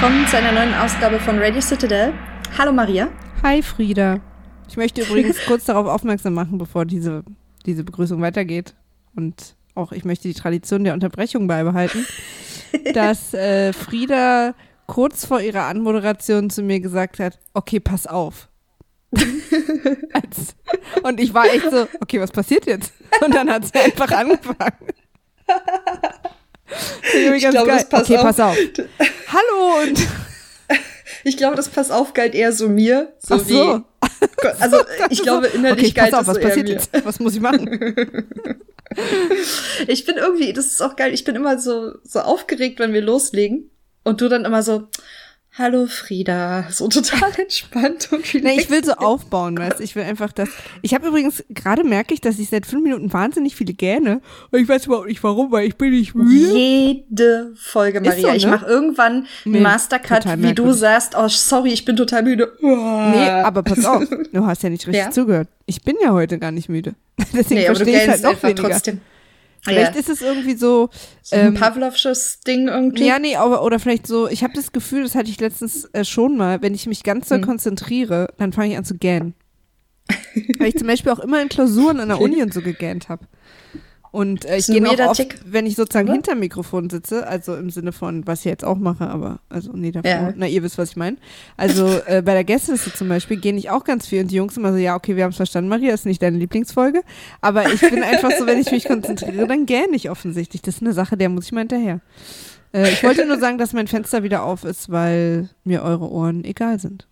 willkommen zu einer neuen Ausgabe von Radio Citadel. Hallo Maria. Hi Frieda. Ich möchte übrigens kurz darauf aufmerksam machen, bevor diese, diese Begrüßung weitergeht. Und auch ich möchte die Tradition der Unterbrechung beibehalten, dass äh, Frieda kurz vor ihrer Anmoderation zu mir gesagt hat, okay, pass auf. Und ich war echt so, okay, was passiert jetzt? Und dann hat sie einfach angefangen. Ich glaube, das passt okay, auf. pass auf. Hallo und Ich glaube, das Pass auf galt eher so mir. So Ach so. Wie, also ich glaube, innerlich okay, pass galt auf, es was so eher passiert mir. jetzt? Was muss ich machen? Ich bin irgendwie, das ist auch geil, ich bin immer so, so aufgeregt, wenn wir loslegen. Und du dann immer so, hallo Frieda, so total entspannt und Nee, ich will so relaxed. aufbauen, weißt du? Ich will einfach das. Ich habe übrigens, gerade merke ich, dass ich seit fünf Minuten wahnsinnig viele gähne. Und ich weiß überhaupt nicht warum, weil ich bin nicht müde. Jede Folge, Maria. so, Ich ne? mache irgendwann Nee, total wie du sagst, oh, sorry, ich bin total müde. Nee, aber pass auf, du hast ja nicht richtig Ja? zugehört. Ich bin ja heute gar nicht müde. Deswegen Nee, aber du verstehe ich halt noch weniger. trotzdem. Vielleicht ja. ist es irgendwie so, so ein ähm, Pavlovsches Ding irgendwie. ja, nee, aber, oder vielleicht so, ich habe das Gefühl, das hatte ich letztens äh, schon mal, wenn ich mich ganz doll Hm. konzentriere, dann fange ich an zu gähnen. Weil ich zum Beispiel auch immer in Klausuren an der Uni und so gegähnt habe. Und äh, ich gehe auch oft, Tick, wenn ich sozusagen hinter dem Mikrofon sitze, also im Sinne von, was ich jetzt auch mache, aber, also nee, davor, Ja. na, ihr wisst, was ich meine. Also äh, bei der Gästeliste zum Beispiel gehen ich auch ganz viel und die Jungs immer so, ja, okay, wir haben es verstanden, Maria, ist nicht deine Lieblingsfolge, aber ich bin einfach so, wenn ich mich konzentriere, dann gähne ich offensichtlich. Das ist eine Sache, der muss ich mal hinterher. Äh, ich wollte nur sagen, dass mein Fenster wieder auf ist, weil mir eure Ohren egal sind.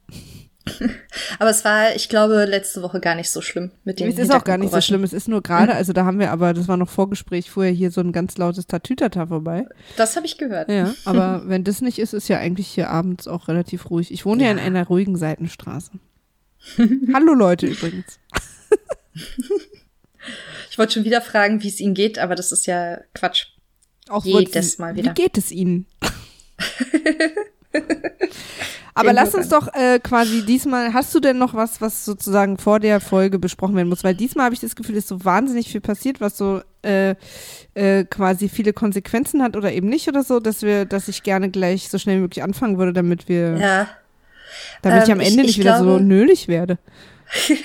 Aber es war, ich glaube, letzte Woche gar nicht so schlimm mit den Es ist auch gar nicht so schlimm, es ist nur gerade, also da haben wir aber, das war noch Vorgespräch, vorher hier so ein ganz lautes Tatütata vorbei. Das habe ich gehört. Ja, aber wenn das nicht ist, ist ja eigentlich hier abends auch relativ ruhig. Ich wohne ja, in Ja. einer ruhigen Seitenstraße. Hallo Leute übrigens. Ich wollte schon wieder fragen, wie es Ihnen geht, aber das ist ja Quatsch. Auch Jedes Mal wieder. Wie geht es Ihnen? Aber lass uns doch äh, quasi diesmal, hast du denn noch was, was sozusagen vor der Folge besprochen werden muss? Weil diesmal habe ich das Gefühl, ist so wahnsinnig viel passiert, was so äh, äh, quasi viele Konsequenzen hat oder eben nicht oder so, dass wir, dass ich gerne gleich so schnell wie möglich anfangen würde, damit wir, Ja. damit ich ähm, am ich- Ende ich nicht wieder so glaube- nölig werde.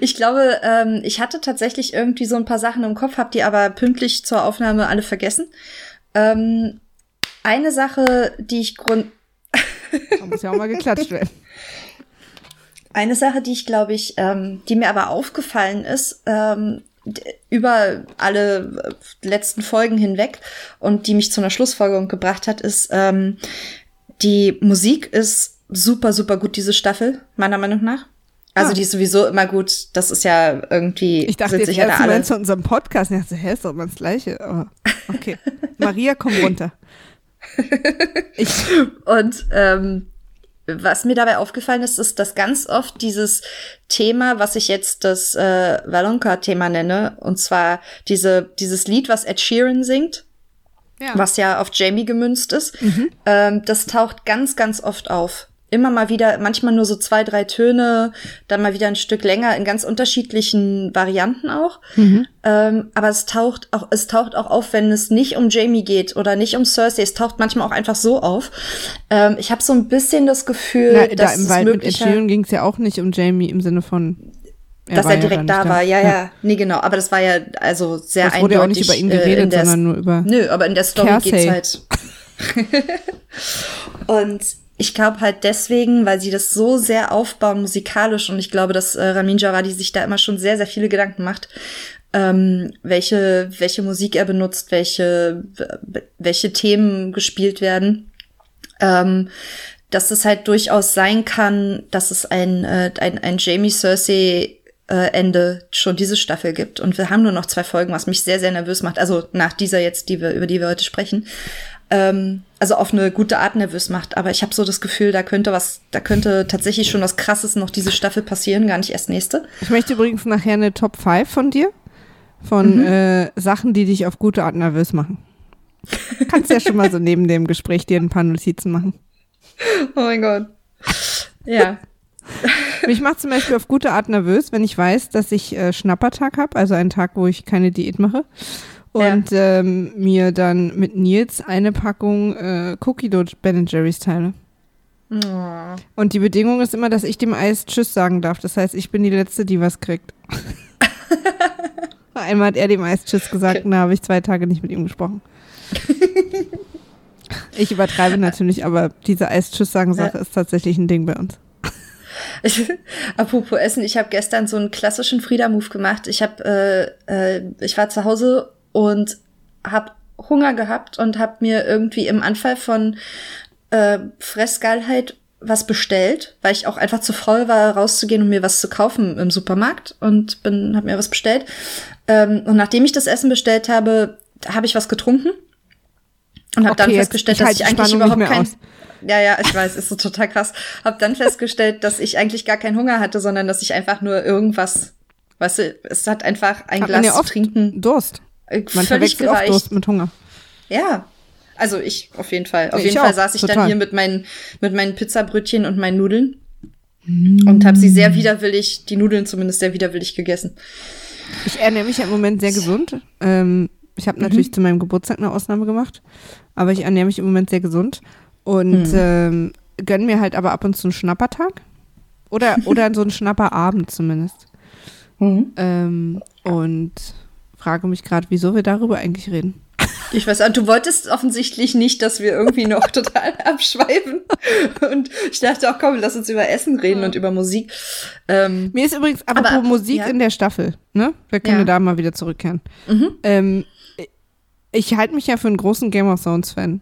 Ich glaube, ähm, ich hatte tatsächlich irgendwie so ein paar Sachen im Kopf, habe die aber pünktlich zur Aufnahme alle vergessen. Ähm, eine Sache, die ich grund Da muss ja auch mal geklatscht werden. Eine Sache, die ich glaube ich, ähm, die mir aber aufgefallen ist, ähm, über alle äh, letzten Folgen hinweg und die mich zu einer Schlussfolgerung gebracht hat, ist, ähm, die Musik ist super, super gut, diese Staffel, meiner Meinung nach. Also Ah. die ist sowieso immer gut. Das ist ja irgendwie, Ich dachte jetzt ja da alle. zu unserem Podcast. Ich dachte, hä, ist doch mal das Gleiche. Aber okay. Maria, komm runter. Ich, Und ähm, was mir dabei aufgefallen ist, ist, dass ganz oft dieses Thema, was ich jetzt das äh, Valonka-Thema nenne, und zwar diese, dieses Lied, was Ed Sheeran singt, ja. was ja auf Jamie gemünzt ist, ähm, das taucht ganz, ganz oft auf. Immer mal wieder, manchmal nur so zwei, drei Töne, dann mal wieder ein Stück länger, in ganz unterschiedlichen Varianten auch. Ähm, aber es taucht auch, es taucht auch auf, wenn es nicht um Jamie geht oder nicht um Cersei. Es taucht manchmal auch einfach so auf. Ähm, ich habe so ein bisschen das Gefühl, Na, da dass im es Wald mit Sheeran ging es ja auch nicht um Jamie im Sinne von. dass war er ja direkt gar da war. Ja, ja, nee, genau. Aber das war ja also sehr Es wurde ja auch nicht eindeutig. über ihn äh, geredet, der sondern nur über. Nö, aber in der Story Cersei. geht's halt. und ich glaube halt deswegen, weil sie das so sehr aufbauen musikalisch und ich glaube, dass äh, Ramin Djawadi sich da immer schon sehr, sehr viele Gedanken macht, ähm, welche, welche Musik er benutzt, welche, welche Themen gespielt werden. Ähm, dass es halt durchaus sein kann, dass es ein, äh, ein, ein Jamie Cersei äh, Ende schon diese Staffel gibt. Und wir haben nur noch zwei Folgen, was mich sehr, sehr nervös macht. Also nach dieser jetzt, die wir, über die wir heute sprechen. Ähm, also auf eine gute Art nervös macht. Aber ich habe so das Gefühl, da könnte was, da könnte tatsächlich schon was Krasses noch diese Staffel passieren, gar nicht erst nächste. Ich möchte übrigens nachher eine Top 5 von dir. Von Mhm. äh, Sachen, die dich auf gute Art nervös machen. Kannst ja schon mal so neben dem Gespräch dir ein paar Notizen machen. Oh mein Gott. Ja. Mich macht zum Beispiel auf gute Art nervös, wenn ich weiß, dass ich äh, Schnappertag habe, also einen Tag, wo ich keine Diät mache. Und ja. ähm, mir dann mit Nils eine Packung äh, Cookie Dough Ben Jerry's teile. Oh. Und die Bedingung ist immer, dass ich dem Eis Tschüss sagen darf. Das heißt, ich bin die Letzte, die was kriegt. Einmal hat er dem Eis Tschüss gesagt und da habe ich zwei Tage nicht mit ihm gesprochen. ich übertreibe natürlich, aber diese Eis-Tschüss-Sagen-Sache ja. ist tatsächlich ein Ding bei uns. Ich, apropos Essen, ich habe gestern so einen klassischen Frieda-Move gemacht. Ich habe, äh, äh, ich war zu Hause und habe Hunger gehabt und habe mir irgendwie im Anfall von äh, Fressgeilheit was bestellt, weil ich auch einfach zu voll war, rauszugehen und mir was zu kaufen im Supermarkt und bin, habe mir was bestellt. Ähm, und nachdem ich das Essen bestellt habe, habe ich was getrunken und habe okay, dann festgestellt, ich dass ich eigentlich überhaupt kein aus. Ja, ja, ich weiß, ist so total krass. Hab dann festgestellt, dass ich eigentlich gar keinen Hunger hatte, sondern dass ich einfach nur irgendwas, weißt du, es hat einfach ein hat Glas zu trinken. Durst. Äh, Man völlig gereicht. Durst mit Hunger. Ja. Also ich auf jeden Fall. Auf ich jeden auch, Fall saß ich total. dann hier mit meinen mit meinen Pizzabrötchen und meinen Nudeln mm. und habe sie sehr widerwillig, die Nudeln zumindest sehr widerwillig gegessen. Ich ernähre mich ja im Moment sehr gesund. Ähm, ich habe natürlich mhm. zu meinem Geburtstag eine Ausnahme gemacht, aber ich ernähre mich im Moment sehr gesund und mhm. ähm, gönne mir halt aber ab und zu einen Schnappertag oder, oder so einen Schnapperabend zumindest. Mhm. Ähm, und frage mich gerade, wieso wir darüber eigentlich reden. Ich weiß, du wolltest offensichtlich nicht, dass wir irgendwie noch total abschweifen. Und ich dachte auch, komm, lass uns über Essen reden und über Musik. Ähm, Mir ist übrigens, apropos aber, Musik ja. in der Staffel, ne? Wir können ja. da mal wieder zurückkehren. Mhm. Ähm, ich halte mich ja für einen großen Game of Thrones Fan.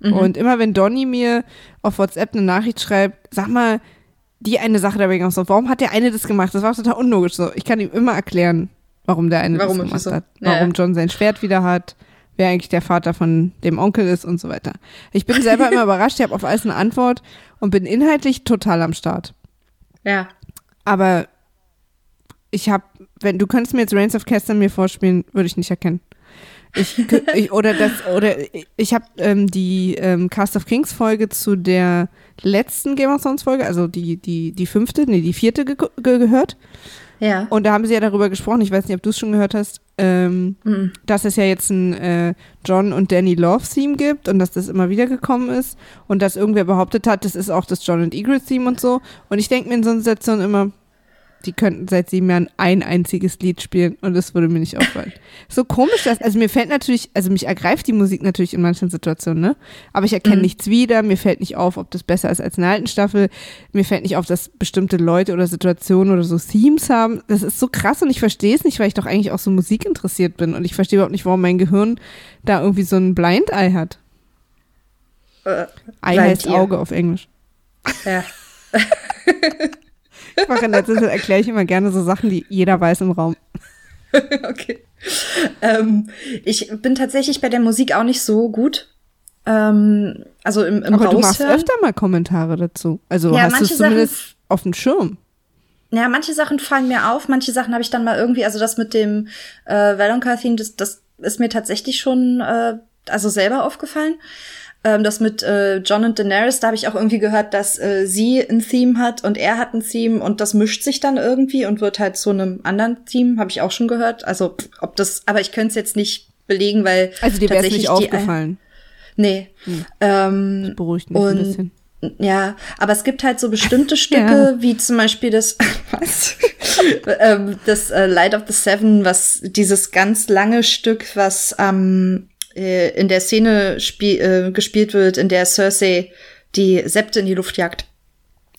Mhm. Und immer wenn Donny mir auf WhatsApp eine Nachricht schreibt, sag mal, die eine Sache der Game of Thrones, warum hat der eine das gemacht? Das war total unlogisch so. Ich kann ihm immer erklären, warum der eine warum das gemacht so? hat. Warum ja. John sein Schwert wieder hat, wer eigentlich der Vater von dem Onkel ist und so weiter. Ich bin selber immer überrascht, ich habe auf alles eine Antwort und bin inhaltlich total am Start. Ja. Aber ich habe, wenn du könntest mir jetzt Reigns of Castle mir vorspielen, würde ich nicht erkennen. Ich, ich, oder das, oder ich habe ähm, die ähm, Cast of Kings Folge zu der letzten Game of Thrones Folge, also die, die, die fünfte, nee, die vierte ge ge gehört. Ja. Und da haben sie ja darüber gesprochen, ich weiß nicht, ob du es schon gehört hast, ähm, mhm. dass es ja jetzt ein äh, John und Danny Love Theme gibt und dass das immer wieder gekommen ist und dass irgendwer behauptet hat, das ist auch das John und Egret Theme und so. Und ich denke mir in so einer Situation immer, die könnten seit sieben Jahren ein einziges Lied spielen und es würde mir nicht auffallen. so komisch das, also mir fällt natürlich, also mich ergreift die Musik natürlich in manchen Situationen, ne? Aber ich erkenne mhm. nichts wieder, mir fällt nicht auf, ob das besser ist als in der alten Staffel, mir fällt nicht auf, dass bestimmte Leute oder Situationen oder so Themes haben. Das ist so krass und ich verstehe es nicht, weil ich doch eigentlich auch so Musik interessiert bin und ich verstehe überhaupt nicht, warum mein Gehirn da irgendwie so ein Blind Eye hat. Äh, Eye heißt Auge auf Englisch. Ja. Ich mache in letzter Zeit erkläre ich immer gerne so Sachen, die jeder weiß im Raum. okay. Ähm, ich bin tatsächlich bei der Musik auch nicht so gut. Ähm, also im, im Aber Raushören. du machst öfter mal Kommentare dazu. Also ja, hast du es zumindest Sachen, auf dem Schirm. Ja, manche Sachen fallen mir auf, manche Sachen habe ich dann mal irgendwie, also das mit dem äh, Valonka-Theme, das, das ist mir tatsächlich schon äh, also selber aufgefallen. Ähm, das mit äh, John und Daenerys, da habe ich auch irgendwie gehört, dass äh, sie ein Theme hat und er hat ein Theme und das mischt sich dann irgendwie und wird halt zu einem anderen Theme, habe ich auch schon gehört. Also ob das, aber ich könnte es jetzt nicht belegen, weil also dir wäre es nicht aufgefallen. Nee. Hm. Ähm, das beruhigt mich ein bisschen. Ja, aber es gibt halt so bestimmte Stücke, ja. wie zum Beispiel das, was? ähm, das äh, Light of the Seven, was dieses ganz lange Stück, was ähm, äh, in der Szene äh, gespielt wird, in der Cersei die Septe in die Luft jagt.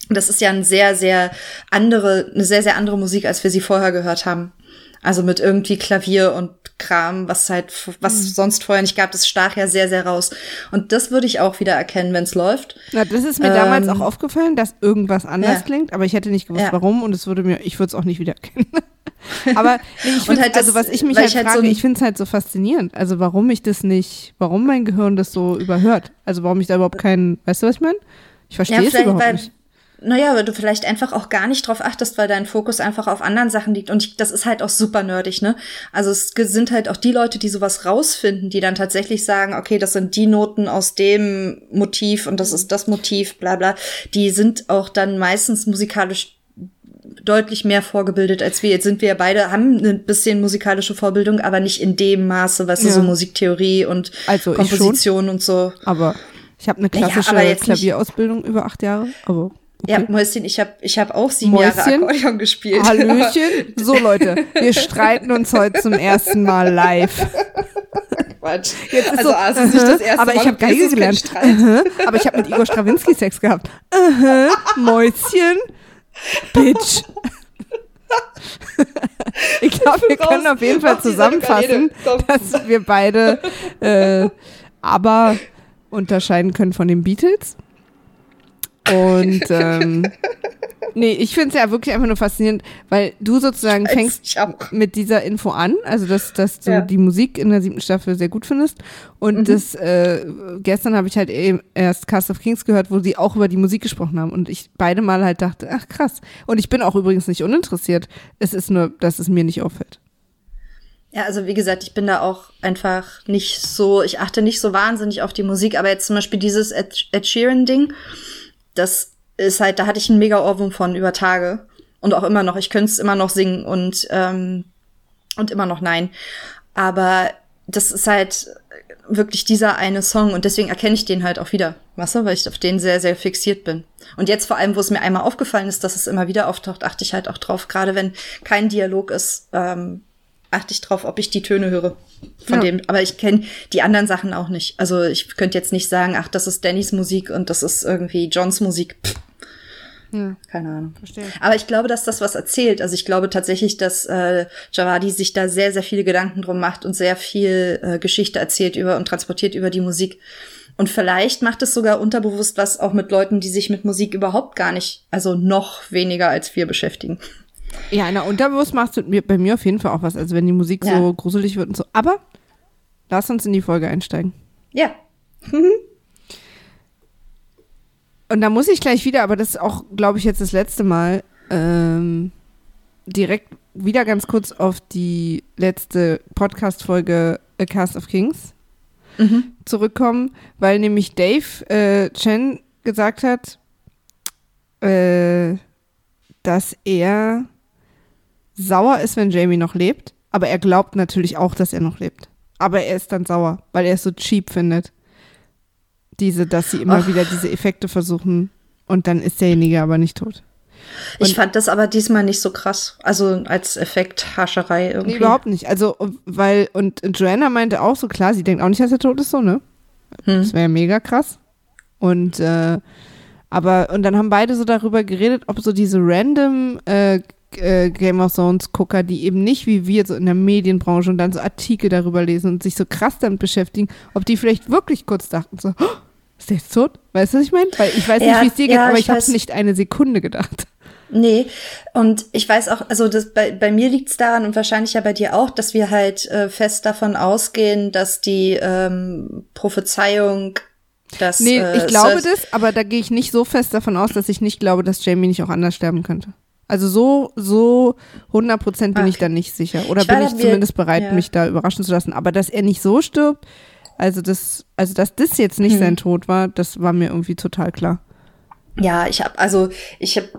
Das ist ja ein sehr, sehr andere, eine sehr, sehr andere Musik, als wir sie vorher gehört haben. Also mit irgendwie Klavier und Kram, was halt, was mhm. sonst vorher nicht gab, das stach ja sehr, sehr raus. Und das würde ich auch wieder erkennen, wenn es läuft. Na, das ist mir ähm, damals auch aufgefallen, dass irgendwas anders ja. klingt, aber ich hätte nicht gewusst, ja. warum und es würde mir, ich würde es auch nicht wiedererkennen. aber nee, ich finde, halt also was ich mich halt, ich halt frage, so ich finde es halt so faszinierend. Also warum ich das nicht, warum mein Gehirn das so überhört. Also warum ich da überhaupt keinen, weißt du, was ich meine? Ich verstehe ja, es überhaupt nicht. Naja, weil du vielleicht einfach auch gar nicht drauf achtest, weil dein Fokus einfach auf anderen Sachen liegt. Und ich, das ist halt auch super nerdig, ne? Also es sind halt auch die Leute, die sowas rausfinden, die dann tatsächlich sagen, okay, das sind die Noten aus dem Motiv und das ist das Motiv, bla bla. Die sind auch dann meistens musikalisch deutlich mehr vorgebildet als wir. Jetzt sind wir ja beide, haben ein bisschen musikalische Vorbildung, aber nicht in dem Maße, was ja. so Musiktheorie und also Komposition und so. Aber ich habe eine klassische ja, Klavierausbildung über acht Jahre, aber Okay. Ja, Mäuschen, ich habe ich hab auch sieben Mäuschen, Jahre Akkordeon gespielt. Hallöchen. So, Leute, wir streiten uns heute zum ersten Mal live. Quatsch. Jetzt ist also, so, uh -huh, das erste aber Mal ich habe Geige gelernt. Aber ich habe mit Igor Strawinski Sex gehabt. Uh -huh, Mäuschen. Bitch. ich glaube, wir können auf jeden Fall zusammenfassen, dass wir beide äh, aber unterscheiden können von den Beatles. Und ähm, nee, ich finde es ja wirklich einfach nur faszinierend, weil du sozusagen fängst mit dieser Info an, also dass, dass du ja. die Musik in der siebten Staffel sehr gut findest. Und mhm. das äh, gestern habe ich halt eben erst Cast of Kings gehört, wo sie auch über die Musik gesprochen haben. Und ich beide Mal halt dachte, ach krass. Und ich bin auch übrigens nicht uninteressiert. Es ist nur, dass es mir nicht auffällt. Ja, also wie gesagt, ich bin da auch einfach nicht so, ich achte nicht so wahnsinnig auf die Musik, aber jetzt zum Beispiel dieses Ed, Ed Sheeran-Ding, das ist halt, da hatte ich einen mega Ohrwurm von über Tage. Und auch immer noch. Ich könnte es immer noch singen und, ähm, und immer noch nein. Aber das ist halt wirklich dieser eine Song und deswegen erkenne ich den halt auch wieder, weißt du, weil ich auf den sehr, sehr fixiert bin. Und jetzt vor allem, wo es mir einmal aufgefallen ist, dass es immer wieder auftaucht, achte ich halt auch drauf, gerade wenn kein Dialog ist, ähm, achte ich drauf, ob ich die Töne höre von ja. dem. Aber ich kenne die anderen Sachen auch nicht. Also ich könnte jetzt nicht sagen, ach, das ist Dannys Musik und das ist irgendwie Johns Musik. Pff. Ja. Keine Ahnung. Verstehe. Aber ich glaube, dass das was erzählt. Also ich glaube tatsächlich, dass äh, Javadi sich da sehr, sehr viele Gedanken drum macht und sehr viel äh, Geschichte erzählt über und transportiert über die Musik. Und vielleicht macht es sogar unterbewusst was auch mit Leuten, die sich mit Musik überhaupt gar nicht, also noch weniger als wir beschäftigen. Ja, na, unterbewusst macht es bei mir auf jeden Fall auch was. Also wenn die Musik ja. so gruselig wird und so. Aber lass uns in die Folge einsteigen. Ja. und da muss ich gleich wieder, aber das ist auch, glaube ich, jetzt das letzte Mal, ähm, direkt wieder ganz kurz auf die letzte Podcast-Folge A Cast of Kings mhm. zurückkommen, weil nämlich Dave äh, Chen gesagt hat, äh, dass er sauer ist, wenn Jamie noch lebt, aber er glaubt natürlich auch, dass er noch lebt. Aber er ist dann sauer, weil er es so cheap findet. Diese, dass sie immer Ach. wieder diese Effekte versuchen und dann ist derjenige aber nicht tot. Und ich fand das aber diesmal nicht so krass. Also als Effekthascherei irgendwie. Nee, überhaupt nicht. Also, weil, und Joanna meinte auch so, klar, sie denkt auch nicht, dass er tot ist, so, ne? Hm. Das wäre mega krass. Und, äh, aber, und dann haben beide so darüber geredet, ob so diese random äh, äh, Game of Thrones Gucker, die eben nicht wie wir so in der Medienbranche und dann so Artikel darüber lesen und sich so krass damit beschäftigen, ob die vielleicht wirklich kurz dachten so, oh, ist der jetzt tot? Weißt du, was ich meine? Weil ich weiß ja, nicht, wie es dir geht, ja, aber ich, ich habe nicht eine Sekunde gedacht. Nee, und ich weiß auch, also das, bei, bei mir liegt es daran und wahrscheinlich ja bei dir auch, dass wir halt äh, fest davon ausgehen, dass die ähm, Prophezeiung dass, nee, ich äh, glaube das, aber da gehe ich nicht so fest davon aus, dass ich nicht glaube, dass Jamie nicht auch anders sterben könnte. Also so, so 100 Prozent bin okay. ich da nicht sicher. Oder ich bin ich zumindest bereit, ja. mich da überraschen zu lassen. Aber dass er nicht so stirbt, also das, also dass das jetzt nicht hm. sein Tod war, das war mir irgendwie total klar. Ja, ich habe also ich habe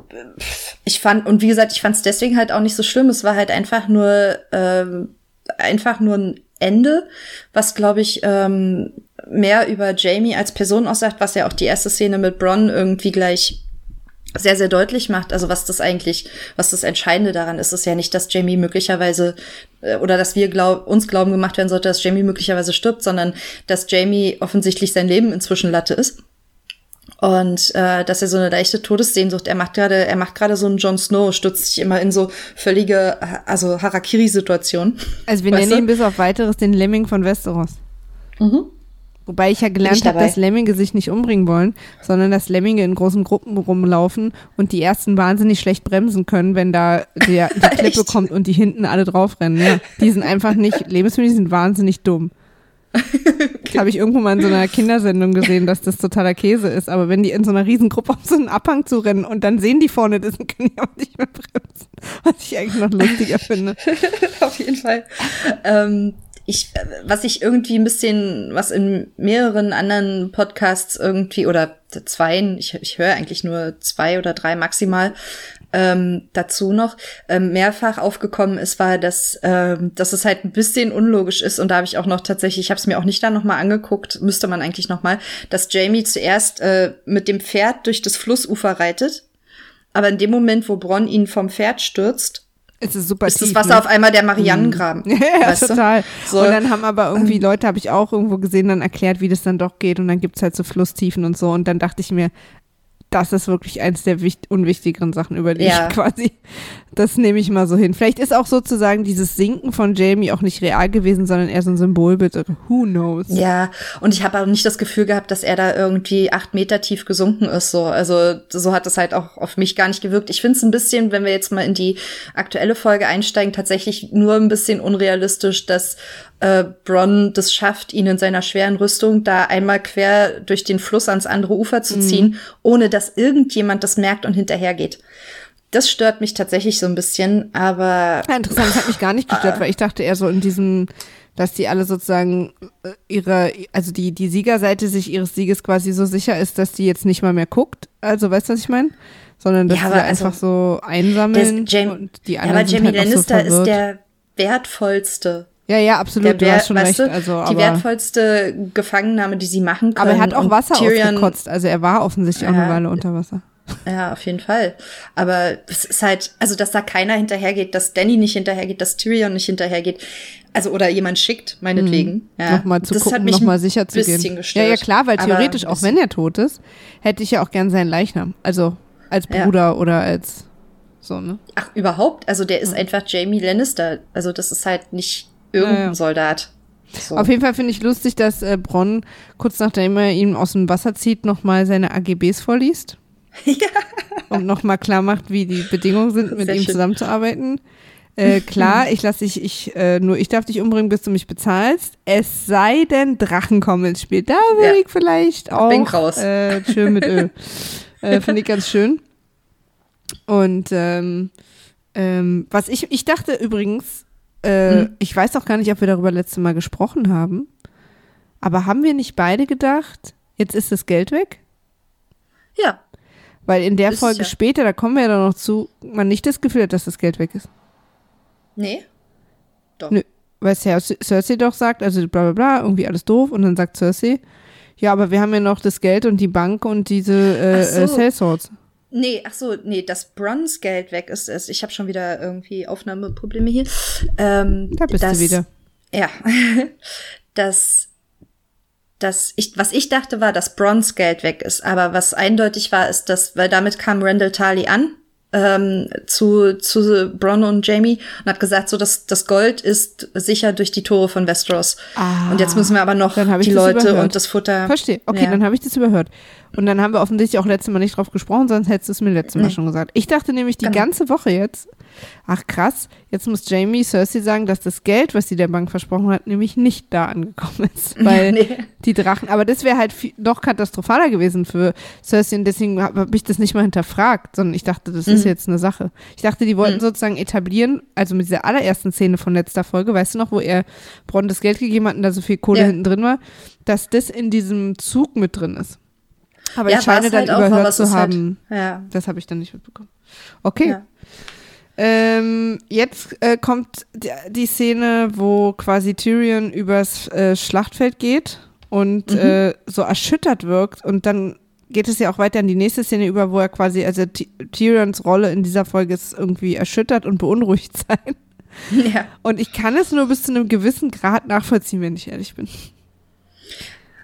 ich fand und wie gesagt, ich fand es deswegen halt auch nicht so schlimm. Es war halt einfach nur ähm, einfach nur ein Ende, was glaube ich ähm, mehr über Jamie als Person aussagt, was ja auch die erste Szene mit Bronn irgendwie gleich sehr, sehr deutlich macht, also was das eigentlich, was das Entscheidende daran ist, ist ja nicht, dass Jamie möglicherweise äh, oder dass wir glaub, uns glauben gemacht werden sollte, dass Jamie möglicherweise stirbt, sondern dass Jamie offensichtlich sein Leben inzwischen Latte ist. Und äh, dass er so eine leichte Todessehnsucht, er macht gerade, er macht gerade so einen Jon Snow, stürzt sich immer in so völlige, also Harakiri-Situationen. Also wir nennen ihn bis auf weiteres den Lemming von Westeros. Mhm. Wobei ich ja gelernt habe, dass Lemminge sich nicht umbringen wollen, sondern dass Lemminge in großen Gruppen rumlaufen und die ersten wahnsinnig schlecht bremsen können, wenn da der, die Klippe kommt und die hinten alle draufrennen. Ja, die sind einfach nicht, Lebensmittel sind wahnsinnig dumm. Das habe ich irgendwo mal in so einer Kindersendung gesehen, dass das totaler Käse ist. Aber wenn die in so einer Riesengruppe auf so einen Abhang zu rennen und dann sehen die vorne das, können die auch nicht mehr bremsen. Was ich eigentlich noch lustiger finde. auf jeden Fall. Ähm, ich, was ich irgendwie ein bisschen, was in mehreren anderen Podcasts irgendwie oder zweien, ich, ich höre eigentlich nur zwei oder drei maximal, ähm, dazu noch ähm, mehrfach aufgekommen ist, war, dass, ähm, dass es halt ein bisschen unlogisch ist. Und da habe ich auch noch tatsächlich, ich habe es mir auch nicht da noch mal angeguckt, müsste man eigentlich noch mal, dass Jamie zuerst äh, mit dem Pferd durch das Flussufer reitet. Aber in dem Moment, wo Bronn ihn vom Pferd stürzt, es ist super ist tief, das Wasser ne? auf einmal der Marianengraben. Ja, total. So. Und dann haben aber irgendwie Leute, habe ich auch irgendwo gesehen, dann erklärt, wie das dann doch geht. Und dann gibt's halt so Flusstiefen und so. Und dann dachte ich mir, das ist wirklich eins der wicht unwichtigeren Sachen, über die Ja. ich quasi, das nehme ich mal so hin. Vielleicht ist auch sozusagen dieses Sinken von Jamie auch nicht real gewesen, sondern eher so ein Symbolbild. oder Who knows? Ja, und ich habe auch nicht das Gefühl gehabt, dass er da irgendwie acht Meter tief gesunken ist. So, also so hat es halt auch auf mich gar nicht gewirkt. Ich finde es ein bisschen, wenn wir jetzt mal in die aktuelle Folge einsteigen, tatsächlich nur ein bisschen unrealistisch, dass äh, Bronn das schafft, ihn in seiner schweren Rüstung da einmal quer durch den Fluss ans andere Ufer zu ziehen, ohne dass irgendjemand das merkt und hinterhergeht. Das stört mich tatsächlich so ein bisschen, aber Ja, interessant, das hat mich gar nicht gestört, weil ich dachte eher so in diesem, dass die alle sozusagen äh, ihre, also die, die Siegerseite sich ihres Sieges quasi so sicher ist, dass die jetzt nicht mal mehr guckt. Also, weißt du, was ich meine? Sondern dass Ja, aber da einfach also, so einsammeln Jam und die ja, anderen aber sind Jamie halt noch so Lannister ist der wertvollste. Ja, ja, absolut, du hast schon recht. du, Also, die aber, wertvollste Gefangennahme, die sie machen können. aber er hat auch Wasser Tyrion, ausgekotzt, also er war offensichtlich auch eine Ja. Weile unter Wasser. Ja, auf jeden Fall. Aber es ist halt, also dass da keiner hinterhergeht, dass Danny nicht hinterhergeht, dass Tyrion nicht hinterhergeht. Also oder jemand schickt, meinetwegen. Ja. Nochmal zu das gucken, hat mich nochmal sicher zu gehen. Gestört. Ja, ja, klar, weil theoretisch, auch wenn er tot ist, hätte ich ja auch gern seinen Leichnam. Also als Ja. Bruder oder als so, ne? Ach, überhaupt? Also der ist einfach Jamie Lannister. Also das ist halt nicht irgendein Ja, ja. Soldat. So. Auf jeden Fall finde ich lustig, dass äh, Bronn kurz nachdem er ihn aus dem Wasser zieht, nochmal seine AGBs vorliest. Ja. Und nochmal klar macht, wie die Bedingungen sind, mit ihm schön. zusammenzuarbeiten. Äh, klar, ich lasse dich, ich, äh, nur ich darf dich umbringen, bis du mich bezahlst. Es sei denn, Drachen kommen ins Spiel. Da will Ja. ich vielleicht auch Bin raus. Äh, schön mit Öl. äh, Finde ich ganz schön. Und ähm, ähm, was ich, ich dachte übrigens, Mhm. ich weiß auch gar nicht, ob wir darüber letztes Mal gesprochen haben, aber haben wir nicht beide gedacht, jetzt ist das Geld weg? ja. Weil in der Ist Folge ja. später, da kommen wir ja dann noch zu, man nicht das Gefühl hat, dass das Geld weg ist. Nee. Doch. Nö. Weil Cer- Cersei doch sagt, also bla bla bla, irgendwie alles doof. Und dann sagt Cersei, ja, aber wir haben ja noch das Geld und die Bank und diese äh, Ach so. äh, Sellswords. Nee, ach so, nee, das Bronze-Geld weg ist es. Ich habe schon wieder irgendwie Aufnahmeprobleme hier. Ähm, Da bist das, du wieder. Ja. das, das, ich, was ich dachte, war, dass Bronze-Geld weg ist. Aber was eindeutig war, ist, dass, weil damit kam Randall Tarley an ähm, zu, zu Bronn und Jamie und hat gesagt, so, dass das Gold ist sicher durch die Tore von Westeros. Ah, und jetzt müssen wir aber noch die Leute überhört. und das Futter. Verstehe. Okay, Ja. dann habe ich das überhört. Und dann haben wir offensichtlich auch letztes Mal nicht drauf gesprochen, sonst hättest du es mir letztes Mal Nee. schon gesagt. Ich dachte nämlich die Genau. ganze Woche jetzt, ach krass, jetzt muss Jamie Cersei sagen, dass das Geld, was sie der Bank versprochen hat, nämlich nicht da angekommen ist. Weil Nee. die Drachen, aber das wäre halt viel, noch katastrophaler gewesen für Cersei und deswegen habe hab ich das nicht mal hinterfragt, sondern ich dachte, das ist Mhm. jetzt eine Sache. Ich dachte, die wollten Mhm. sozusagen etablieren, also mit dieser allerersten Szene von letzter Folge, weißt du noch, wo er Bronn das Geld gegeben hat und da so viel Kohle Ja. hinten drin war, dass das in diesem Zug mit drin ist. Aber ich war's scheine dann halt auch, überhört es zu ist halt- haben. Ja. Das habe ich dann nicht mitbekommen. Okay. Ja. Ähm, jetzt äh, kommt die, die Szene, wo quasi Tyrion übers äh, Schlachtfeld geht und Mhm. äh, so erschüttert wirkt und dann geht es ja auch weiter in die nächste Szene über, wo er quasi, also Ty- Tyrions Rolle in dieser Folge ist irgendwie erschüttert und beunruhigt sein. ja. Und ich kann es nur bis zu einem gewissen Grad nachvollziehen, wenn ich ehrlich bin.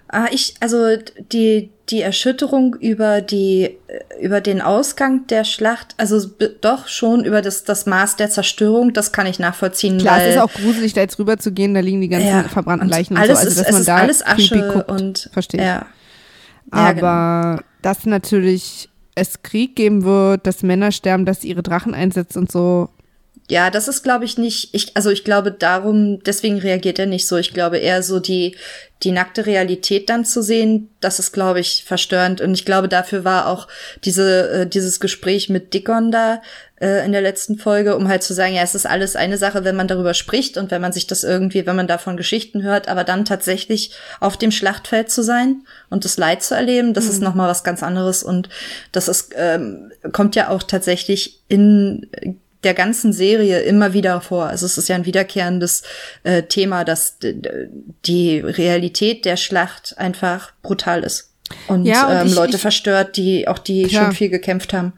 Ah, ich, also die, die Erschütterung über die, äh, über den Ausgang der Schlacht, also doch schon über das, das Maß der Zerstörung, das kann ich nachvollziehen. Klar, weil, es ist auch gruselig, da jetzt rüber zu gehen, da liegen die ganzen ja, verbrannten und Leichen und alles so, also ist, dass es man ist da alles Asche guckt, und verstehe ich. ja. Ja, genau. Aber dass natürlich es Krieg geben wird, dass Männer sterben, dass sie ihre Drachen einsetzt und so, Ja, das ist, glaube ich, nicht, ich, also ich glaube darum, deswegen reagiert er nicht so. Ich glaube eher so die, die nackte Realität dann zu sehen, das ist, glaube ich, verstörend. Und ich glaube, dafür war auch diese, äh, dieses Gespräch mit Dickon da äh, in der letzten Folge, um halt zu sagen, ja, es ist alles eine Sache, wenn man darüber spricht und wenn man sich das irgendwie, wenn man davon Geschichten hört, aber dann tatsächlich auf dem Schlachtfeld zu sein und das Leid zu erleben, das mhm. ist nochmal was ganz anderes. Und das ist, ähm, kommt ja auch tatsächlich in der ganzen Serie immer wieder vor. Also es ist ja ein wiederkehrendes äh, Thema, dass die Realität der Schlacht einfach brutal ist. Und, ja, und ähm, ich, Leute ich, verstört, die auch die klar. schon viel gekämpft haben.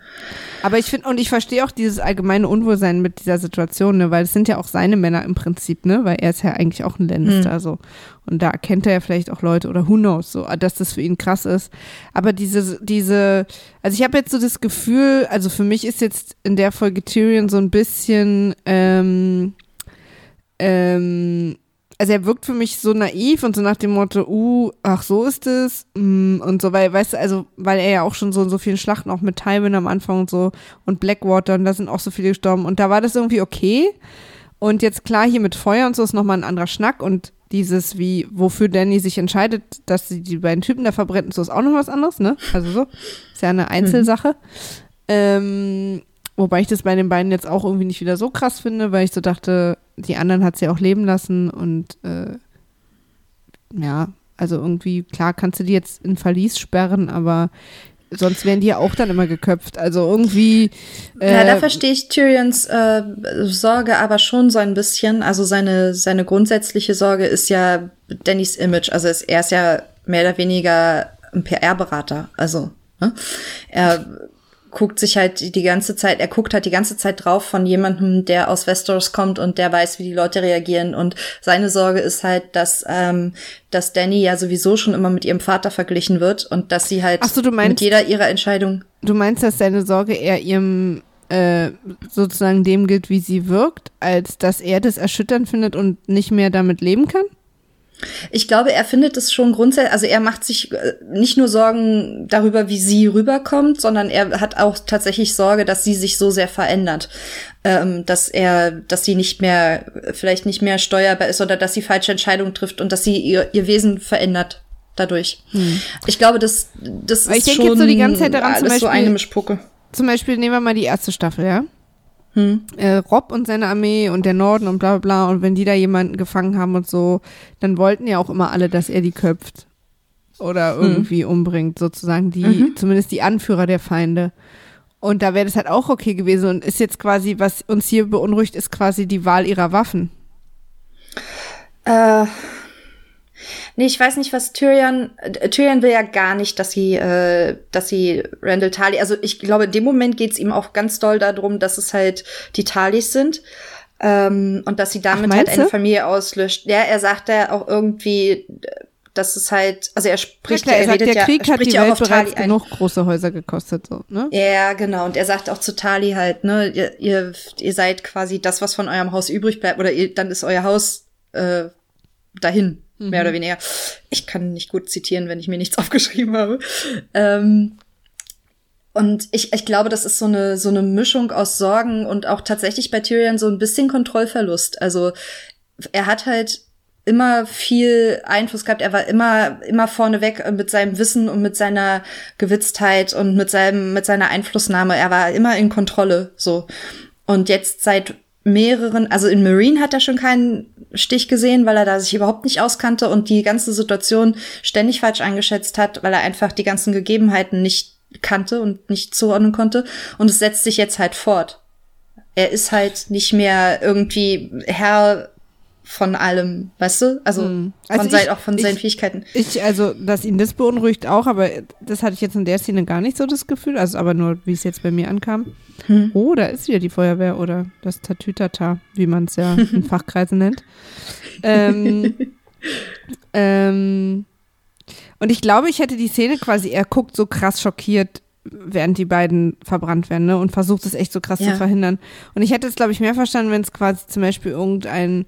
Aber ich finde, und ich verstehe auch dieses allgemeine Unwohlsein mit dieser Situation, ne, weil es sind ja auch seine Männer im Prinzip, ne, weil er ist ja eigentlich auch ein Lannister, mhm. so. Und da kennt er ja vielleicht auch Leute oder who knows, so, dass das für ihn krass ist. Aber diese, diese, also ich habe jetzt so das Gefühl, also für mich ist jetzt in der Folge Tyrion so ein bisschen, ähm, ähm, also er wirkt für mich so naiv und so nach dem Motto, uh, ach so ist es mm, und so, weil, weißt du, also, weil er ja auch schon so in so vielen Schlachten auch mit Tywin am Anfang und so und Blackwater und da sind auch so viele gestorben und da war das irgendwie okay und jetzt klar hier mit Feuer und so ist nochmal ein anderer Schnack und dieses wie, wofür Danny sich entscheidet, dass sie die beiden Typen da verbrennen, so ist auch noch was anderes, ne, also so, ist ja eine Einzelsache. Mhm. Ähm, Wobei ich das bei den beiden jetzt auch irgendwie nicht wieder so krass finde, weil ich so dachte, die anderen hat sie auch leben lassen und äh, ja, also irgendwie, klar kannst du die jetzt in Verlies sperren, aber sonst wären die ja auch dann immer geköpft. Also irgendwie. Äh, ja, da verstehe ich Tyrions äh, Sorge aber schon so ein bisschen. Also seine, seine grundsätzliche Sorge ist ja Dannys Image. Also ist, er ist ja mehr oder weniger ein PR-Berater. Also, ne? Er guckt sich halt die ganze Zeit, er guckt halt die ganze Zeit drauf von jemandem, der aus Westeros kommt und der weiß, wie die Leute reagieren. Und seine Sorge ist halt, dass, ähm, dass Danny ja sowieso schon immer mit ihrem Vater verglichen wird und dass sie halt so, meinst, mit jeder ihrer Entscheidung. Du meinst, dass seine Sorge eher ihrem äh, sozusagen dem gilt, wie sie wirkt, als dass er das erschütternd findet und nicht mehr damit leben kann? Ich glaube, er findet es schon grundsätzlich, also er macht sich äh, nicht nur Sorgen darüber, wie sie rüberkommt, sondern er hat auch tatsächlich Sorge, dass sie sich so sehr verändert, ähm, dass er, dass sie nicht mehr, vielleicht nicht mehr steuerbar ist oder dass sie falsche Entscheidungen trifft und dass sie ihr, ihr Wesen verändert dadurch. Hm. Ich glaube, das, das ist ich schon jetzt so die ganze Zeit daran, alles zum Beispiel, so eine Mischpucke. Zum Beispiel nehmen wir mal die erste Staffel, ja? Hm. Äh, Rob und seine Armee und der Norden und bla bla bla. Und wenn die da jemanden gefangen haben und so, dann wollten ja auch immer alle, dass er die köpft. Oder hm. irgendwie hm. umbringt, sozusagen die, mhm. zumindest die Anführer der Feinde. Und da wäre das halt auch okay gewesen. Und ist jetzt quasi, was uns hier beunruhigt, ist quasi die Wahl ihrer Waffen. Äh, Nee, ich weiß nicht, was Tyrion. Äh, Tyrion will ja gar nicht, dass sie, äh, dass sie Randall Tarly. Also ich glaube, in dem Moment geht's ihm auch ganz doll darum, dass es halt die Talis sind. Ähm, und dass sie damit Ach, halt eine Familie auslöscht. Ja, er sagt ja auch irgendwie, dass es halt, also er spricht ja, klar, er, er sagt, der Krieg ja, hat die Welt bereits ein. genug große Häuser gekostet, so, ne? Ja, genau. Und er sagt auch zu Tali halt, ne, ihr, ihr, ihr seid quasi das, was von eurem Haus übrig bleibt, oder ihr, dann ist euer Haus äh, dahin mhm. mehr oder mhm. weniger. Ich kann nicht gut zitieren, wenn ich mir nichts aufgeschrieben habe. Ähm, und ich, ich glaube, das ist so eine, so eine Mischung aus Sorgen und auch tatsächlich bei Tyrion so ein bisschen Kontrollverlust. Also er hat halt immer viel Einfluss gehabt. Er war immer, immer vorneweg mit seinem Wissen und mit seiner Gewitztheit und mit seinem, mit seiner Einflussnahme. Er war immer in Kontrolle, so. Und jetzt seit mehreren, also in Marine hat er schon keinen Stich gesehen, weil er da sich überhaupt nicht auskannte und die ganze Situation ständig falsch eingeschätzt hat, weil er einfach die ganzen Gegebenheiten nicht kannte und nicht zuordnen konnte. Und es setzt sich jetzt halt fort. Er ist halt nicht mehr irgendwie Herr von allem, weißt du? Also, hm. also von sein, auch von seinen ich, Fähigkeiten. Ich, also, dass ihn das beunruhigt auch, aber das hatte ich jetzt in der Szene gar nicht so das Gefühl, also aber nur, wie es jetzt bei mir ankam. Hm. Oh, da ist wieder die Feuerwehr oder das Tatütata, wie man es ja in Fachkreisen nennt. Ähm, ähm, und ich glaube, ich hätte die Szene quasi, er guckt so krass schockiert, während die beiden verbrannt werden, ne? Und versucht es echt so krass ja. zu verhindern. Und ich hätte es, glaube ich, mehr verstanden, wenn es quasi zum Beispiel irgendein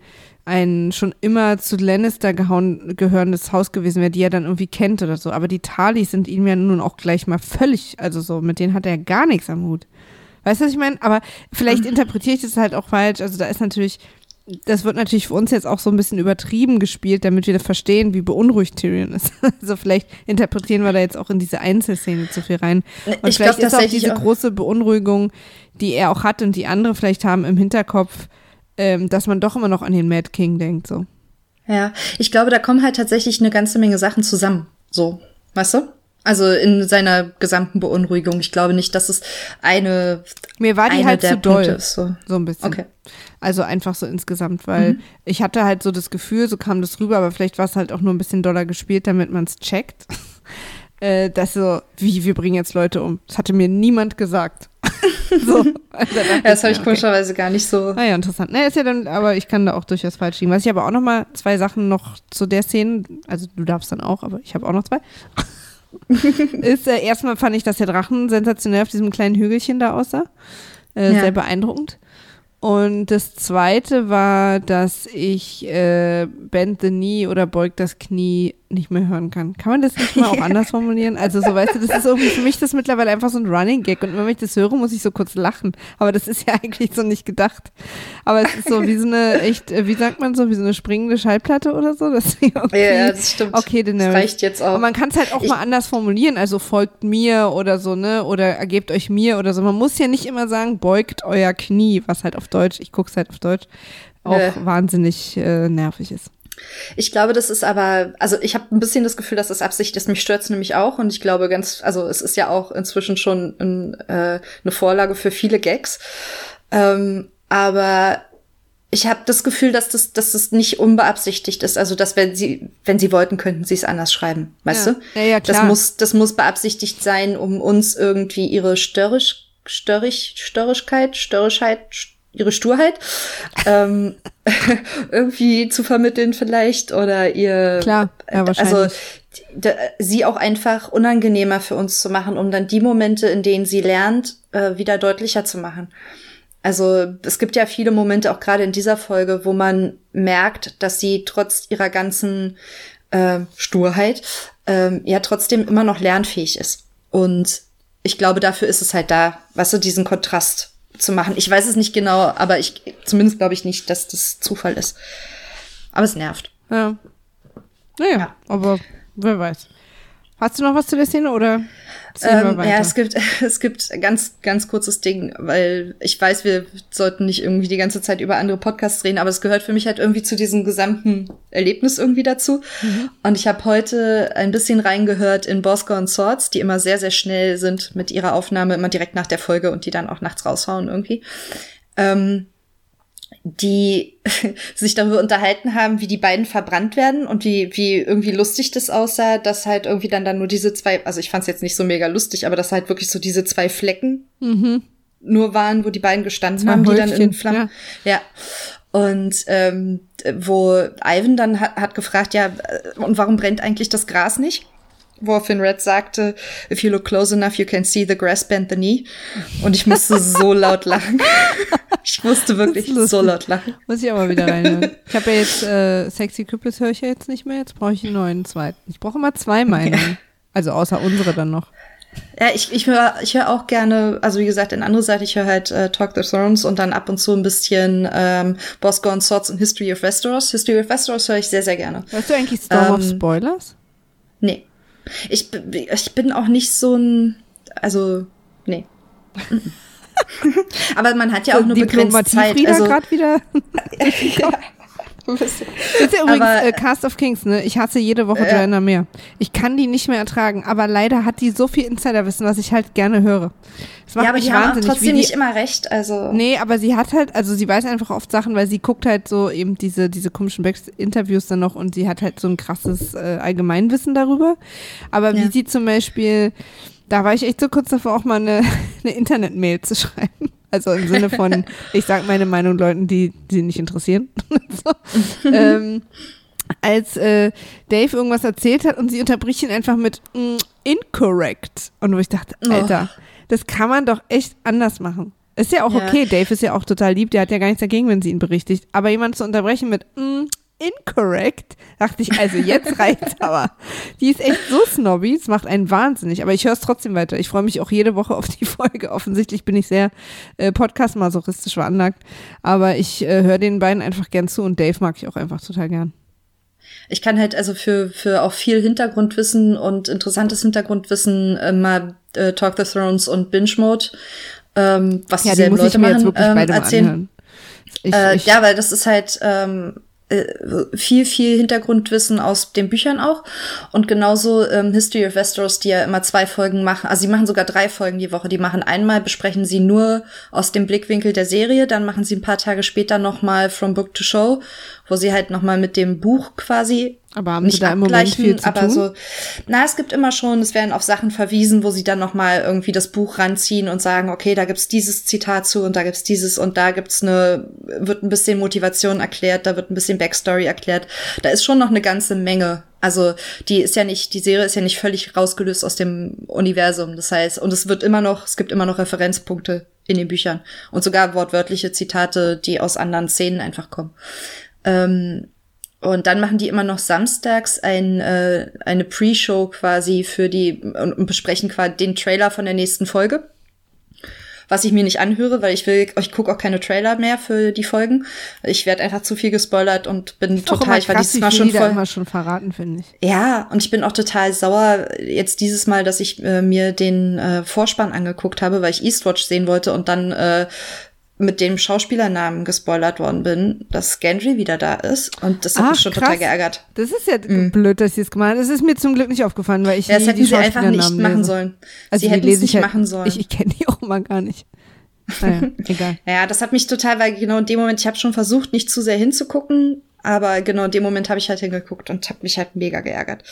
ein schon immer zu Lannister gehauen, gehörendes Haus gewesen wäre, die er dann irgendwie kennt oder so. Aber die Talis sind ihm ja nun auch gleich mal völlig, also so, mit denen hat er gar nichts am Hut. Weißt du, was ich meine? Aber vielleicht interpretiere ich das halt auch falsch. Also da ist natürlich, das wird natürlich für uns jetzt auch so ein bisschen übertrieben gespielt, damit wir verstehen, wie beunruhigt Tyrion ist. Also vielleicht interpretieren wir da jetzt auch in diese Einzelszene zu viel rein. Und Ich vielleicht glaub ist auch diese auch. große Beunruhigung, die er auch hat und die andere vielleicht haben im Hinterkopf, ähm, dass man doch immer noch an den Mad King denkt. So. Ja, ich glaube, da kommen halt tatsächlich eine ganze Menge Sachen zusammen. So, weißt du? Also in seiner gesamten Beunruhigung. Ich glaube nicht, dass es eine, Mir war die eine halt zu doll. Ist. So. So ein bisschen. Okay. Also einfach so insgesamt, weil ich hatte halt so das Gefühl, so kam das rüber, aber vielleicht war es halt auch nur ein bisschen doller gespielt, damit man es checkt. äh, dass so, wie, wir bringen jetzt Leute um. Das hatte mir niemand gesagt. so. Also Ja, das habe ich okay. komischerweise gar nicht so. Ah ja, interessant. Ne, ist ja dann, aber ich kann da auch durchaus falsch liegen. Was ich aber auch noch mal zwei Sachen noch zu der Szene, also du darfst dann auch, aber ich habe auch noch zwei. ist äh, erstmal fand ich, dass der Drachen sensationell auf diesem kleinen Hügelchen da aussah. Äh, Ja. Sehr beeindruckend. Und das zweite war, dass ich äh, Bend the Knee oder Beugt das Knie nicht mehr hören kann. Kann man das nicht mal auch anders formulieren? Also so, weißt du, das ist irgendwie für mich das mittlerweile einfach so ein Running Gag. Und wenn ich das höre, muss ich so kurz lachen. Aber das ist ja eigentlich so nicht gedacht. Aber es ist so wie so eine, echt, äh, wie sagt man so, wie so eine springende Schallplatte oder so. Das irgendwie, Ja, das stimmt. Okay, das Daenerys. reicht jetzt auch. Aber man kann es halt auch Ich- mal anders formulieren, also folgt mir oder so, ne? Oder ergebt euch mir oder so. Man muss ja nicht immer sagen, beugt euer Knie, was halt auf Deutsch, ich guck's halt auf Deutsch, auch Nee. wahnsinnig äh, nervig ist. Ich glaube, das ist aber, also ich habe ein bisschen das Gefühl, dass das Absicht ist. Mich stört's nämlich auch und ich glaube ganz, also es ist ja auch inzwischen schon ein, äh, eine Vorlage für viele Gags. Ähm, aber ich habe das Gefühl, dass das, dass das nicht unbeabsichtigt ist. Also, dass wenn sie, wenn sie wollten, könnten sie es anders schreiben. Weißt Ja. du? Ja, ja, Das klar. muss, das muss beabsichtigt sein, um uns irgendwie ihre störrisch, störrig, Störrigkeit, Störrischheit, ihre Sturheit ähm, irgendwie zu vermitteln vielleicht oder ihr Klar, ja, wahrscheinlich. also sie auch einfach unangenehmer für uns zu machen, um dann die Momente, in denen sie lernt, äh, wieder deutlicher zu machen. Also es gibt ja viele Momente, auch gerade in dieser Folge, wo man merkt, dass sie trotz ihrer ganzen äh, Sturheit ähm, ja trotzdem immer noch lernfähig ist. Und ich glaube, dafür ist es halt da, weißt du, diesen Kontrast zu machen. Ich weiß es nicht genau, aber ich zumindest glaube ich nicht, dass das Zufall ist. Aber es nervt. Ja. Naja, Ja. aber wer weiß. Hast du noch was zu der Szene oder Ähm, ja, es gibt, es gibt ganz, ganz kurzes Ding, weil ich weiß, wir sollten nicht irgendwie die ganze Zeit über andere Podcasts reden, aber es gehört für mich halt irgendwie zu diesem gesamten Erlebnis irgendwie dazu. Und ich habe heute ein bisschen reingehört in Bosco und Swords, die immer sehr, sehr schnell sind mit ihrer Aufnahme, immer direkt nach der Folge und die dann auch nachts raushauen irgendwie. Ähm, die sich darüber unterhalten haben, wie die beiden verbrannt werden und wie, wie irgendwie lustig das aussah, dass halt irgendwie dann, dann nur diese zwei, also ich fand es jetzt nicht so mega lustig, aber dass halt wirklich so diese zwei Flecken nur waren, wo die beiden gestanden haben, die dann in Flammen. Ja. Und ähm, wo Ivan dann hat, hat gefragt, ja, äh, und warum brennt eigentlich das Gras nicht? Woraufhin Red sagte, if you look close enough, you can see the grass bend the knee. Und ich musste so laut lachen. Ich musste wirklich so laut lachen. Muss ich aber wieder reinhören. Ich habe ja jetzt äh, Sexy Küppes höre ich ja jetzt nicht mehr, jetzt brauche ich einen neuen zweiten. Ich brauche immer zwei Meinungen. Also außer unsere dann noch. Ja, ich, ich höre ich hör auch gerne, also wie gesagt, in andere Seite, ich höre halt äh, Talk the Thrones und dann ab und zu ein bisschen ähm, Bosco and Swords und History of Westeros. History of Westeros höre ich sehr, sehr gerne. Hörst du eigentlich Storm of Ähm, Spoilers? Nee. Ich, ich bin auch nicht so ein, also, nee. Aber man hat ja auch nur begrenzt Zeit. Also, gerade wieder. ist ja übrigens Aber- äh, Cast of Kings, ne? Ich hasse jede Woche Ja. Joanna Mehr. Ich kann die nicht mehr ertragen, aber leider hat die so viel Insiderwissen, was ich halt gerne höre. Ja, aber die haben trotzdem wie die, nicht immer recht. Also, Nee, aber sie hat halt, also sie weiß einfach oft Sachen, weil sie guckt halt so eben diese, diese komischen Back-Interviews dann noch und sie hat halt so ein krasses äh, Allgemeinwissen darüber. Aber wie Ja. sie zum Beispiel, da war ich echt so kurz davor, auch mal eine, eine Internet-Mail zu schreiben. Also im Sinne von, ich sag meine Meinung Leuten, die die nicht interessieren. so. ähm, als äh, Dave irgendwas erzählt hat und sie unterbricht ihn einfach mit mm, incorrect. Und wo ich dachte, Oh. Alter, das kann man doch echt anders machen. Ist ja auch Ja. okay, Dave ist ja auch total lieb, der hat ja gar nichts dagegen, wenn sie ihn berichtigt. Aber jemanden zu unterbrechen mit mm, incorrect. Dachte ich, also jetzt reicht's aber. Die ist echt so snobby, es macht einen wahnsinnig. Aber ich höre es trotzdem weiter. Ich freue mich auch jede Woche auf die Folge. Offensichtlich bin ich sehr äh, podcast-masochistisch veranlagt. Aber ich äh, höre den beiden einfach gern zu und Dave mag ich auch einfach total gern. Ich kann halt also für, für auch viel Hintergrundwissen und interessantes Hintergrundwissen äh, mal äh, Talk the Thrones und Binge Mode, ähm, was ja, dieselben Leute machen, ähm, erzählen. Ich, äh, ich, ja, weil das ist halt ähm, äh, viel, viel Hintergrundwissen aus den Büchern auch. Und genauso ähm, History of Westeros, die ja immer zwei Folgen machen. Also sie machen sogar drei Folgen die Woche. Die machen einmal, besprechen sie nur aus dem Blickwinkel der Serie, dann machen sie ein paar Tage später nochmal From Book to Show wo sie halt noch mal mit dem Buch quasi aber haben nicht sie da im Moment viel zu aber tun? so na es gibt immer schon es werden auf Sachen verwiesen wo sie dann noch mal irgendwie das Buch ranziehen und sagen okay da gibt's dieses Zitat zu und da gibt's dieses und da gibt's eine wird ein bisschen Motivation erklärt da wird ein bisschen Backstory erklärt. Da ist schon noch eine ganze Menge. Also die ist ja nicht die Serie ist ja nicht völlig rausgelöst aus dem Universum. Das heißt und es wird immer noch es gibt immer noch Referenzpunkte in den Büchern und sogar wortwörtliche Zitate die aus anderen Szenen einfach kommen ähm, und dann machen die immer noch samstags ein, äh, eine Pre-Show quasi für die und, und besprechen quasi den Trailer von der nächsten Folge. Was ich mir nicht anhöre, weil ich will, ich gucke auch keine Trailer mehr für die Folgen. Ich werde einfach zu viel gespoilert und bin total, ich war krass, dieses Mal schon voll. immer schon verraten, finde ich. Ja, und ich bin auch total sauer jetzt dieses Mal, dass ich äh, mir den äh, Vorspann angeguckt habe, weil ich Eastwatch sehen wollte und dann äh, mit dem Schauspielernamen gespoilert worden bin, dass Gendry wieder da ist. Und das hat Ach, mich schon krass. total geärgert. Das ist ja mhm. blöd, dass sie es gemacht haben. Das ist mir zum Glück nicht aufgefallen, weil ich ja, das hätten sie einfach nicht lese. machen sollen. Also sie hätten es nicht halt, machen sollen. Ich, ich kenne die auch mal gar nicht. Naja, egal. Ja, das hat mich total, weil genau in dem Moment, ich habe schon versucht, nicht zu sehr hinzugucken, aber genau in dem Moment habe ich halt hingeguckt und habe mich halt mega geärgert.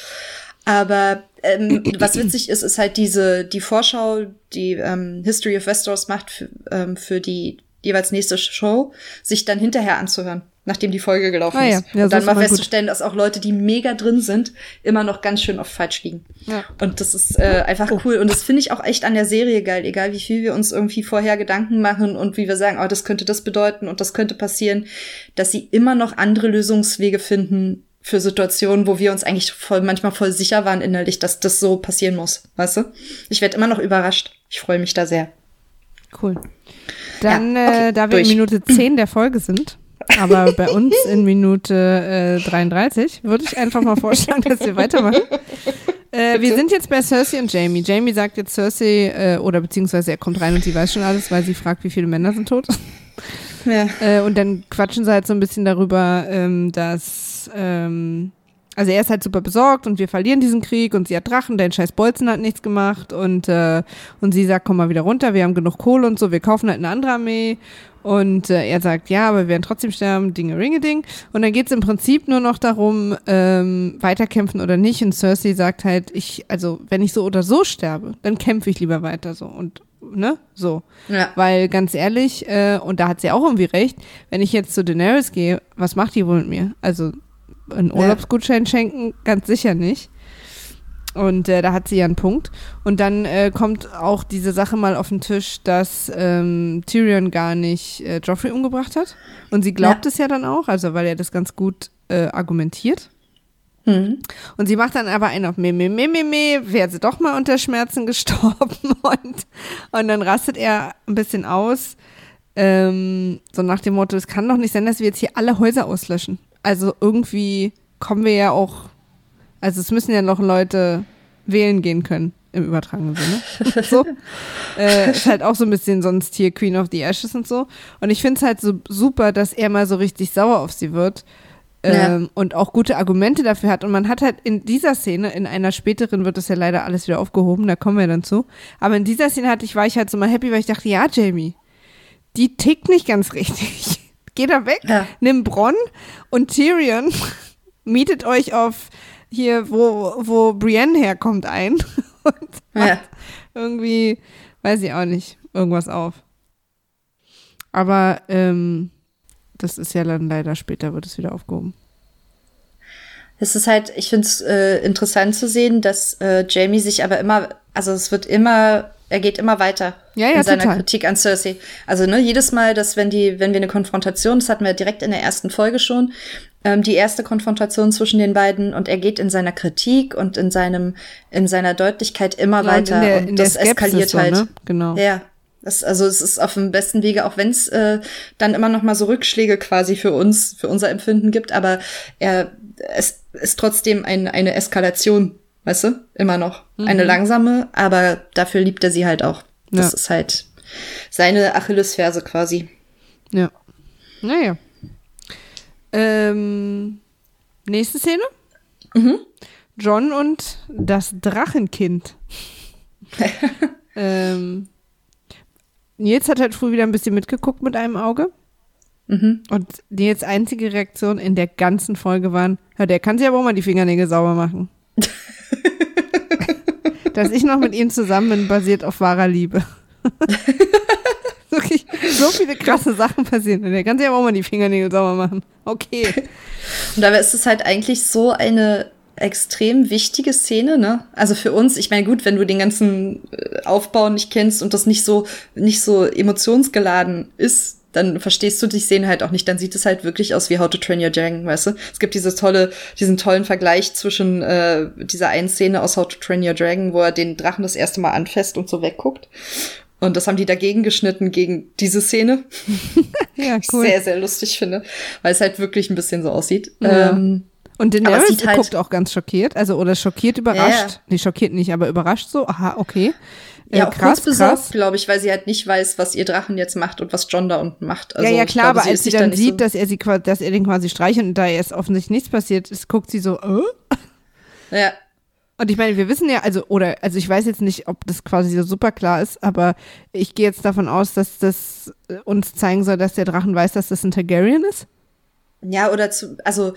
Aber ähm, was witzig ist, ist halt diese die Vorschau, die ähm, History of Westeros macht für, ähm, für die jeweils nächste Show, sich dann hinterher anzuhören, nachdem die Folge gelaufen ah, ist. Ja. Ja, und dann mal festzustellen, gut. dass auch Leute, die mega drin sind, immer noch ganz schön oft falsch liegen. Ja. Und das ist äh, einfach oh. cool. Und das finde ich auch echt an der Serie geil, egal wie viel wir uns irgendwie vorher Gedanken machen und wie wir sagen, oh, das könnte das bedeuten und das könnte passieren, dass sie immer noch andere Lösungswege finden für Situationen, wo wir uns eigentlich voll, manchmal voll sicher waren innerlich, dass das so passieren muss. Weißt du? Ich werde immer noch überrascht. Ich freue mich da sehr. Cool. Dann, ja, okay, äh, da wir durch. in Minute 10 der Folge sind, aber bei uns in Minute äh, 33, würde ich einfach mal vorschlagen, dass wir weitermachen. Äh, wir sind jetzt bei Cersei und Jamie. Jamie sagt jetzt Cersei, äh, oder beziehungsweise er kommt rein und sie weiß schon alles, weil sie fragt, wie viele Männer sind tot. Ja. Äh, und dann quatschen sie halt so ein bisschen darüber, ähm, dass ähm, also er ist halt super besorgt und wir verlieren diesen Krieg und sie hat Drachen, dein scheiß Bolzen hat nichts gemacht und, äh, und sie sagt, komm mal wieder runter, wir haben genug Kohle und so, wir kaufen halt eine andere Armee und äh, er sagt, ja, aber wir werden trotzdem sterben, Dinge, Ringe, Ding. Und dann geht es im Prinzip nur noch darum, ähm, weiterkämpfen oder nicht. Und Cersei sagt halt, ich, also wenn ich so oder so sterbe, dann kämpfe ich lieber weiter so. Und ne, so. Ja. Weil ganz ehrlich, äh, und da hat sie auch irgendwie recht, wenn ich jetzt zu Daenerys gehe, was macht die wohl mit mir? Also einen Urlaubsgutschein schenken, ganz sicher nicht. Und äh, da hat sie ja einen Punkt. Und dann äh, kommt auch diese Sache mal auf den Tisch, dass ähm, Tyrion gar nicht äh, Joffrey umgebracht hat. Und sie glaubt ja. es ja dann auch, also weil er das ganz gut äh, argumentiert. Mhm. Und sie macht dann aber einen auf me, me, me, me, me, wäre sie doch mal unter Schmerzen gestorben. Und, und dann rastet er ein bisschen aus. Ähm, so nach dem Motto, es kann doch nicht sein, dass wir jetzt hier alle Häuser auslöschen also irgendwie kommen wir ja auch, also es müssen ja noch Leute wählen gehen können im übertragenen Sinne. so. Äh, ist halt auch so ein bisschen sonst hier Queen of the Ashes und so. Und ich finde es halt so super, dass er mal so richtig sauer auf sie wird. Ähm, ja. Und auch gute Argumente dafür hat. Und man hat halt in dieser Szene, in einer späteren wird das ja leider alles wieder aufgehoben, da kommen wir dann zu. Aber in dieser Szene hatte ich, war ich halt so mal happy, weil ich dachte, ja, Jamie, die tickt nicht ganz richtig. Geh da weg, ja. nimm Bronn und Tyrion mietet euch auf hier, wo, wo Brienne herkommt, ein und ja. irgendwie, weiß ich auch nicht, irgendwas auf. Aber ähm, das ist ja dann leider später, wird es wieder aufgehoben. Es ist halt, ich finde es äh, interessant zu sehen, dass äh, Jamie sich aber immer, also es wird immer er geht immer weiter ja, ja, in seiner total. Kritik an Cersei. Also ne, jedes Mal, dass wenn die, wenn wir eine Konfrontation, das hatten wir direkt in der ersten Folge schon, ähm, die erste Konfrontation zwischen den beiden und er geht in seiner Kritik und in seinem in seiner Deutlichkeit immer Ja, und weiter in der- und das eskaliert so, halt. ne? Genau. Ja. Das, also es ist auf dem besten Wege, auch wenn es äh, dann immer noch mal so Rückschläge quasi für uns, für unser Empfinden gibt, aber er es ist trotzdem ein, eine Eskalation, weißt du, immer noch. Eine langsame, aber dafür liebt er sie halt auch. Das Ja. ist halt seine Achillesferse quasi. Ja. Naja. Ähm, nächste Szene. John und das Drachenkind. ähm, Nils hat halt früh wieder ein bisschen mitgeguckt mit einem Auge. Mhm. Und Nils einzige Reaktion in der ganzen Folge waren, ja, der kann sich aber auch mal die Fingernägel sauber machen. Dass ich noch mit ihm zusammen bin, basiert auf wahrer Liebe. Wirklich, so viele krasse Sachen passieren. Der kann sich aber auch mal die Fingernägel sauber machen. Okay. Und dabei ist es halt eigentlich so eine extrem wichtige Szene, ne? Also für uns, ich meine, gut, wenn du den ganzen äh, Aufbau nicht kennst und das nicht so, nicht so emotionsgeladen ist, dann verstehst du die Szene halt auch nicht. Dann sieht es halt wirklich aus wie How to Train Your Dragon, weißt du? Es gibt diese tolle, diesen tollen Vergleich zwischen äh, dieser einen Szene aus How to Train Your Dragon, wo er den Drachen das erste Mal anfasst und so wegguckt. Und das haben die dagegen geschnitten gegen diese Szene. Ja, Ich cool. sehr, sehr lustig finde, weil es halt wirklich ein bisschen so aussieht. Ja. Ähm, Und Daenerys halt- guckt auch ganz schockiert, also oder schockiert überrascht. Ja, Nee, schockiert nicht, aber überrascht so. Aha, okay. Äh, Ja, auch krass, besorgt, glaube ich, weil sie halt nicht weiß, was ihr Drachen jetzt macht und was John da unten macht. Also, ja, ja, klar, glaube, aber als sie dann nicht sieht, so dass er sie dass er den quasi streichelt und da erst offensichtlich nichts passiert ist, guckt sie so, äh? Ja, Und ich meine, wir wissen ja, also, oder, also ich weiß jetzt nicht, ob das quasi so super klar ist, aber ich gehe jetzt davon aus, dass das äh, uns zeigen soll, dass der Drachen weiß, dass das ein Targaryen ist. ja, oder zu, also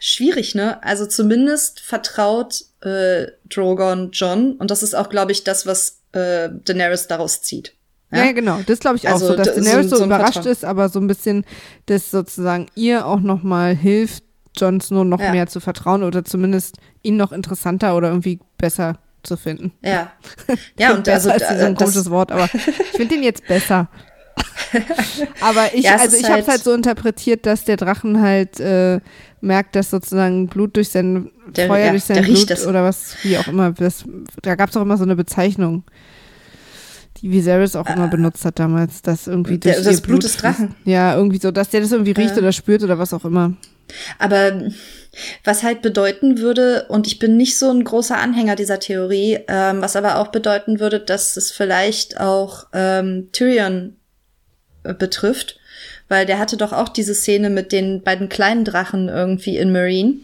schwierig, ne? Also zumindest vertraut äh, Drogon John und das ist auch, glaube ich, das, was äh, Daenerys daraus zieht. Ja, ja genau. Das glaube ich auch Also, so, dass Daenerys so, so überrascht Vertrauen. ist, aber so ein bisschen, dass sozusagen ihr auch nochmal hilft, Jon Snow noch Ja. mehr zu vertrauen oder zumindest ihn noch interessanter oder irgendwie besser zu finden. Ja, ja und also ist so ein das, komisches Wort, aber ich finde den jetzt besser. aber ich, Ja, also ich habe es halt- halt so interpretiert, dass der Drachen halt äh, merkt, dass sozusagen Blut durch sein Der- Feuer ja, durch sein Blut es. oder was, wie auch immer. Das, da gab es auch immer so eine Bezeichnung, die Viserys auch immer benutzt hat damals, dass irgendwie Ah. Der- das ihr Blut des. Drachen. Ja, irgendwie so, dass der das irgendwie riecht Ja. oder spürt oder was auch immer. Aber was halt bedeuten würde, und ich bin nicht so ein großer Anhänger dieser Theorie, ähm, was aber auch bedeuten würde, dass es vielleicht auch ähm, Tyrion äh, betrifft, weil der hatte doch auch diese Szene mit den beiden kleinen Drachen irgendwie in Marine,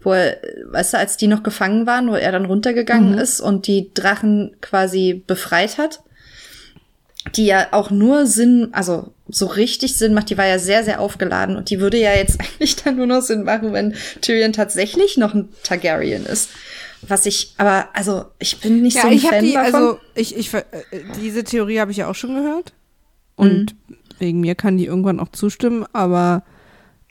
wo er, äh, weißt du, als die noch gefangen waren, wo er dann runtergegangen Mhm. ist und die Drachen quasi befreit hat die ja auch nur Sinn, also so richtig Sinn macht, die war ja sehr, sehr aufgeladen und die würde ja jetzt eigentlich dann nur noch Sinn machen, wenn Tyrion tatsächlich noch ein Targaryen ist. Was ich, aber, also, ich bin nicht so ein ich habe Fan die, davon. also ich, ich, ver- äh, diese Theorie habe ich ja auch schon gehört. Und Mhm. Wegen mir kann die irgendwann auch zustimmen, aber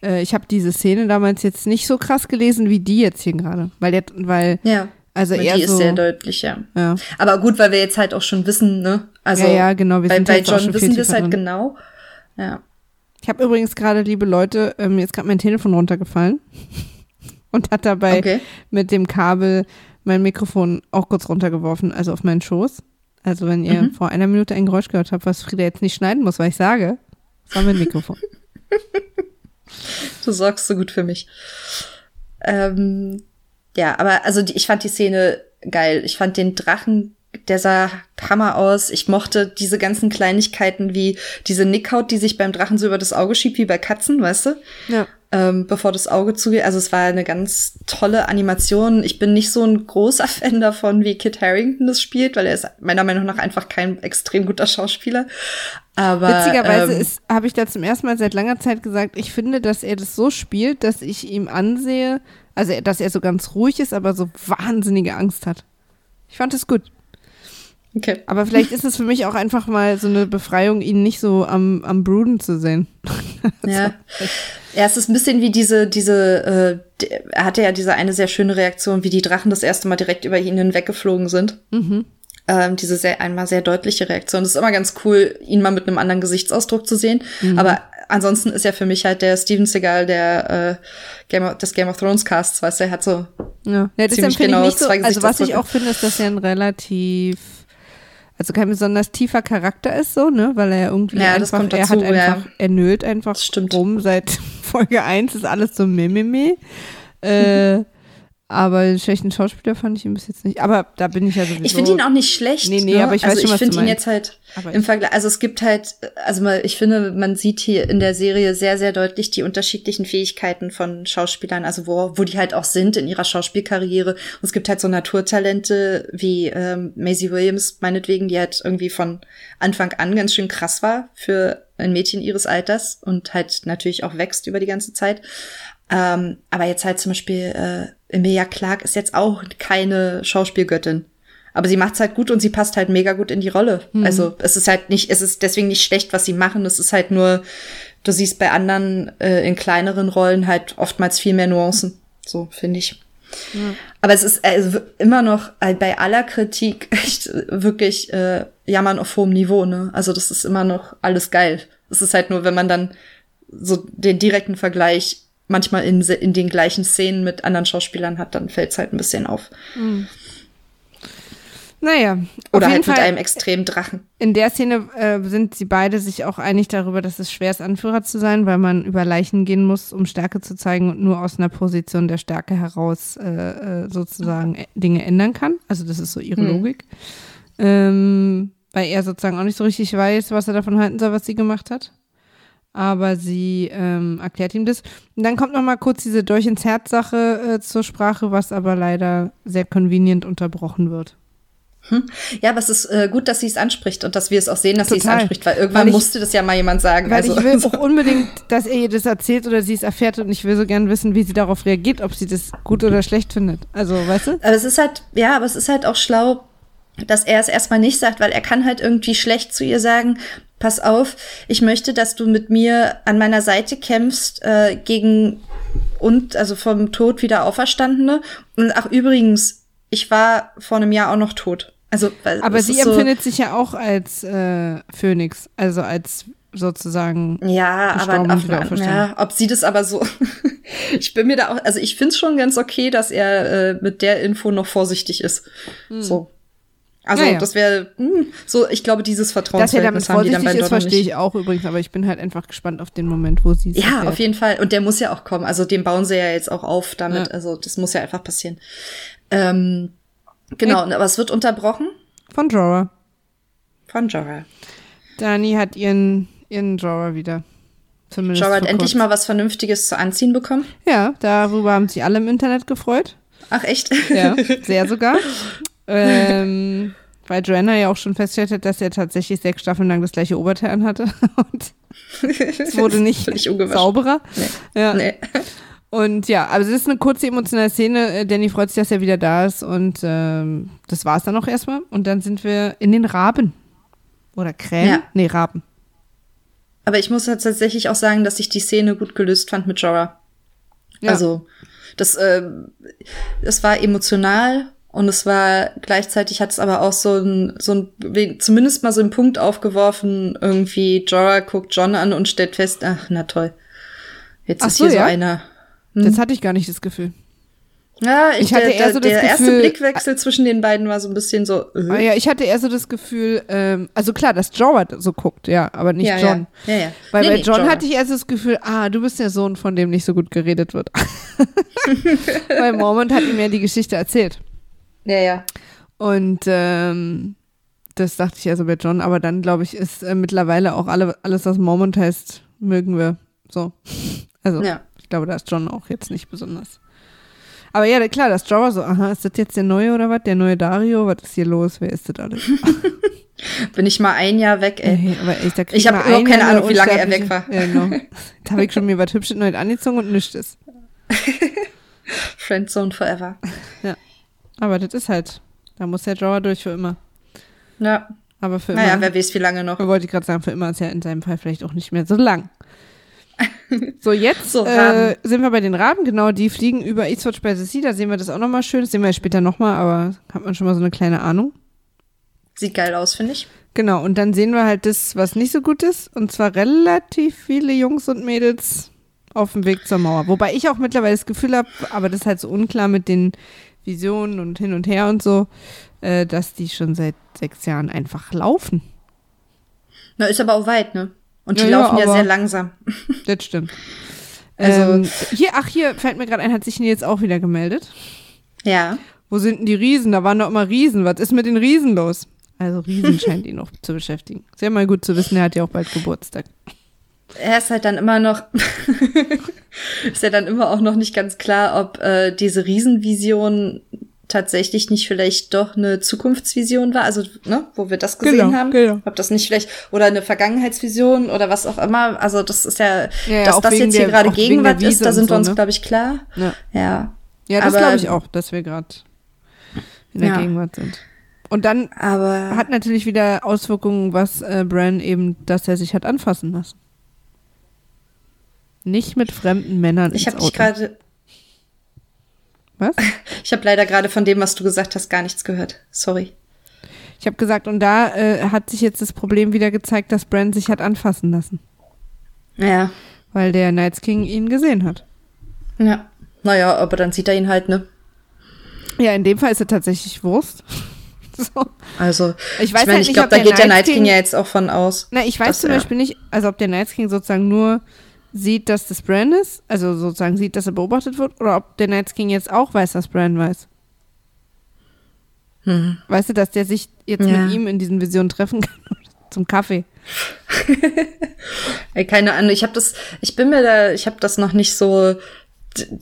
äh, ich habe diese Szene damals jetzt nicht so krass gelesen wie die jetzt hier gerade. Weil der, weil, ja, also die eher ist so. sehr deutlich, ja. ja. Aber gut, weil wir jetzt halt auch schon wissen, ne? Also, ja, ja, genau. Wir bei, sind bei John wissen wir es halt genau. Ja. Ich habe übrigens gerade, liebe Leute, ähm, jetzt gerade mein Telefon runtergefallen und hat dabei Okay. mit dem Kabel mein Mikrofon auch kurz runtergeworfen, also auf meinen Schoß. Also wenn ihr Mhm. vor einer Minute ein Geräusch gehört habt, was Frieda jetzt nicht schneiden muss, weil ich sage, das war mein Mikrofon. Du sorgst so gut für mich. Ähm, ja, aber also die, ich fand die Szene geil. Ich fand den Drachen, der sah Hammer aus. Ich mochte diese ganzen Kleinigkeiten wie diese Nickhaut, die sich beim Drachen so über das Auge schiebt, wie bei Katzen, weißt du? Ja. Ähm, bevor das Auge zugeht. Also es war eine ganz tolle Animation. Ich bin nicht so ein großer Fan davon, wie Kit Harrington das spielt, weil er ist meiner Meinung nach einfach kein extrem guter Schauspieler. Aber Witzigerweise ähm, habe ich da zum ersten Mal seit langer Zeit gesagt, ich finde, dass er das so spielt, dass ich ihm ansehe, also dass er so ganz ruhig ist, aber so wahnsinnige Angst hat. Ich fand es gut. Okay. Aber vielleicht ist es für mich auch einfach mal so eine Befreiung, ihn nicht so am, am Bruden zu sehen. Ja. Ja, es ist ein bisschen wie diese, diese, äh, er hatte ja diese eine sehr schöne Reaktion, wie die Drachen das erste Mal direkt über ihn hinweggeflogen sind. Mhm. Ähm, diese sehr, einmal sehr deutliche Reaktion. Das ist immer ganz cool, ihn mal mit einem anderen Gesichtsausdruck zu sehen. Mhm. Aber ansonsten ist ja für mich halt der Steven Seagal der äh, Game of, des Game of Thrones Casts, weißt du, er hat so Ja, ja ziemlich genau so. zwei Also was ich auch finde, ist, dass er ein relativ, also kein besonders tiefer Charakter ist, so, ne? Weil er ja irgendwie Ja, einfach, er dazu, hat ja. einfach, er nölt einfach rum seit Folge 1, ist alles so mimimi. Äh, aber den schlechten Schauspieler fand ich ihn bis jetzt nicht. Aber da bin ich ja sowieso. Ich finde ihn auch nicht schlecht. Nee, nee, ne? aber ich also weiß schon, ich was finde ihn jetzt halt Aber im ich- Vergleich, also es gibt halt, also mal, ich finde, man sieht hier in der Serie sehr, sehr deutlich die unterschiedlichen Fähigkeiten von Schauspielern, also wo, wo die halt auch sind in ihrer Schauspielkarriere. Und es gibt halt so Naturtalente wie ähm, Maisie Williams, meinetwegen, die halt irgendwie von Anfang an ganz schön krass war für ein Mädchen ihres Alters und halt natürlich auch wächst über die ganze Zeit. Ähm, aber jetzt halt zum Beispiel äh, Emilia Clarke ist jetzt auch keine Schauspielgöttin. Aber sie macht's halt gut und sie passt halt mega gut in die Rolle. Also es ist halt nicht, es ist deswegen nicht schlecht, was sie machen. Es ist halt nur, du siehst bei anderen äh, in kleineren Rollen halt oftmals viel mehr Nuancen. So finde ich. Aber es ist also immer noch äh, bei aller Kritik echt wirklich äh, Jammern auf hohem Niveau. Ne? Also das ist immer noch alles geil. Es ist halt nur, wenn man dann so den direkten Vergleich manchmal in, in den gleichen Szenen mit anderen Schauspielern hat, dann fällt's halt ein bisschen auf. Naja, Oder halt mit Fall, einem extremen Drachen. in der Szene äh, sind sie beide sich auch einig darüber, dass es schwer ist, Anführer zu sein, weil man über Leichen gehen muss, um Stärke zu zeigen und nur aus einer Position der Stärke heraus äh, äh, sozusagen äh, Dinge ändern kann. Also das ist so ihre Hm. Logik. Ähm, weil er sozusagen auch nicht so richtig weiß, was er davon halten soll, was sie gemacht hat. Aber sie ähm, erklärt ihm das. Und dann kommt noch mal kurz diese Durch ins Herz-Sache äh, zur Sprache, was aber leider sehr convenient unterbrochen wird. Ja, aber es ist äh, gut, dass sie es anspricht und dass wir es auch sehen, dass sie es Total. anspricht, weil irgendwann Weil ich- musste das ja mal jemand sagen. Weil also, ich will auch unbedingt, dass er ihr das erzählt oder sie es erfährt und ich will so gern wissen, wie sie darauf reagiert, ob sie das gut oder schlecht findet. Also, weißt du? aber es ist halt, ja, aber es ist halt auch schlau, dass er es erstmal nicht sagt, weil er kann halt irgendwie schlecht zu ihr sagen, pass auf, ich möchte, dass du mit mir an meiner Seite kämpfst äh, gegen und also vom Tod wieder Auferstandene. Und ach übrigens, ich war vor einem Jahr auch noch tot. Also, weil Aber es sie ist so, empfindet sich ja auch als äh, Phönix, also als sozusagen. Ja, aber auf, ja, ob sie das aber so. ich bin mir da auch, also ich find's schon ganz okay, dass er äh, mit der Info noch vorsichtig ist. So. Also Naja. das wäre so, ich glaube, dieses Dass er damit haben die dann beiden ist, verstehe ich auch übrigens, aber ich bin halt einfach gespannt auf den Moment, wo sie es Ja, erfährt. auf jeden Fall. Und der muss ja auch kommen. Also den bauen sie ja jetzt auch auf damit. Ja. Also das muss ja einfach passieren. Ähm, genau, aber es wird unterbrochen Von Jorah. von Jorah. Dani hat ihren, ihren Jorah wieder. Zumindest Jorah hat endlich mal was Vernünftiges zu anziehen bekommen. Ja, darüber haben sich alle im Internet gefreut. Ach echt? Ja, sehr sogar. Ähm, weil Joanna ja auch schon festgestellt hat, dass er tatsächlich sechs Staffeln lang das gleiche Oberteil anhatte. Und es wurde nicht sauberer. Ja. nee. Und ja, also es ist eine kurze emotionale Szene. Äh, Danny freut sich, dass er wieder da ist. Und ähm, das war es dann auch erstmal. Und dann sind wir in den Raben. Oder Krähen? Ja. Nee, Raben. Aber ich muss halt tatsächlich auch sagen, dass ich die Szene gut gelöst fand mit Jorah. Ja. Also, das, ähm, es war emotional und es war gleichzeitig hat es aber auch so ein, so ein, zumindest mal so einen Punkt aufgeworfen, irgendwie Jorah guckt John an und stellt fest, ach, na toll. Jetzt Ach ist so, hier so ja? einer. Das hatte ich gar nicht das Gefühl. Ja, ich, Ich hatte der, eher so der, das der erste Gefühl- Blickwechsel zwischen den beiden war so ein bisschen so, äh. Aber ja, ich hatte eher so das Gefühl, ähm, also klar, dass Jorah so guckt, ja, aber nicht ja, John. Ja, ja, ja. Weil Nee, bei nee, John Jorah. hatte ich erst das Gefühl, ah, du bist der Sohn, von dem nicht so gut geredet wird. Weil Mormont hat ihm ja die Geschichte erzählt. Ja, ja. Und ähm, das dachte ich also bei John, aber dann glaube ich, ist äh, mittlerweile auch alle, alles, was Mormont heißt, mögen wir so. Also Ja. ich glaube, da ist John auch jetzt nicht besonders. Aber ja, klar, das Jorah so, aha, ist das jetzt der neue oder was? Der neue Dario? Was ist hier los? Wer ist das alles? Bin ich mal ein Jahr weg, ey. Ey, aber echt, da Ich hab man überhaupt keine eine Ahnung, wie lange er weg war. Ja, genau. Jetzt habe ich schon mir was Hübsches Neues angezogen und nichts ist. Friendzone forever. Aber das ist halt, da muss der Jorah durch für immer. Ja. Aber für Naja, immer, wer weiß, wie lange noch. wollte ich gerade sagen, für immer ist ja in seinem Fall vielleicht auch nicht mehr so lang. So, jetzt So, äh, sind wir bei den Raben, genau, die fliegen über Eastwatch by the Sea, da sehen wir das auch nochmal schön, das sehen wir ja später nochmal, aber hat man schon mal so eine kleine Ahnung. Sieht geil aus, finde ich. Genau, und dann sehen wir halt das, was nicht so gut ist. Und zwar relativ viele Jungs und Mädels auf dem Weg zur Mauer. Wobei ich auch mittlerweile das Gefühl habe, aber das ist halt so unklar mit den Visionen und hin und her und so, äh, dass die schon seit sechs Jahren einfach laufen. Na, ist aber auch weit, ne? Und die Ja, ja, laufen ja aber- sehr langsam. Das stimmt. Also- ähm, hier, ach, hier fällt mir gerade ein, hat sich jetzt auch wieder gemeldet. Ja. Wo sind denn die Riesen? Da waren doch immer Riesen. Was ist mit den Riesen los? Also Riesen scheint ihn noch zu beschäftigen. Sehr mal gut zu wissen, er hat ja auch bald Geburtstag. Er ist halt dann immer noch, ist ja dann immer auch noch nicht ganz klar, ob äh, diese Riesenvision tatsächlich nicht vielleicht doch eine Zukunftsvision war, also ne, wo wir das gesehen Genau, haben, genau. ob das nicht vielleicht oder eine Vergangenheitsvision oder was auch immer, also das ist ja, Ja, dass das jetzt hier der- gerade Gegenwart ist, da sind so, wir uns ne? glaube ich klar. Ja, Ja, ja das glaube ich auch, dass wir gerade in der Ja. Gegenwart sind. Und dann aber hat natürlich wieder Auswirkungen, was äh, Bran eben, dass er sich hat anfassen lassen. Nicht mit fremden Männern ich ins habe dich gerade, Was? ich habe leider gerade von dem, was du gesagt hast, gar nichts gehört. Sorry. Ich habe gesagt, und da äh, hat sich jetzt das Problem wieder gezeigt, dass Bran sich hat anfassen lassen, Ja, weil der Night's King ihn gesehen hat. ja. Naja, aber dann sieht er ihn halt, ne? Ja, in dem Fall ist er tatsächlich Wurst. so. Also, Ich weiß ich meine, halt ich glaube, da der geht der Night Night King King- ja jetzt auch von aus. Na, ich weiß zum. Beispiel nicht, also ob der Night's King sozusagen nur sieht, dass das Bran ist, also sozusagen sieht, dass er beobachtet wird, oder ob der Night's King jetzt auch weiß, dass Bran weiß. Hm. Weißt du, dass der sich jetzt Ja. mit ihm in diesen Visionen treffen kann? Zum Kaffee. Ey, keine Ahnung, ich habe das, ich bin mir da, ich habe das noch nicht so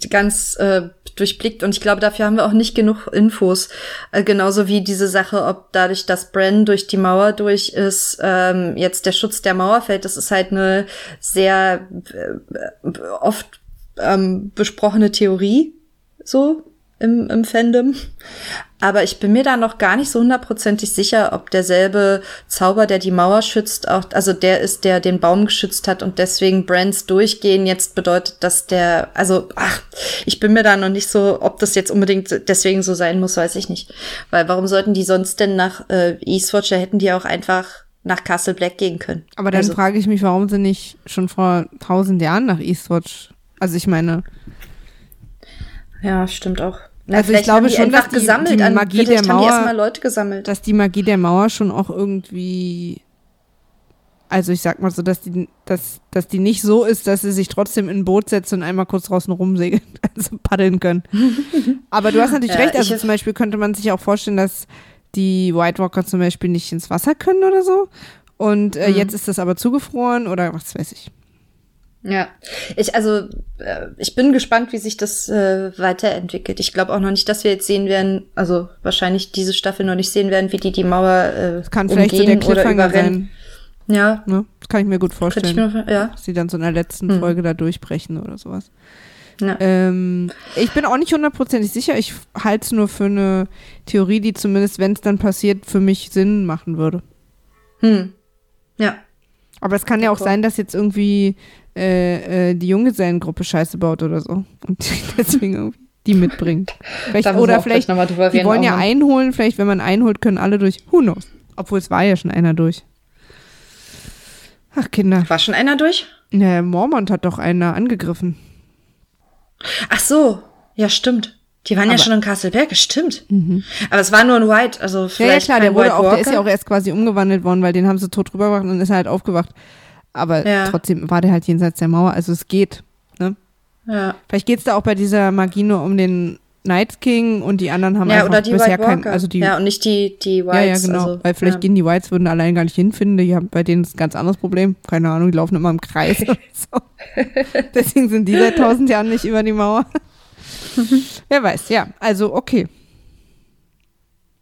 ganz äh, durchblickt und ich glaube, dafür haben wir auch nicht genug Infos. Äh, genauso wie diese Sache, ob dadurch, dass Bran durch die Mauer durch ist, ähm, jetzt der Schutz der Mauer fällt. Das ist halt eine sehr äh, oft ähm, besprochene Theorie, so im, im Fandom. Aber ich bin mir da noch gar nicht so hundertprozentig sicher, ob derselbe Zauber, der die Mauer schützt, auch, also der ist, der den Baum geschützt hat und deswegen Brands Durchgehen jetzt bedeutet, dass der, also, ach, ich bin mir da noch nicht so, ob das jetzt unbedingt deswegen so sein muss, weiß ich nicht. Weil warum sollten die sonst denn nach äh, Eastwatcher hätten die auch einfach nach Castle Black gehen können? Aber dann also, frage ich mich, warum sie nicht schon vor tausend Jahren nach Eastwatch. Also ich meine, Ja, stimmt auch. Na, Also ich glaube die schon, dass die- gesammelt die an, Magie vielleicht der haben die Mauer- gesammelt. dass die Magie der Mauer schon auch irgendwie, also ich sag mal so, dass die, dass, dass die nicht so ist, dass sie sich trotzdem in ein Boot setzen und einmal kurz draußen rumsegeln, also paddeln können. Aber du hast natürlich Ja, recht, also zum Beispiel könnte man sich auch vorstellen, dass die White Walker zum Beispiel nicht ins Wasser können oder so. Und äh, Mhm. jetzt ist das aber zugefroren oder was weiß ich. Ja, ich also äh, ich bin gespannt, wie sich das äh, weiterentwickelt. Ich glaube auch noch nicht, dass wir jetzt sehen werden, also wahrscheinlich diese Staffel noch nicht sehen werden, wie die die Mauer äh, Das kann vielleicht so der umgehen oder Cliffhanger überrennen. sein. Ja, Ne? Das kann ich mir gut vorstellen. mir ja. dass sie dann so in der letzten Hm. Folge da durchbrechen oder sowas. ja. Ähm, ich bin auch nicht hundertprozentig sicher. Ich halte es nur für eine Theorie, die zumindest, wenn es dann passiert, für mich Sinn machen würde. Hm. Ja. Aber es kann ja auch sein, dass jetzt irgendwie äh, äh, die Junggesellengruppe Scheiße baut oder so. Und deswegen irgendwie die mitbringt. Vielleicht, oder vielleicht, drüber die reden, wollen ja einholen. Vielleicht, wenn man einholt, können alle durch. Who knows? Obwohl es war ja schon einer durch. Ach, Kinder. War schon einer durch? Ne, Mormont hat doch einer angegriffen. Ach so, ja stimmt. Die waren ja Aber- Mhm. schon in Castleberg, stimmt. Aber es war nur ein White, also Ja, ja, vielleicht klar, der wurde White auch, der ist ja auch erst quasi umgewandelt worden, weil den haben sie tot rübergebracht und dann ist er halt aufgewacht. Aber Ja. trotzdem war der halt jenseits der Mauer, also es geht. Ne? Ja. Vielleicht geht es da auch bei dieser Magie nur um den Night King und die anderen haben ja, einfach oder die bisher White kein, Walker. also die, ja, und nicht die, die Whites. ja, ja, genau, Also, weil vielleicht ja. gehen die Whites würden allein gar nicht hinfinden, die haben bei denen ist ein ganz anderes Problem, keine Ahnung, die laufen immer im Kreis so. Deswegen sind die seit tausend Jahren nicht über die Mauer. Wer weiß, ja, also okay.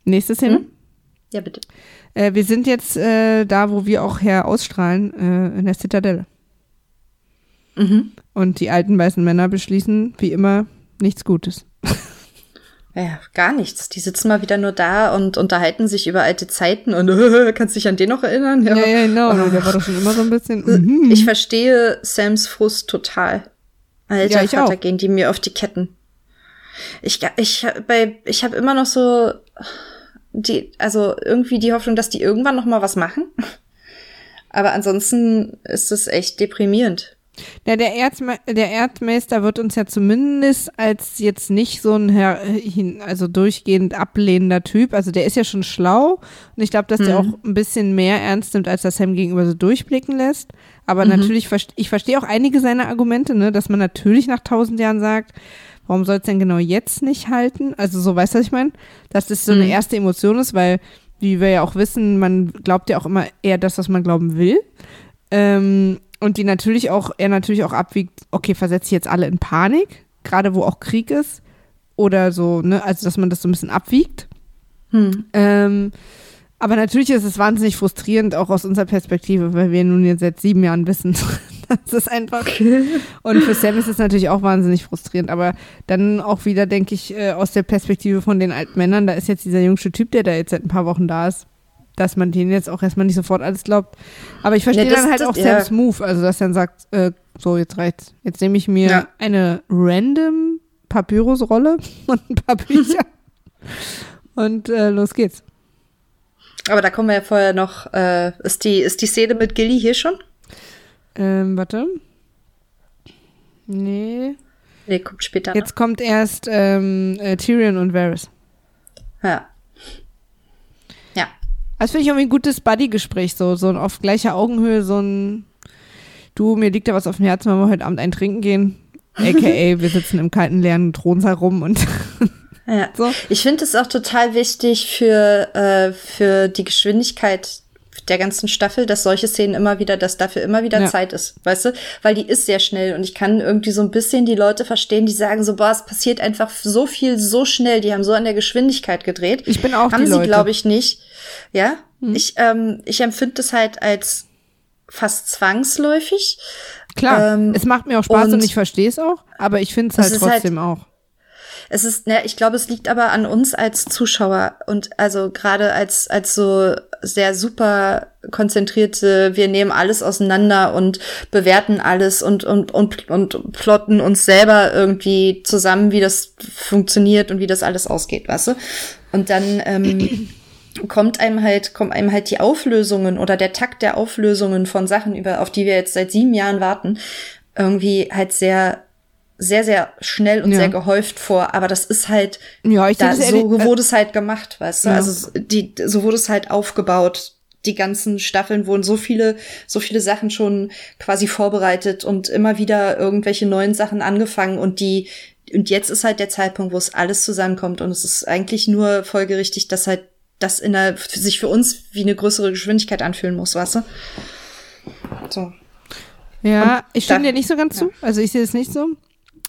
Nächstes Thema. Hm? Ja, bitte. Äh, wir sind jetzt äh, da, wo wir auch her ausstrahlen, äh, in der Zitadelle. Mhm. Und die alten weißen Männer beschließen, wie immer, nichts Gutes. Ja, gar nichts. Die sitzen mal wieder nur da und unterhalten sich über alte Zeiten und äh, kannst dich an den noch erinnern? Ja, ja, genau. Der war doch schon immer so ein bisschen. Mhm. Ich verstehe Sams Frust total. Alter Ja, ich Vater, gehen die mir auf die Ketten. Ich, ich, bei, ich habe immer noch so, die, also irgendwie die Hoffnung, dass die irgendwann noch mal was machen. Aber ansonsten ist es echt deprimierend. Ja, der, Erzme der Erdmeister wird uns ja zumindest als jetzt nicht so ein Herr, also durchgehend ablehnender Typ. Also der ist ja schon schlau und ich glaube, dass der Mhm. auch ein bisschen mehr ernst nimmt, als das Sam gegenüber so durchblicken lässt. Aber Mhm. natürlich, ich verstehe auch einige seiner Argumente, ne, dass man natürlich nach tausend Jahren sagt, warum soll es denn genau jetzt nicht halten? Also so, weißt du, was ich meine? Dass das so eine Mhm. erste Emotion ist, weil, wie wir ja auch wissen, man glaubt ja auch immer eher das, was man glauben will. Ähm, und die natürlich auch, er natürlich auch abwiegt, okay, versetze ich jetzt alle in Panik, gerade wo auch Krieg ist. Oder so, ne, also dass man das so ein bisschen abwiegt. Hm. Ähm, aber natürlich ist es wahnsinnig frustrierend, auch aus unserer Perspektive, weil wir nun jetzt seit sieben Jahren wissen, das ist einfach. Und für Sam ist es natürlich auch wahnsinnig frustrierend. Aber dann auch wieder, denke ich, äh, aus der Perspektive von den alten Männern, da ist jetzt dieser jüngste Typ, der da jetzt seit ein paar Wochen da ist, dass man denen jetzt auch erstmal nicht sofort alles glaubt. Aber ich verstehe Ja, dann halt das- auch ja. Sams Move, also dass er dann sagt, äh, so, jetzt reicht's. Jetzt nehme ich mir Ja. eine random Papyrus-Rolle und ein paar Bücher. und äh, los geht's. Aber da kommen wir ja vorher noch, äh, ist die, ist die Szene mit Gilly hier schon? Ähm, warte. Nee. Nee, kommt später. Jetzt kommt erst ähm, äh, Tyrion und Varys. noch. Ja. Ja. Das finde ich irgendwie ein gutes Buddy-Gespräch, so, so ein auf gleicher Augenhöhe, so ein Du, mir liegt da was auf dem Herzen, wollen wir heute Abend ein Trinken gehen? AKA, wir sitzen im kalten, leeren Thronsaal rum und Ja. so. Ich finde es auch total wichtig für, äh, für die Geschwindigkeit der ganzen Staffel, dass solche Szenen immer wieder, dass dafür immer wieder Ja. Zeit ist, weißt du? Weil die ist sehr schnell und ich kann irgendwie so ein bisschen die Leute verstehen, die sagen so, boah, es passiert einfach so viel, so schnell, die haben so an der Geschwindigkeit gedreht. Ich bin auch haben die sie, Leute. glaube ich, nicht. Ja, Hm. ich, ähm, ich empfinde das halt als fast zwangsläufig. Klar, Ähm, es macht mir auch Spaß und, und- ich verstehe es auch, aber ich finde es Es halt halt- trotzdem auch. Es ist, ne, ich glaube, es liegt aber an uns als Zuschauer und also gerade als als so sehr super konzentrierte, wir nehmen alles auseinander und bewerten alles und und und und plotten uns selber irgendwie zusammen, wie das funktioniert und wie das alles ausgeht, weißt du? Und dann ähm, kommt einem halt kommen einem halt die Auflösungen oder der Takt der Auflösungen von Sachen über auf die wir jetzt seit sieben Jahren warten irgendwie halt sehr sehr, sehr schnell und Ja. sehr gehäuft vor, aber das ist halt, Ja, ich da, so ehrlich- äh, wurde es halt gemacht, weißt du? Ja. Also die, so wurde es halt aufgebaut. Die ganzen Staffeln wurden so viele, so viele Sachen schon quasi vorbereitet und immer wieder irgendwelche neuen Sachen angefangen und die, und jetzt ist halt der Zeitpunkt, wo es alles zusammenkommt und es ist eigentlich nur folgerichtig, dass halt das in der, sich für uns wie eine größere Geschwindigkeit anfühlen muss, weißt du? So. Ja, Und ich stimme da- dir nicht so ganz zu. Also ich sehe es nicht so.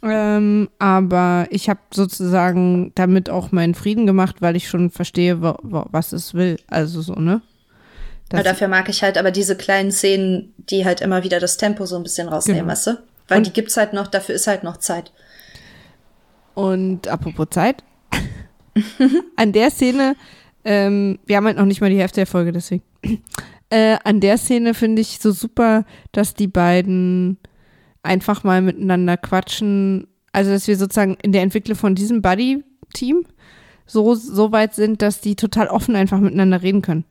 Ähm, aber ich habe sozusagen damit auch meinen Frieden gemacht, weil ich schon verstehe, wa wa was es will. Also so, ne? Aber dafür mag ich halt aber diese kleinen Szenen, die halt immer wieder das Tempo so ein bisschen rausnehmen, Genau. weißt du? Weil Und- die gibt's halt noch, dafür ist halt noch Zeit. Und apropos Zeit, an der Szene, ähm, wir haben halt noch nicht mal die Hälfte der Folge, deswegen. Äh, an der Szene finde ich so super, dass die beiden einfach mal miteinander quatschen. Also, dass wir sozusagen in der Entwicklung von diesem Buddy-Team so, so weit sind, dass die total offen einfach miteinander reden können.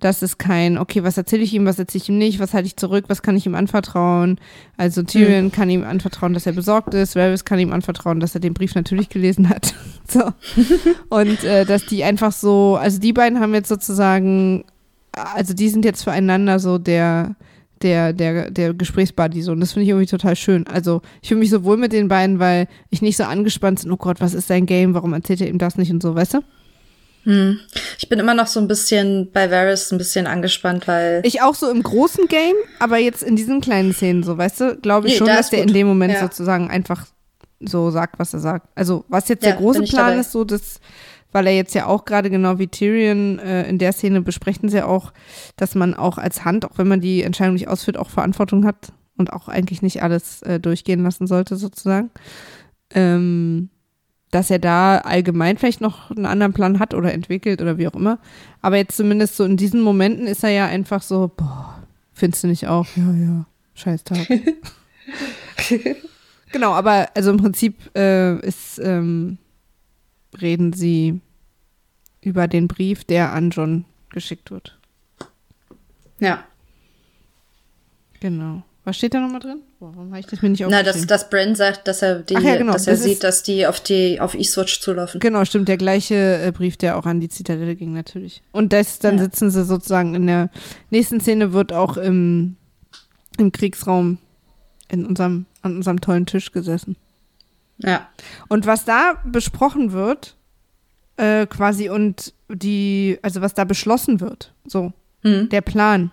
Das ist kein, okay, was erzähle ich ihm, was erzähle ich ihm nicht, was halte ich zurück, was kann ich ihm anvertrauen. Also Tyrion kann ihm anvertrauen, dass er besorgt ist, Varys kann ihm anvertrauen, dass er den Brief natürlich gelesen hat. so. Und äh, dass die einfach so, also die beiden haben jetzt sozusagen, also die sind jetzt füreinander so der, der, der, der Gesprächsbuddy so. Und das finde ich irgendwie total schön. Also ich fühle mich so wohl mit den beiden, weil ich nicht so angespannt bin, oh Gott, was ist sein Game, warum erzählt er ihm das nicht und so, weißt du? Hm. Ich bin immer noch so ein bisschen bei Varys ein bisschen angespannt, weil Ich auch so im großen Game, aber jetzt in diesen kleinen Szenen so, weißt du, glaube ich Nee, schon, da dass der gut. in dem Moment Ja. sozusagen einfach so sagt, was er sagt. Also was jetzt Ja, der große Plan dabei. ist, so das, weil er jetzt ja auch gerade genau wie Tyrion äh, in der Szene besprechen sie auch, dass man auch als Hand, auch wenn man die Entscheidung nicht ausführt, auch Verantwortung hat und auch eigentlich nicht alles äh, durchgehen lassen sollte sozusagen. Ähm, dass er da allgemein vielleicht noch einen anderen Plan hat oder entwickelt oder wie auch immer. Aber jetzt zumindest so in diesen Momenten ist er ja einfach so, boah, findest du nicht auch? Ja, ja, scheiß Tag. genau, aber also im Prinzip äh, ist, ähm, reden sie über den Brief, der an John geschickt wird. Ja. Genau. Was steht da nochmal drin? Warum habe ich das mir nicht Na, dass, dass Bran sagt, dass er, die, ja, genau. dass er das sieht, dass die auf die auf Eastwatch zulaufen. Genau, stimmt. Der gleiche äh, Brief, der auch an die Zitadelle ging, natürlich. Und das, dann ja. sitzen sie sozusagen in der nächsten Szene, wird auch im, im Kriegsraum in unserem, an unserem tollen Tisch gesessen. Ja. Und was da besprochen wird, äh, quasi und die, also was da beschlossen wird, so, mhm. der Plan,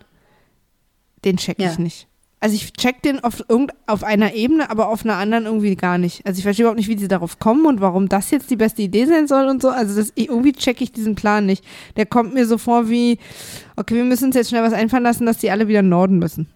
den check ich Ja. nicht. Also ich check den auf, irgend, auf einer Ebene, aber auf einer anderen irgendwie gar nicht. Also ich verstehe überhaupt nicht, wie sie darauf kommen und warum das jetzt die beste Idee sein soll und so. Also das, irgendwie check ich diesen Plan nicht. Der kommt mir so vor wie, okay, wir müssen uns jetzt schnell was einfallen lassen, dass die alle wieder Norden müssen.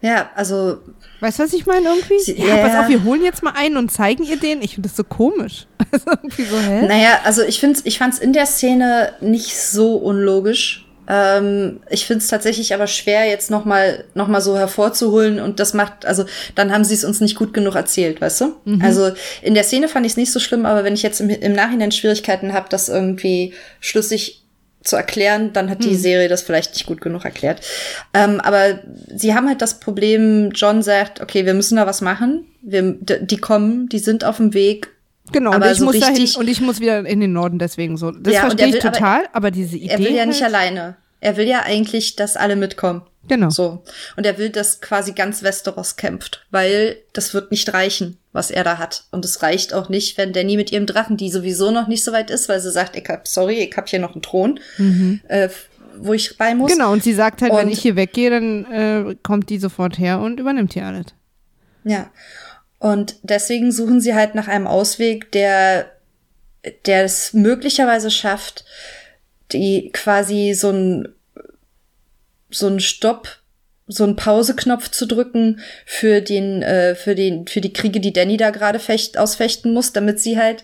Ja, also Weißt du, was ich meine irgendwie? Sie- Ja, ja. pass auf, wir holen jetzt mal einen und zeigen ihr den. Ich finde das so komisch. Also irgendwie so, hä? Naja, also ich finde ich fand's in der Szene nicht so unlogisch. Ähm, ich finde es tatsächlich aber schwer, jetzt noch mal, noch mal so hervorzuholen und das macht, also dann haben sie es uns nicht gut genug erzählt, weißt du? Also in der Szene fand ich es nicht so schlimm, aber wenn ich jetzt im, im Nachhinein Schwierigkeiten habe, das irgendwie schlüssig zu erklären, dann hat die Serie das vielleicht nicht gut genug erklärt. Ähm, aber sie haben halt das Problem, John sagt, okay, wir müssen da was machen. Wir, die kommen, die sind auf dem Weg, Genau, und aber ich so muss dahin und ich muss wieder in den Norden deswegen so. Das Ja, und verstehe er ich will aber- total, aber, diese Idee. Er will ja nicht halt, alleine. Er will ja eigentlich, dass alle mitkommen. Genau. So. Und er will, dass quasi ganz Westeros kämpft, weil das wird nicht reichen, was er da hat. Und es reicht auch nicht, wenn Danny mit ihrem Drachen, die sowieso noch nicht so weit ist, weil sie sagt, ich hab, sorry, ich hab hier noch einen Thron, äh, wo ich bei muss. Mhm. Genau, und sie sagt halt, wenn Und- ich hier weggehe, dann äh, kommt die sofort her und übernimmt hier alles. Ja. Und deswegen suchen sie halt nach einem Ausweg, der, der es möglicherweise schafft, die quasi so ein, so ein Stopp, so ein Pauseknopf zu drücken für den, äh, für den, für die Kriege, die Danny da gerade fecht, ausfechten muss, damit sie halt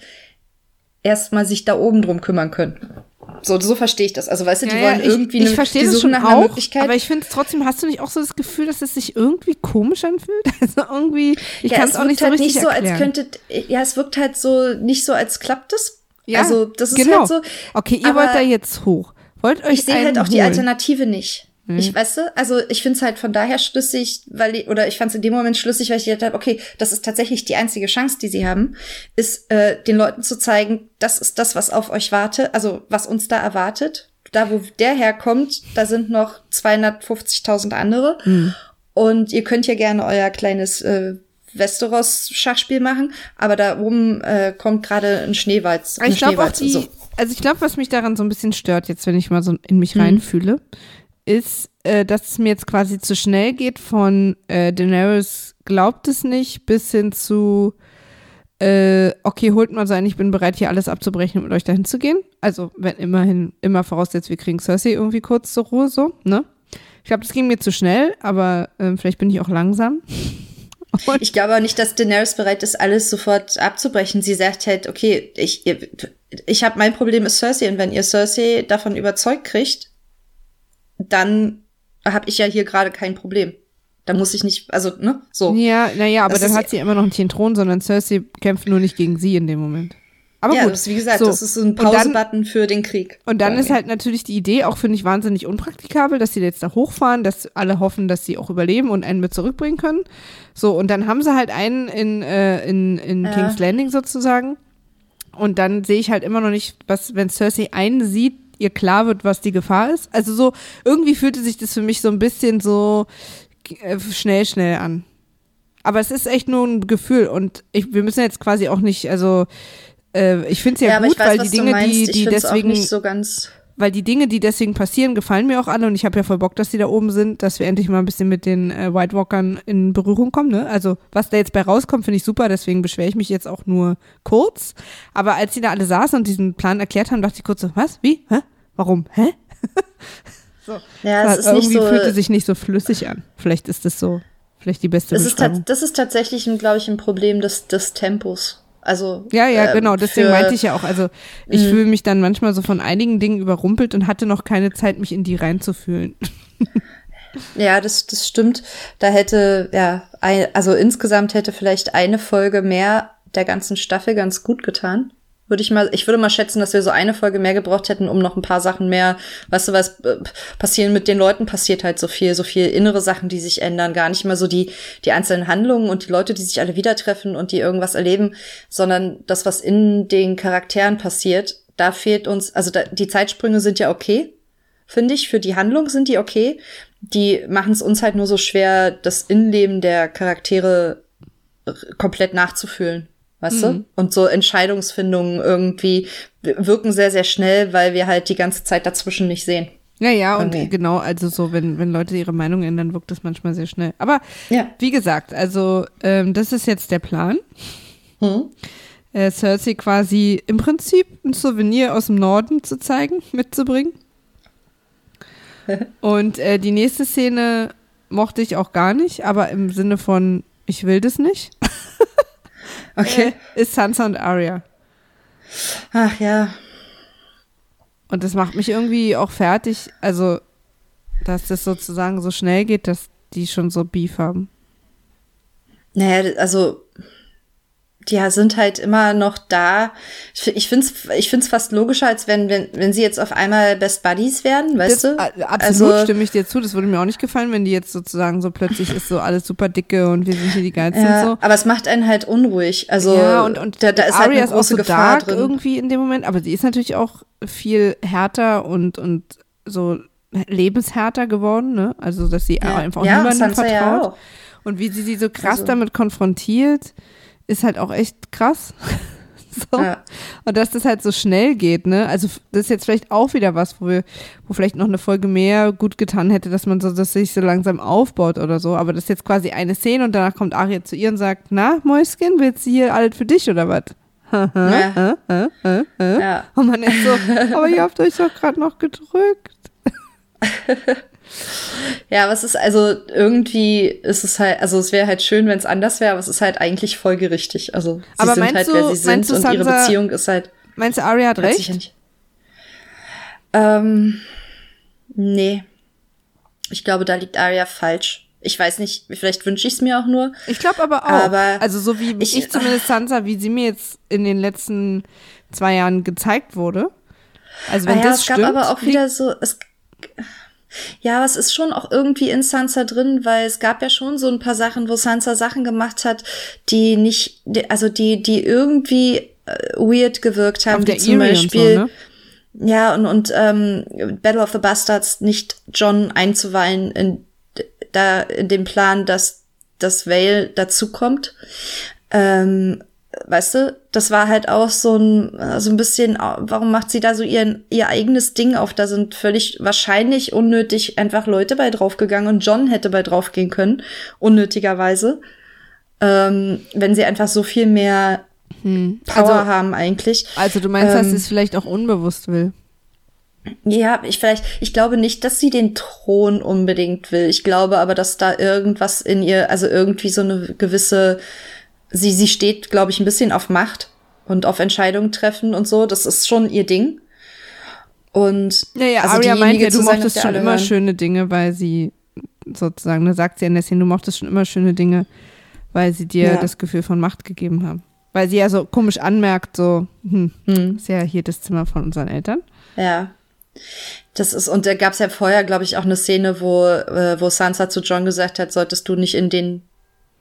erstmal sich da oben drum kümmern können. So, so verstehe ich das. Also, weißt du, die wollen ich, irgendwie ich eine- verstehe die das schon nach auch, Möglichkeit. aber ich finde es trotzdem, hast du nicht auch so das Gefühl, dass es sich irgendwie komisch anfühlt? Also irgendwie, ich ja, kann es auch nicht so halt richtig nicht so, erklären. als könnte, ja, es wirkt halt so nicht so, als klappt es. ja, also, das ist genau. halt so. Okay, ihr wollt da jetzt hoch. Wollt euch Ich sehe halt einen auch die holen. Alternative nicht. Mhm. Ich weißt du, also ich finde es halt von daher schlüssig, weil ich, oder ich fand es in dem Moment schlüssig, weil ich gedacht habe, okay, das ist tatsächlich die einzige Chance, die sie haben, ist äh, den Leuten zu zeigen, das ist das, was auf euch wartet, also was uns da erwartet. Da, wo der herkommt, da sind noch 250.000 andere. Mhm. Und ihr könnt ja gerne euer kleines äh, Westeros-Schachspiel machen, aber da oben äh, kommt gerade ein Schneewalz. Aber ich glaube auch Schneewalze, die, so. also ich glaube, was mich daran so ein bisschen stört, jetzt wenn ich mal so in Mhm. mich reinfühle, ist, äh, dass es mir jetzt quasi zu schnell geht von äh, Daenerys glaubt es nicht bis hin zu äh, okay, holt mal sein, ich bin bereit, hier alles abzubrechen und mit euch dahin zu gehen. Also, wenn immerhin, immer voraussetzt, wir kriegen Cersei irgendwie kurz zur Ruhe, so, ne? Ich glaube, das ging mir zu schnell, aber ähm, vielleicht bin ich auch langsam. Und Ich glaube auch nicht, dass Daenerys bereit ist, alles sofort abzubrechen. Sie sagt halt, okay, ich, ihr- ich habe mein Problem ist Cersei und wenn ihr Cersei davon überzeugt kriegt, dann habe ich ja hier gerade kein Problem. Da muss ich nicht, also, ne, so. Ja, naja, aber Das dann hat sie immer noch nicht den Thron, sondern Cersei kämpft nur nicht gegen sie in dem Moment. Aber ja, gut. das wie gesagt, so. das ist so ein Pause-Button für den Krieg. Und dann ist halt natürlich die Idee auch, finde ich, wahnsinnig unpraktikabel, dass sie jetzt da hochfahren, dass alle hoffen, dass sie auch überleben und einen mit zurückbringen können. So, und dann haben sie halt einen in, äh, in, in Ja. King's Landing sozusagen. Und dann sehe ich halt immer noch nicht, was, wenn Cersei einen sieht, ihr klar wird, was die Gefahr ist. Also so, irgendwie fühlte sich das für mich so ein bisschen so äh, schnell, schnell an. Aber es ist echt nur ein Gefühl und ich, wir müssen jetzt quasi auch nicht, also äh, ich finde es ja, aber gut, ich weiß, weil die Dinge, die, ich die find's deswegen auch nicht so ganz. Weil die Dinge, die deswegen passieren, gefallen mir auch alle und ich habe ja voll Bock, dass die da oben sind, dass wir endlich mal ein bisschen mit den äh, White Walkern in Berührung kommen. Ne? Also was da jetzt bei rauskommt, finde ich super, deswegen beschwere ich mich jetzt auch nur kurz. Aber als die da alle saßen und diesen Plan erklärt haben, dachte ich kurz so, was? Wie? Hä? Warum? Hä? Ja, es ist Irgendwie nicht so. fühlte sich nicht so flüssig an. Vielleicht ist das so, vielleicht die beste Es ist, das ist tatsächlich, glaube ich, ein Problem des, des Tempos. Also Ja, ja, ähm, genau, deswegen meinte ich ja auch, also ich Mhm. fühle mich dann manchmal so von einigen Dingen überrumpelt und hatte noch keine Zeit, mich in die reinzufühlen. Ja, das, das stimmt. Da hätte, ja, ein, also insgesamt hätte vielleicht eine Folge mehr der ganzen Staffel ganz gut getan. Würde ich mal, ich würde mal schätzen, dass wir so eine Folge mehr gebraucht hätten, um noch ein paar Sachen mehr, weißt du was, äh, passieren mit den Leuten passiert halt so viel, so viel innere Sachen, die sich ändern, gar nicht mal so die, die einzelnen Handlungen und die Leute, die sich alle wieder treffen und die irgendwas erleben, sondern das, was in den Charakteren passiert, da fehlt uns, also da, die Zeitsprünge sind ja okay, finde ich, für die Handlung sind die okay. Die machen es uns halt nur so schwer, das Innenleben der Charaktere komplett nachzufühlen weißt mhm. du? Und so Entscheidungsfindungen irgendwie wirken sehr, sehr schnell, weil wir halt die ganze Zeit dazwischen nicht sehen. Ja, ja, und okay. genau, also so, wenn, wenn Leute ihre Meinung ändern, wirkt das manchmal sehr schnell. Aber ja. wie gesagt, also ähm, das ist jetzt der Plan. Hm. Äh, Cersei quasi im Prinzip ein Souvenir aus dem Norden zu zeigen, mitzubringen. und äh, die nächste Szene mochte ich auch gar nicht, aber im Sinne von, ich will das nicht. Okay. Äh, ist Sansa und Arya. Ach ja. Und das macht mich irgendwie auch fertig, also, dass das sozusagen so schnell geht, dass die schon so Beef haben. Naja, also die sind halt immer noch da. Ich finde es ich find's fast logischer, als wenn, wenn, wenn sie jetzt auf einmal Best Buddies werden, weißt das, du? Absolut, also, stimme ich dir zu. Das würde mir auch nicht gefallen, wenn die jetzt sozusagen so plötzlich ist so alles super dicke und wir sind hier die geilsten ja, und so. Aber es macht einen halt unruhig. Also ja, und, und da, da ist halt eine große so Gefahr drin. irgendwie in dem Moment, aber sie ist natürlich auch viel härter und, und so lebenshärter geworden, ne? Also, dass sie ja. einfach ja, niemandem vertraut. Ja und wie sie sie so krass also. damit konfrontiert ist halt auch echt krass. so. Ja. Und dass das halt so schnell geht, ne? Also das ist jetzt vielleicht auch wieder was, wo wir, wo vielleicht noch eine Folge mehr gut getan hätte, dass man so, dass sich so langsam aufbaut oder so. Aber das ist jetzt quasi eine Szene und danach kommt Aria zu ihr und sagt, na, Mäuschen, willst du hier alles für dich oder was? ja. ja. Und man ist so, aber ihr habt euch doch gerade noch gedrückt. Ja, es ist also irgendwie ist es halt, also es wäre halt schön, wenn es anders wäre, aber es ist halt eigentlich folgerichtig. Also sie aber sind halt, wer sie sind und ihre Beziehung ist halt. Meinst du, Aria hat recht? Nicht. Ähm, nee. Ich glaube, da liegt Aria falsch. Ich weiß nicht, vielleicht wünsche ich es mir auch nur. Ich glaube aber auch. Aber also so wie ich, ich zumindest Sansa, wie sie mir jetzt in den letzten zwei Jahren gezeigt wurde. Also wenn ah ja, das es stimmt, gab aber auch wieder so, es, ja, aber es ist schon auch irgendwie in Sansa drin, weil es gab ja schon so ein paar Sachen, wo Sansa Sachen gemacht hat, die nicht, also die, die irgendwie äh, weird gewirkt haben, wie zum Beispiel. So, ne? Ja, und, und ähm, Battle of the Bastards nicht John einzuweihen in, da in dem Plan, dass das Vale dazukommt. Ähm, weißt du, das war halt auch so ein, so ein bisschen, warum macht sie da so ihren, ihr eigenes Ding auf? Da sind völlig wahrscheinlich unnötig einfach Leute bei draufgegangen und John hätte bei draufgehen können, unnötigerweise. Ähm, wenn sie einfach so viel mehr hm. Power also, haben eigentlich. Also du meinst, ähm, dass sie es vielleicht auch unbewusst will? Ja, ich vielleicht, ich glaube nicht, dass sie den Thron unbedingt will. Ich glaube aber, dass da irgendwas in ihr, also irgendwie so eine gewisse sie, sie steht, glaube ich, ein bisschen auf Macht und auf Entscheidungen treffen und so. Das ist schon ihr Ding. Und naja, also Aria meint ja, du mochtest schon immer schöne Dinge, weil sie sozusagen, da sagt sie in der Szene, du mochtest schon immer schöne Dinge, weil sie dir ja. das Gefühl von Macht gegeben haben. Weil sie ja so komisch anmerkt, so, hm, hm. ist ja hier das Zimmer von unseren Eltern. Ja. Das ist, und da gab es ja vorher, glaube ich, auch eine Szene, wo, äh, wo Sansa zu John gesagt hat, solltest du nicht in den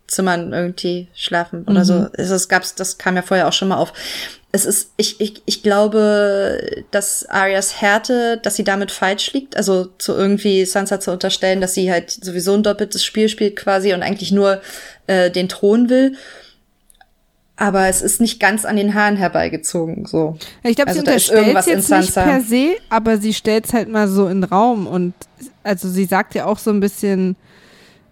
Zimmern irgendwie schlafen oder mhm. so. Es gab's, das kam ja vorher auch schon mal auf. Es ist, ich, ich, ich glaube, dass Arias Härte, dass sie damit falsch liegt, also zu irgendwie Sansa zu unterstellen, dass sie halt sowieso ein doppeltes Spiel spielt quasi und eigentlich nur äh, den Thron will. Aber es ist nicht ganz an den Haaren herbeigezogen, so. Ich glaube, also sie unterstellt es jetzt nicht per se, aber sie stellt es halt mal so in den Raum und also sie sagt ja auch so ein bisschen,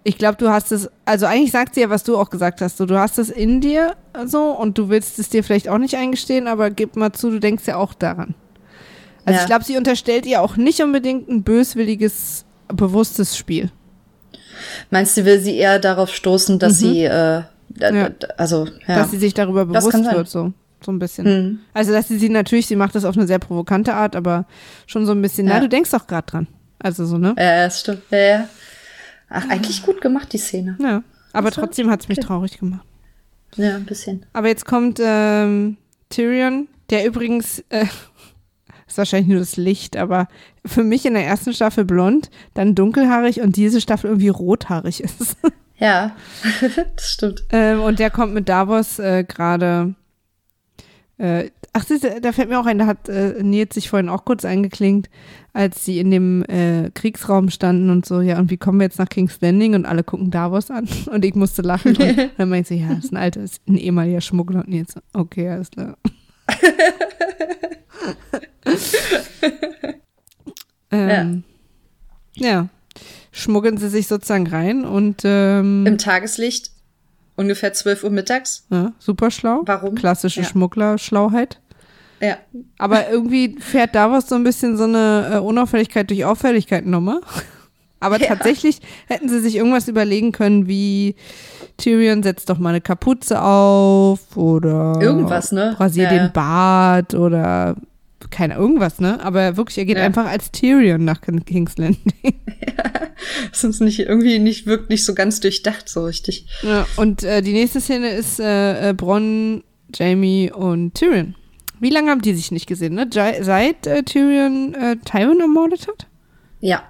ich glaube, du hast es, also eigentlich sagt sie ja, was du auch gesagt hast, so, du hast es in dir so und du willst es dir vielleicht auch nicht eingestehen, aber gib mal zu, du denkst ja auch daran. Also ja. ich glaube, sie unterstellt ihr auch nicht unbedingt ein böswilliges, bewusstes Spiel. Meinst du, will sie eher darauf stoßen, dass mhm. sie, äh, ja. also, ja. Dass sie sich darüber bewusst wird, so. So ein bisschen. Mhm. Also, dass sie sie natürlich, sie macht das auf eine sehr provokante Art, aber schon so ein bisschen, na, du denkst doch gerade dran. Also so, ne? Ja, das stimmt. Ja, ja. Ach, eigentlich gut gemacht, die Szene. Ja, aber also, trotzdem hat es mich okay. traurig gemacht. Ja, ein bisschen. Aber jetzt kommt ähm, Tyrion, Der übrigens, äh, ist wahrscheinlich nur das Licht, aber für mich in der ersten Staffel blond, dann dunkelhaarig und diese Staffel irgendwie rothaarig ist. Ja, das stimmt. Ähm, und der kommt mit Davos äh, gerade. Äh, ach, da fällt mir auch ein, da hat äh, Nils sich vorhin auch kurz eingeklinkt, als sie in dem äh, Kriegsraum standen und so, ja, und wie kommen wir jetzt nach King's Landing? Und alle gucken Davos an. Und ich musste lachen. Und dann meinte sie, ja, das ist ein alter, ist ein ehemaliger Schmuggler. Und Nils, okay, alles klar. ähm, ja. ja schmuggeln sie sich sozusagen rein und ähm, im Tageslicht ungefähr 12 Uhr mittags. Ja, super schlau. Warum? Klassische ja. Schmuggler-Schlauheit. Ja. Aber irgendwie fährt da was so ein bisschen so eine äh, Unauffälligkeit durch Auffälligkeit Nummer. Aber ja. tatsächlich hätten sie sich irgendwas überlegen können, wie Tyrion setzt doch mal eine Kapuze auf oder irgendwas, ne? Rasiert ja. den Bart oder keine irgendwas, ne? Aber wirklich, er geht ja. einfach als Tyrion nach King's Landing. Ja, das ist nicht irgendwie nicht wirkt nicht so ganz durchdacht so richtig. Ja, und äh, die nächste Szene ist äh, äh, Bronn, Jamie und Tyrion. Wie lange haben die sich nicht gesehen, ne? Seit äh, Tyrion äh, Tywin ermordet hat? Ja.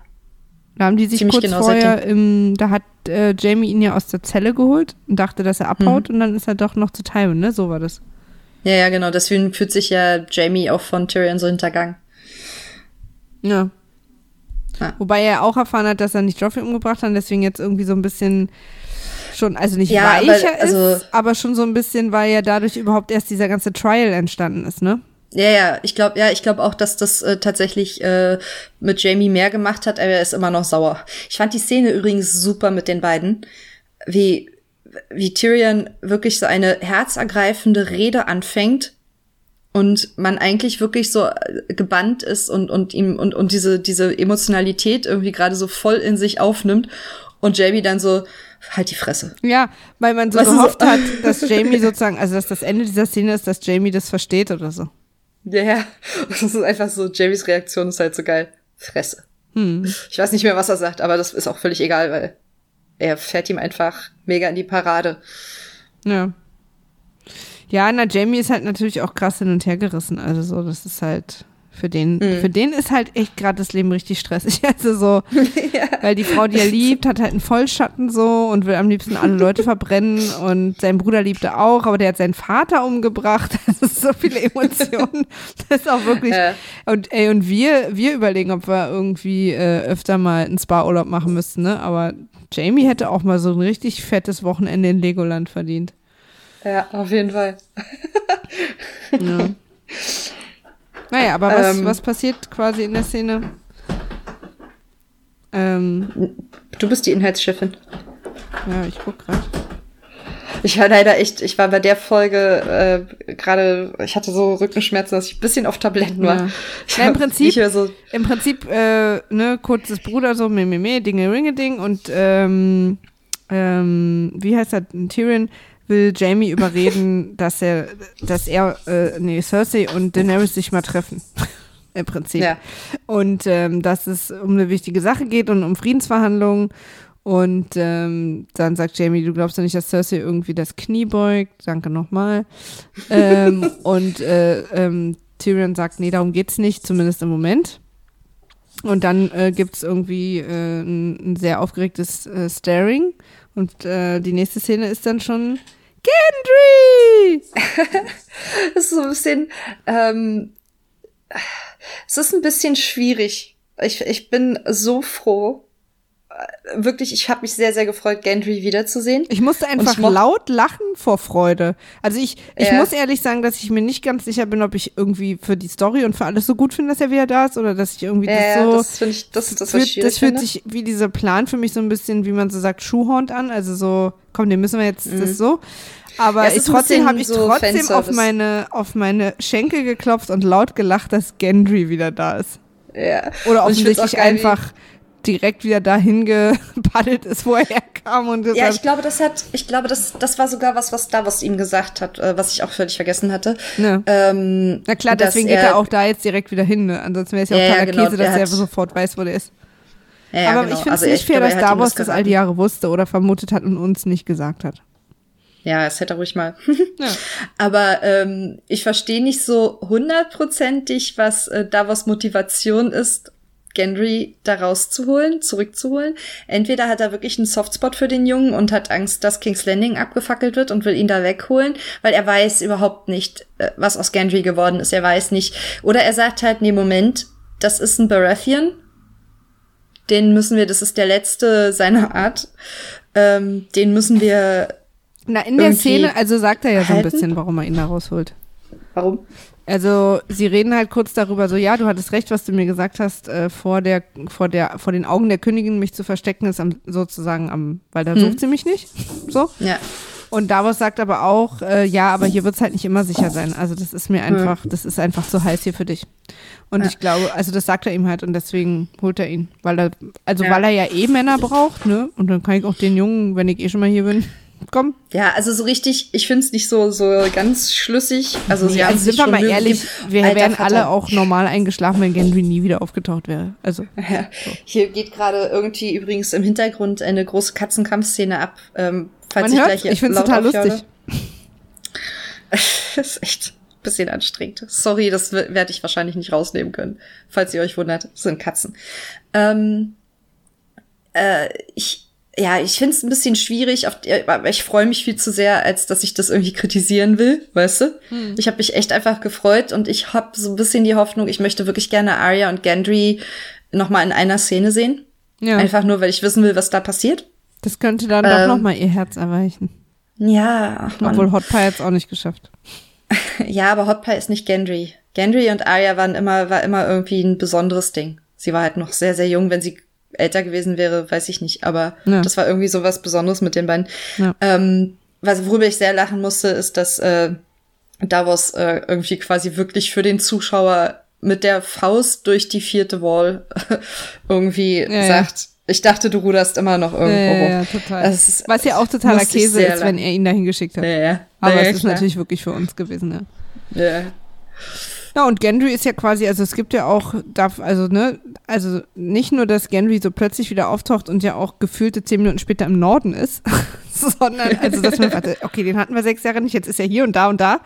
Da haben die sich Ziemlich kurz genau vorher im, da hat äh, Jamie ihn ja aus der Zelle geholt und dachte, dass er abhaut mhm. und dann ist er doch noch zu Tywin, ne? So war das. Ja, ja, genau. Deswegen fühlt sich ja Jamie auch von Tyrion so hintergangen. Ja. ja. Wobei er auch erfahren hat, dass er nicht Joffrey umgebracht hat, deswegen jetzt irgendwie so ein bisschen schon, also nicht ja, weicher aber, also, ist, aber schon so ein bisschen, weil ja dadurch überhaupt erst dieser ganze Trial entstanden ist, ne? Ja, ja, ich glaube, ja, ich glaube auch, dass das äh, tatsächlich äh, mit Jamie mehr gemacht hat, aber er ist immer noch sauer. Ich fand die Szene übrigens super mit den beiden, wie wie Tyrion wirklich so eine herzergreifende Rede anfängt und man eigentlich wirklich so äh, gebannt ist und und ihm und und diese diese Emotionalität irgendwie gerade so voll in sich aufnimmt und Jamie dann so halt die Fresse. Ja, weil man so weißt gehofft so? hat, dass Jamie sozusagen, also dass das Ende dieser Szene ist, dass Jamie das versteht oder so. Ja, yeah. das ist einfach so, Jamies Reaktion ist halt so geil. Fresse. Hm. Ich weiß nicht mehr, was er sagt, aber das ist auch völlig egal, weil er fährt ihm einfach mega in die Parade. Ja. Ja, na, Jamie ist halt natürlich auch krass hin und her gerissen. Also so, das ist halt für den, mhm. für den ist halt echt gerade das Leben richtig stressig. Also so, ja. weil die Frau, die er liebt, hat halt einen Vollschatten so und will am liebsten alle Leute verbrennen und sein Bruder liebt er auch, aber der hat seinen Vater umgebracht. Das ist so viele Emotionen. Das ist auch wirklich. Ja. Und ey, und wir, wir überlegen, ob wir irgendwie äh, öfter mal einen Spa-Urlaub machen müssten, ne? Aber Jamie hätte auch mal so ein richtig fettes Wochenende in Legoland verdient. Ja, auf jeden Fall. ja. Naja, aber was, ähm, was passiert quasi in der Szene? Ähm, du bist die Inhaltschefin. Ja, ich guck gerade. Ich war leider echt, ich war bei der Folge äh, gerade, ich hatte so Rückenschmerzen, dass ich ein bisschen auf Tabletten war. Ja. ja Im Prinzip, so im Prinzip, äh, ne, kurzes Bruder so, me, me, me, dinge, ringe, ding und ähm, ähm, wie heißt er, Tyrion will Jamie überreden, dass er, dass er, äh, nee, Cersei und Daenerys sich mal treffen. Im Prinzip. Ja. Und ähm, dass es um eine wichtige Sache geht und um Friedensverhandlungen und ähm, dann sagt Jamie, du glaubst doch nicht, dass Cersei irgendwie das Knie beugt. Danke nochmal. ähm, und äh, ähm, Tyrion sagt, nee, darum geht's nicht, zumindest im Moment. Und dann äh, gibt es irgendwie äh, ein, ein, sehr aufgeregtes äh, Staring. Und äh, die nächste Szene ist dann schon Gendry! das ist so ein bisschen, ähm, es ist ein bisschen schwierig. Ich, ich bin so froh, wirklich, ich habe mich sehr, sehr gefreut, Gendry wiederzusehen. Ich musste einfach ich laut lachen vor Freude. Also ich, ich ja. muss ehrlich sagen, dass ich mir nicht ganz sicher bin, ob ich irgendwie für die Story und für alles so gut finde, dass er wieder da ist oder dass ich irgendwie ja, das so. Das finde ich, das, das, fühlt, das fühlt sich wie dieser Plan für mich so ein bisschen, wie man so sagt, Schuhhornt an. Also so, komm, den müssen wir jetzt, mhm. das so. Aber ja, ich, trotzdem habe ich so trotzdem auf meine, auf meine Schenkel geklopft und laut gelacht, dass Gendry wieder da ist. Ja. Oder offensichtlich einfach direkt wieder dahin gepaddelt ist, wo er herkam und gesagt, Ja, ich glaube, das hat, ich glaube, das, das war sogar was, was Davos ihm gesagt hat, äh, was ich auch völlig vergessen hatte. Ja. Ähm, Na klar, deswegen er, geht er auch da jetzt direkt wieder hin. Ne? Ansonsten wäre es ja auch ja, genau, Käse, dass er sofort weiß, wo der ist. Ja, Aber genau. ich finde es also nicht fair, dass Davos das all die Jahre wusste oder vermutet hat und uns nicht gesagt hat. Ja, es hätte ruhig mal. ja. Aber ähm, ich verstehe nicht so hundertprozentig, was äh, Davos Motivation ist, Gendry da rauszuholen, zurückzuholen. Entweder hat er wirklich einen Softspot für den Jungen und hat Angst, dass King's Landing abgefackelt wird und will ihn da wegholen, weil er weiß überhaupt nicht, äh, was aus Gendry geworden ist. Er weiß nicht. Oder er sagt halt, nee, Moment, das ist ein Baratheon. Den müssen wir, das ist der letzte seiner Art. Ähm, den müssen wir. Na, in der Szene, also sagt er ja halten? so ein bisschen, warum er ihn da rausholt. Warum? Also sie reden halt kurz darüber, so ja, du hattest recht, was du mir gesagt hast, äh, vor der, vor der, vor den Augen der Königin mich zu verstecken, ist am, sozusagen am, weil da hm. sucht sie mich nicht. So. Ja. Und Davos sagt aber auch, äh, ja, aber hier wird es halt nicht immer sicher sein. Also das ist mir einfach, ja. das ist einfach zu heiß hier für dich. Und ja. ich glaube, also das sagt er ihm halt und deswegen holt er ihn. Weil er, also ja. weil er ja eh Männer braucht, ne? Und dann kann ich auch den Jungen, wenn ich eh schon mal hier bin, komm. Ja, also so richtig, ich finde es nicht so, so ganz schlüssig. Also sie nee, haben also sind wir mal ehrlich, wir wären alle auch normal eingeschlafen, wenn Gendry nie wieder aufgetaucht wäre. Also. Ja. So. Hier geht gerade irgendwie übrigens im Hintergrund eine große Katzenkampfszene ab. Ähm, falls Man ich hört, gleich ich finde es total lustig. das ist echt ein bisschen anstrengend. Sorry, das werde ich wahrscheinlich nicht rausnehmen können. Falls ihr euch wundert, das sind Katzen. Ähm, äh, ich, ja, ich finde es ein bisschen schwierig, auf, aber ich freue mich viel zu sehr, als dass ich das irgendwie kritisieren will, weißt du? Hm. Ich habe mich echt einfach gefreut und ich habe so ein bisschen die Hoffnung, ich möchte wirklich gerne Arya und Gendry noch mal in einer Szene sehen. Ja. Einfach nur, weil ich wissen will, was da passiert. Das könnte dann ähm, doch noch mal ihr Herz erweichen. Ja, ach Obwohl Hot Pie jetzt auch nicht geschafft. ja, aber Hot Pie ist nicht Gendry. Gendry und Arya waren immer, war immer irgendwie ein besonderes Ding. Sie war halt noch sehr, sehr jung, wenn sie älter gewesen wäre, weiß ich nicht. Aber ja. das war irgendwie so was Besonderes mit den beiden. Ja. Ähm, was, worüber ich sehr lachen musste, ist, dass äh, Davos äh, irgendwie quasi wirklich für den Zuschauer mit der Faust durch die vierte Wall irgendwie ja, sagt, ich dachte, du ruderst immer noch irgendwo ja, total. Ist, Was ja auch totaler Käse ist, wenn er ihn dahin geschickt hat. Ja, ja. Aber es ist klar. natürlich wirklich für uns gewesen, ja. Ja. Ja, und Gendry ist ja quasi, also es gibt ja auch, darf, also, ne, also nicht nur, dass Gendry so plötzlich wieder auftaucht und ja auch gefühlte zehn Minuten später im Norden ist, sondern, also dass man, warte, okay, den hatten wir sechs Jahre nicht, jetzt ist er hier und da und da,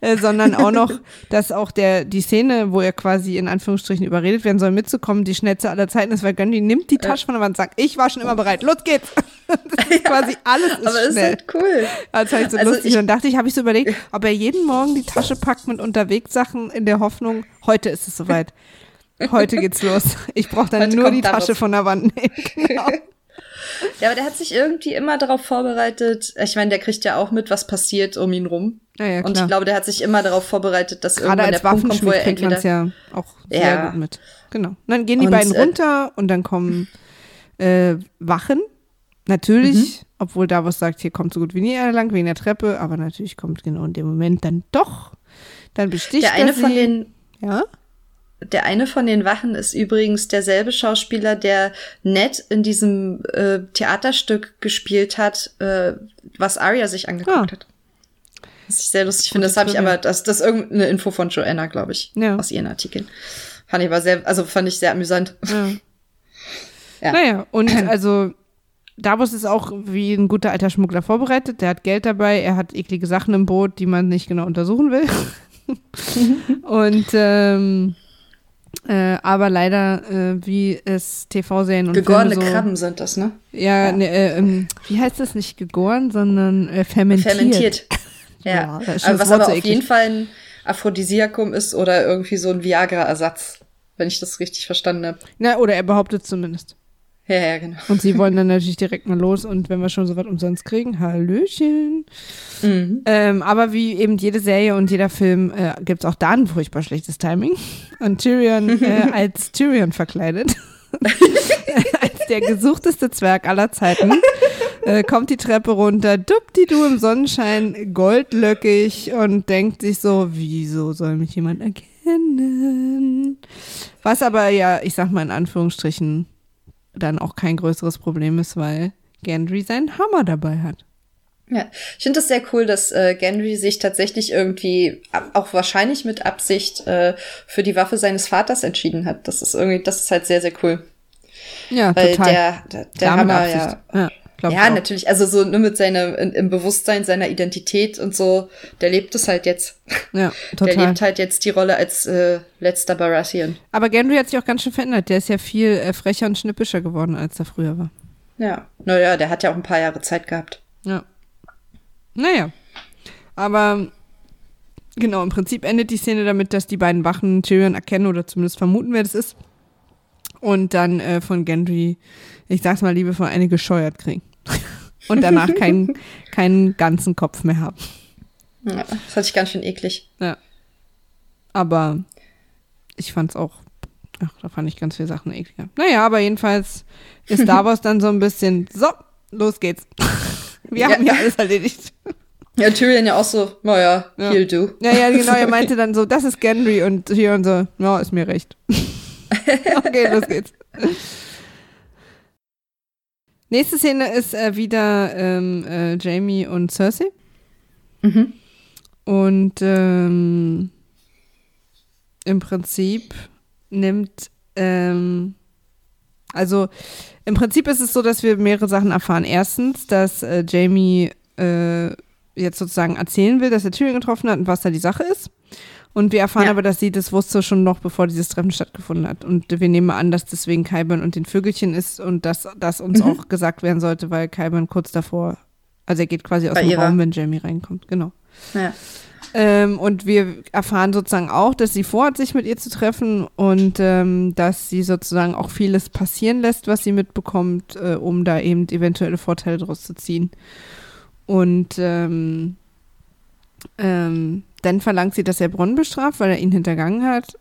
äh, sondern auch noch, dass auch der, die Szene, wo er quasi in Anführungsstrichen überredet werden soll, mitzukommen, die schnellste aller Zeiten ist, weil Gendry nimmt die Tasche von der Wand und sagt, ich war schon immer bereit, los geht's. das ist quasi alles ist Aber schnell. ist halt cool. Das war halt so also lustig. und dann dachte ich, habe ich so überlegt, ob er jeden Morgen die Tasche packt mit Unterwegssachen in der Hoffnung, heute ist es soweit. Heute geht's los. Ich brauche dann heute nur die Tasche von der Wand nehmen. Genau. Ja, aber der hat sich irgendwie immer darauf vorbereitet. Ich meine, der kriegt ja auch mit, was passiert um ihn rum. Ja, ja, und ich glaube, der hat sich immer darauf vorbereitet, dass Gerade irgendwann der Punkt kommt, wo er entweder ja auch sehr ja. gut mit. Genau. Und dann gehen die und, beiden äh, runter und dann kommen äh, Wachen. Natürlich, mhm. obwohl Davos sagt, hier kommt so gut wie nie einer lang wegen der Treppe, aber natürlich kommt genau in dem Moment dann doch. Dann besticht der eine von den ja der eine von den Wachen ist übrigens derselbe Schauspieler, der Ned in diesem äh, Theaterstück gespielt hat, äh, was Arya sich angeguckt ah. hat. Was ich sehr lustig finde. Das habe ich aber, das, das ist irgendeine Info von Joanna, glaube ich, ja. aus ihren Artikeln. Fand ich aber sehr, also fand ich sehr amüsant. Ja. ja. Naja, und also Davos ist auch wie ein guter alter Schmuggler vorbereitet. Der hat Geld dabei, er hat eklige Sachen im Boot, die man nicht genau untersuchen will. und ähm, äh, aber leider, äh, wie es TV-Serien und Gegorene Filme so, Krabben sind das, ne? Ja, ja. Ne, äh, ähm, wie heißt das nicht gegoren, sondern äh, fermentiert. Fermentiert. Ja, ja aber was aber so auf jeden Fall ein Aphrodisiakum ist oder irgendwie so ein Viagra-Ersatz, wenn ich das richtig verstanden habe. Na, oder er behauptet zumindest. Ja, ja, genau. Und sie wollen dann natürlich direkt mal los und wenn wir schon so was umsonst kriegen, Hallöchen. Mhm. Ähm, aber wie eben jede Serie und jeder Film äh, gibt es auch da ein furchtbar schlechtes Timing. Und Tyrion äh, als Tyrion verkleidet. als der gesuchteste Zwerg aller Zeiten. Äh, kommt die Treppe runter, du im Sonnenschein, goldlöckig und denkt sich so, wieso soll mich jemand erkennen? Was aber ja, ich sag mal in Anführungsstrichen, dann auch kein größeres Problem ist, weil Gendry seinen Hammer dabei hat. Ja, ich finde das sehr cool, dass äh, Gendry sich tatsächlich irgendwie, auch wahrscheinlich mit Absicht, äh, für die Waffe seines Vaters entschieden hat. Das ist irgendwie, das ist halt sehr, sehr cool. Ja, Weil total. der, der, der Hammer, ja, ja, Glaub ja, natürlich. Also so nur mit seiner, in, im Bewusstsein seiner Identität und so, der lebt es halt jetzt. Ja, total. Der lebt halt jetzt die Rolle als äh, letzter Baratheon. Aber Gendry hat sich auch ganz schön verändert. Der ist ja viel äh, frecher und schnippischer geworden, als er früher war. Ja. Naja, der hat ja auch ein paar Jahre Zeit gehabt. Ja. Naja. Aber genau, im Prinzip endet die Szene damit, dass die beiden Wachen Tyrion erkennen oder zumindest vermuten, wer das ist. Und dann äh, von Gendry, ich sag's mal liebevoll, eine gescheuert kriegen. Und danach keinen, keinen ganzen Kopf mehr haben. Ja, das fand ich ganz schön eklig. Ja. Aber ich fand's auch, ach, da fand ich ganz viele Sachen ekliger. Naja, aber jedenfalls ist Star Wars dann so ein bisschen, so, los geht's. Wir Ja. haben ja alles erledigt. Ja, Tyrion ja auch so, naja, Ja. he'll do. Ja, ja, genau, er meinte dann so, das ist Gendry und hier und so, ja, ist mir recht. okay, los geht's. Nächste Szene ist äh, wieder ähm, äh, Jamie und Cersei. Mhm. Und ähm, im Prinzip nimmt, ähm, also im Prinzip ist es so, dass wir mehrere Sachen erfahren. Erstens, dass äh, Jamie äh, jetzt sozusagen erzählen will, dass er Tyrion getroffen hat und was da die Sache ist. Und wir erfahren Ja. aber, dass sie das wusste schon noch, bevor dieses Treffen stattgefunden hat. Und wir nehmen an, dass deswegen Kyburn und den Vögelchen ist und dass das uns Mhm. auch gesagt werden sollte, weil Kyburn kurz davor, also er geht quasi aus Bei dem ihrer- Raum, wenn Jamie reinkommt. Genau. Ja. Ähm, und wir erfahren sozusagen auch, dass sie vorhat, sich mit ihr zu treffen und ähm, dass sie sozusagen auch vieles passieren lässt, was sie mitbekommt, äh, um da eben eventuelle Vorteile draus zu ziehen. Und ähm, ähm, dann verlangt sie, dass er Bronn bestraft, weil er ihn hintergangen hat.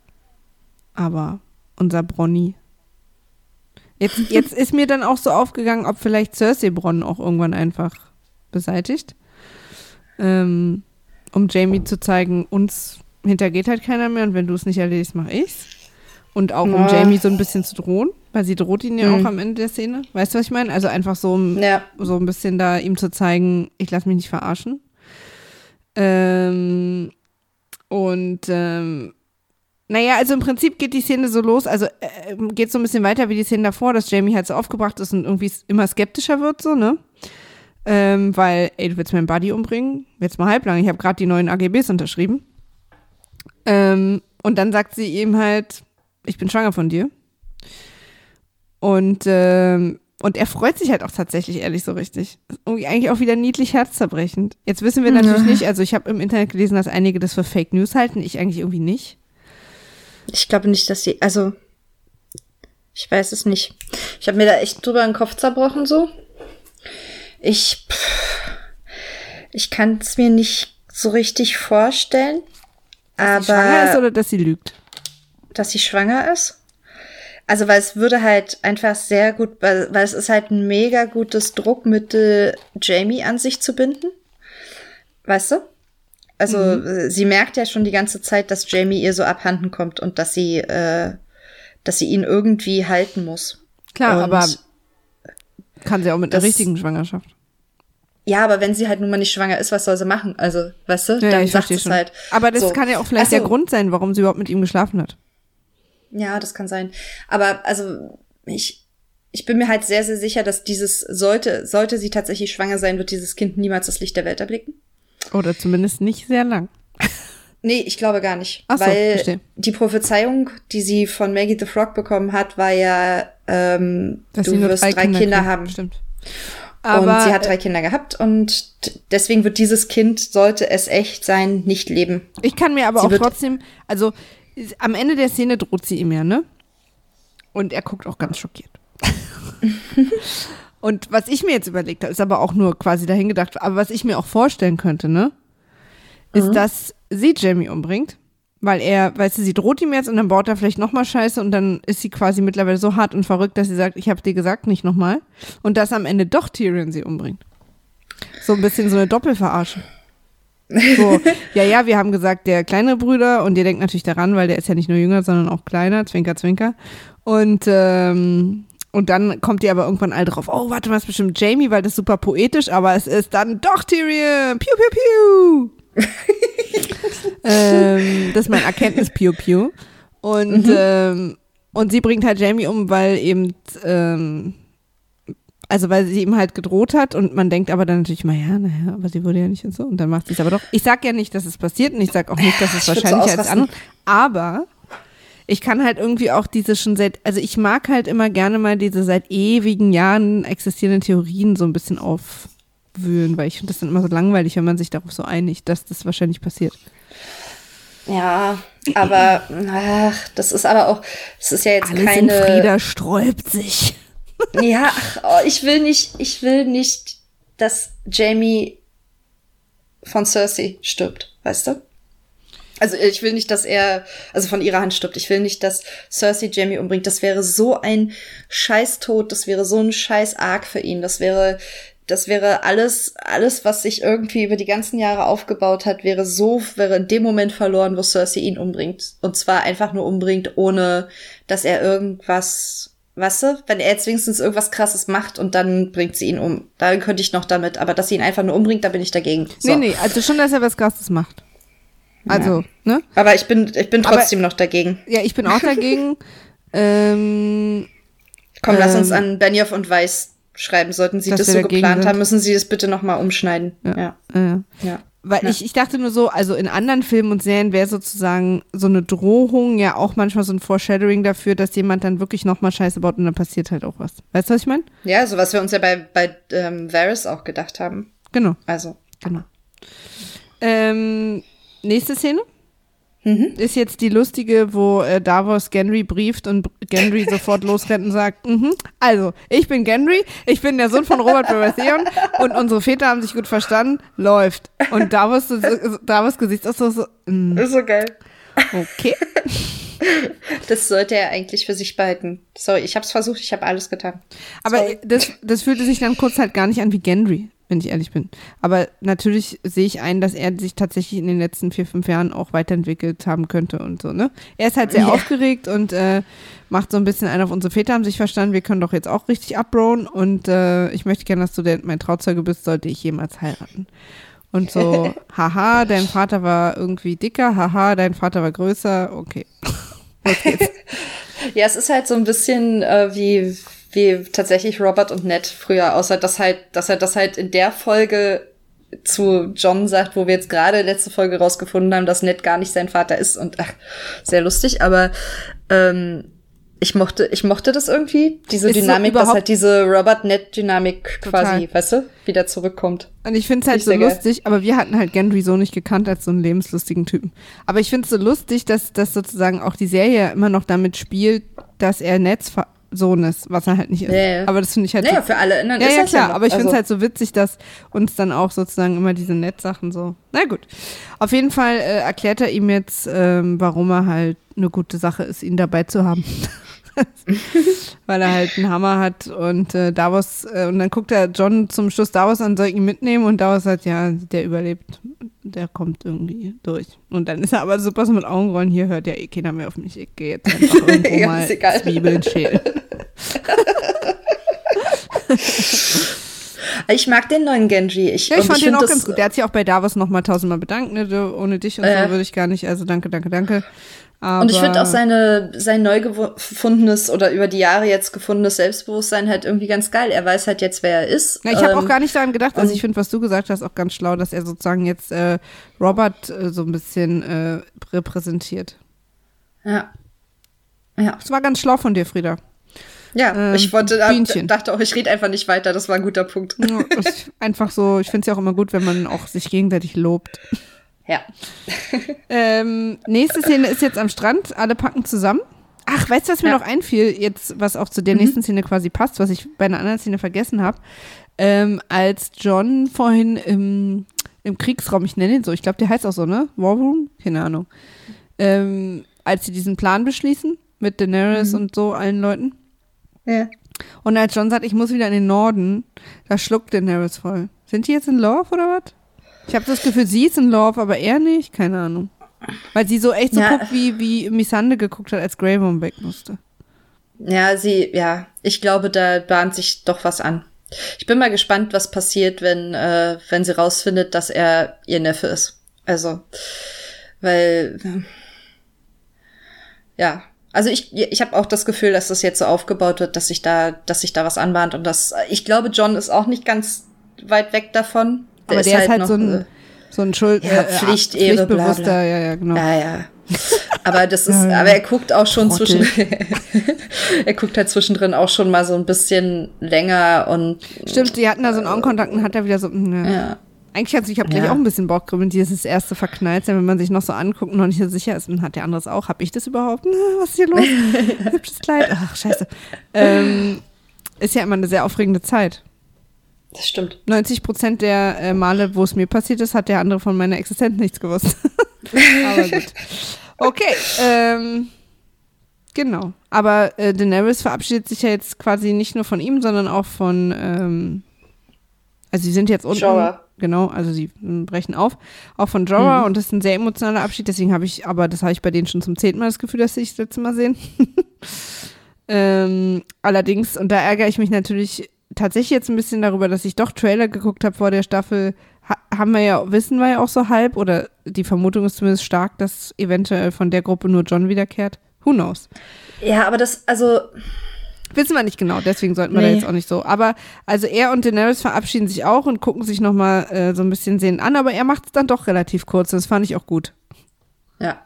Aber unser Bronny. Jetzt, jetzt ist mir dann auch so aufgegangen, ob vielleicht Cersei Bronn auch irgendwann einfach beseitigt. Ähm, um Jamie zu zeigen, uns hintergeht halt keiner mehr und wenn du es nicht erledigst, mach ich's. Und auch um Ja. Jamie so ein bisschen zu drohen, weil sie droht ihn ja Mhm. auch am Ende der Szene. Weißt du, was ich meine? Also einfach so, um Ja. so ein bisschen da ihm zu zeigen, ich lasse mich nicht verarschen. Ähm, und ähm, naja, also im Prinzip geht die Szene so los, also äh, geht so ein bisschen weiter wie die Szene davor, dass Jamie halt so aufgebracht ist und irgendwie immer skeptischer wird, so, ne? Ähm, weil, ey, du willst meinen Buddy umbringen? Jetzt mal halblang, ich habe gerade die neuen AGBs unterschrieben. Ähm, und dann sagt sie ihm halt, ich bin schwanger von dir. Und, ähm, und er freut sich halt auch tatsächlich, ehrlich, so richtig. Irgendwie eigentlich auch wieder niedlich herzzerbrechend. Jetzt wissen wir natürlich nicht, also ich habe im Internet gelesen, dass einige das für Fake News halten, ich eigentlich irgendwie nicht. Ich glaube nicht, dass sie, also, ich weiß es nicht. Ich habe mir da echt drüber den Kopf zerbrochen, so. Ich, pff, ich kann es mir nicht so richtig vorstellen. Dass sie schwanger ist Aber, oder dass sie lügt. dass sie schwanger ist? Also, weil es würde halt einfach sehr gut, weil, weil es ist halt ein mega gutes Druckmittel, Jamie an sich zu binden. Weißt du? Also, äh, sie merkt ja schon die ganze Zeit, dass Jamie ihr so abhanden kommt und dass sie, äh, dass sie ihn irgendwie halten muss. Klar, Und- aber kann sie auch mit das- richtigen Schwangerschaft. Ja, aber wenn sie halt nun mal nicht schwanger ist, was soll sie machen? Also, weißt du, Ja, dann ich sagt es schon. halt. Aber das so. kann ja auch vielleicht Ach so. der Grund sein, warum sie überhaupt mit ihm geschlafen hat. Ja, das kann sein. Aber also ich, ich bin mir halt sehr, sehr sicher, dass dieses sollte, sollte sie tatsächlich schwanger sein, wird dieses Kind niemals das Licht der Welt erblicken. Oder zumindest nicht sehr lang. Nee, ich glaube gar nicht. Ach so, weil verstehe. die Prophezeiung, die sie von Maggie the Frog bekommen hat, war ja, ähm, Dass du wirst drei, drei, Kinder, Kinder, haben. Stimmt. und Aber sie hat drei Kinder gehabt und deswegen wird dieses Kind, sollte es echt sein, nicht leben. ich kann mir aber sie auch trotzdem, also am Ende der Szene droht sie ihm ja, ne? Und er guckt auch ganz schockiert. Und was ich mir jetzt überlegt habe, ist aber auch nur quasi dahin gedacht, aber was ich mir auch vorstellen könnte, ne? Ist, dass sie Jamie umbringt, weil er, weißt du, sie droht ihm jetzt und dann baut er vielleicht nochmal Scheiße und dann ist sie quasi mittlerweile so hart und verrückt, dass sie sagt, ich habe dir gesagt, nicht nochmal. Und dass am Ende doch Tyrion sie umbringt. So ein bisschen so eine Doppelverarsche. So, ja, ja, wir haben gesagt, der kleinere Brüder und ihr denkt natürlich daran, weil der ist ja nicht nur jünger, sondern auch kleiner, Zwinker, Zwinker. Und, ähm, und dann kommt ihr aber irgendwann all drauf, oh, warte mal, ist bestimmt Jamie, weil das ist super poetisch, aber es ist dann doch Tyrion, piu, piu, piu. ähm, das ist mein Erkenntnis, piu, piu. Und, ähm, und sie bringt halt Jamie um, weil eben, ähm, Also weil sie ihm halt gedroht hat und man denkt aber dann natürlich mal, ja, naja, aber sie wurde ja nicht und so. Und dann macht sie es aber doch. Ich sag ja nicht, dass es passiert und ich sag auch nicht, dass es wahrscheinlich so als andere. Aber ich kann halt irgendwie auch diese schon seit, also ich mag halt immer gerne mal diese seit ewigen Jahren existierenden Theorien so ein bisschen aufwühlen, weil ich finde das dann immer so langweilig, wenn man sich darauf so einigt, dass das wahrscheinlich passiert. Ja, aber ach, das ist aber auch, es ist ja jetzt Alles keine. In Frieda sträubt sich. Ja, ach, oh, ich will nicht, ich will nicht, dass Jamie von Cersei stirbt, weißt du? Also ich will nicht, dass er, also von ihrer Hand stirbt. Ich will nicht, dass Cersei Jamie umbringt. Das wäre so ein Scheißtod, das wäre so ein Scheiß Arg für ihn. Das wäre, das wäre alles, alles, was sich irgendwie über die ganzen Jahre aufgebaut hat, wäre so, wäre in dem Moment verloren, wo Cersei ihn umbringt. Und zwar einfach nur umbringt, ohne dass er irgendwas, weißt du, wenn er jetzt wenigstens irgendwas krasses macht und dann bringt sie ihn um. Da könnte ich noch damit, aber dass sie ihn einfach nur umbringt, da bin ich dagegen. So. Nee, nee, also schon, dass er was krasses macht. Also, ja. ne? Aber ich bin, ich bin trotzdem Aber, noch dagegen. Ja, ich bin auch dagegen. ähm, Komm, ähm, lass uns ähm, an Benioff und Weiss schreiben. Sollten Sie das so geplant sind. haben, müssen Sie das bitte noch mal umschneiden. Ja. ja. ja. ja. Weil ja. ich, ich dachte nur so, also in anderen Filmen und Serien wäre sozusagen so eine Drohung ja auch manchmal so ein Foreshadowing dafür, dass jemand dann wirklich nochmal Scheiße baut und dann passiert halt auch was. Weißt du, was ich meine? Ja, so was wir uns ja bei, bei ähm, Varys auch gedacht haben. Genau. Also. Genau. Ähm, Nächste Szene mhm. ist jetzt die lustige, wo äh, Davos Genry brieft und Genry sofort losrennt und sagt, mhm, also, ich bin Genry, ich bin der Sohn von Robert Baratheon und unsere Väter haben sich gut verstanden, läuft. Und Davos, Davos Gesichtsausdruck so, mm. ist so geil. Okay. Das sollte er eigentlich für sich behalten. Sorry, ich habe es versucht, ich habe alles getan. Aber das, das fühlte sich dann kurz halt gar nicht an wie Gendry wenn ich ehrlich bin. Aber natürlich sehe ich ein, dass er sich tatsächlich in den letzten vier, fünf Jahren auch weiterentwickelt haben könnte und so, ne? Er ist halt sehr ja. aufgeregt und äh, macht so ein bisschen ein auf unsere Väter haben sich verstanden, wir können doch jetzt auch richtig abrohen und äh, ich möchte gerne, dass du der, mein Trauzeuge bist, sollte ich jemals heiraten. Und so, haha, dein Vater war irgendwie dicker, haha, dein Vater war größer, okay. Los geht's. Ja, es ist halt so ein bisschen äh, wie wie tatsächlich Robert und Ned früher, außer dass halt, dass er das halt in der Folge zu John sagt, wo wir jetzt gerade letzte Folge rausgefunden haben, dass Ned gar nicht sein Vater ist und ach, sehr lustig, aber ähm, ich mochte, ich mochte das irgendwie, diese ist Dynamik, so dass halt diese Robert-Ned-Dynamik quasi, weißt du, wieder zurückkommt. Und ich finde es halt ich so lustig, aber wir hatten halt Gendry so nicht gekannt als so einen lebenslustigen Typen. Aber ich finde es so lustig, dass, dass sozusagen auch die Serie immer noch damit spielt, dass er Neds Sohn ist, was er halt nicht ist. Ja, ja. Aber das finde ich halt. Naja, so, für alle anderen ja, ist ja, klar, ja aber ich also. finde es halt so witzig, dass uns dann auch sozusagen immer diese Nettsachen so. Na gut. Auf jeden Fall äh, erklärt er ihm jetzt, ähm, warum er halt eine gute Sache ist, ihn dabei zu haben. Weil er halt einen Hammer hat und äh, Davos, äh, und dann guckt er John zum Schluss Davos an, soll ihn mitnehmen und Davos sagt, ja, der überlebt, der kommt irgendwie durch. Und dann ist er aber super so mit Augenrollen, hier hört ja eh keiner mehr auf mich, ich gehe jetzt einfach irgendwo mal Zwiebeln schälen. Ich mag den neuen Genji. Ich, ja, ich fand ich den auch ganz gut. Der hat sich auch bei Davos nochmal tausendmal bedankt. Ne? Ohne dich und äh, so würde ich gar nicht. Also danke, danke, danke. Aber und ich finde auch seine, sein neu gefundenes oder über die Jahre jetzt gefundenes Selbstbewusstsein halt irgendwie ganz geil. Er weiß halt jetzt, wer er ist. Ja, ich habe ähm, auch gar nicht daran gedacht. Also ich finde, was du gesagt hast, auch ganz schlau, dass er sozusagen jetzt äh, Robert äh, so ein bisschen äh, repräsentiert. Ja. Ja. Das war ganz schlau von dir, Frieda. Ja, ähm, ich wollte, Bienchen. dachte auch, ich rede einfach nicht weiter. Das war ein guter Punkt. Ja, einfach so, ich finde es ja auch immer gut, wenn man auch sich gegenseitig lobt. Ja. ähm, nächste Szene ist jetzt am Strand. Alle packen zusammen. Ach, weißt du, was mir ja. noch einfiel, jetzt, was auch zu der mhm. nächsten Szene quasi passt, was ich bei einer anderen Szene vergessen habe? Ähm, als John vorhin im, im Kriegsraum, ich nenne ihn so, ich glaube, der heißt auch so, ne? War Room? Keine Ahnung. Ähm, als sie diesen Plan beschließen mit Daenerys mhm. und so allen Leuten. Ja. Und als John sagt, ich muss wieder in den Norden, da schluckt Daenerys voll. Sind die jetzt in Love oder was? Ich habe das Gefühl, sie ist in Love, aber er nicht. Keine Ahnung. Weil sie so echt so ja. guckt, wie, wie Missande geguckt hat, als Grey weg musste. Ja, sie, ja, ich glaube, da bahnt sich doch was an. Ich bin mal gespannt, was passiert, wenn, äh, wenn sie rausfindet, dass er ihr Neffe ist. Also, weil, ja, Also ich, ich habe auch das Gefühl, dass das jetzt so aufgebaut wird, dass sich da, dass sich da was anbahnt und das. Ich glaube, John ist auch nicht ganz weit weg davon. Der Aber der ist halt, ist halt noch, so ein, so ein Schuld, ja, äh, Pflicht, Ehre, Pflichtbewusster, bla bla. ja, ja, genau. Ja, ja. Aber das ist, aber er guckt auch schon Trottel. zwischen, er guckt halt zwischendrin auch schon mal so ein bisschen länger und. Stimmt, die hatten da so einen Augenkontakt und hat er wieder so, ne. ja. Eigentlich hat ich habe gleich auch ein bisschen Bock, wenn dieses erste verknallt sein, wenn man sich noch so anguckt und noch nicht so sicher ist, und hat der andere es auch. Hab ich das überhaupt? Was ist hier los? Hübsches Kleid. Ach, scheiße. Ähm, ist ja immer eine sehr aufregende Zeit. Das stimmt. 90 Prozent der äh, Male, wo es mir passiert ist, hat der andere von meiner Existenz nichts gewusst. Aber gut. Okay, ähm, genau. Aber äh, Daenerys verabschiedet sich ja jetzt quasi nicht nur von ihm, sondern auch von, ähm, also sie sind jetzt unten. Jorah. Genau, also sie brechen auf. Auch von Jorah mhm. und das ist ein sehr emotionaler Abschied, deswegen habe ich, aber das habe ich bei denen schon zum zehnten Mal das Gefühl, dass sie sich das letzte Mal sehen. ähm, allerdings, und da ärgere ich mich natürlich tatsächlich jetzt ein bisschen darüber, dass ich doch Trailer geguckt habe vor der Staffel, ha haben wir ja, wissen wir ja auch so halb, oder die Vermutung ist zumindest stark, dass eventuell von der Gruppe nur John wiederkehrt. Who knows? Ja, aber das, also. Wissen wir nicht genau, deswegen sollten wir nee. da jetzt auch nicht so. Aber also er und Daenerys verabschieden sich auch und gucken sich nochmal äh, so ein bisschen sehen an, aber er macht es dann doch relativ kurz. Das fand ich auch gut. Ja.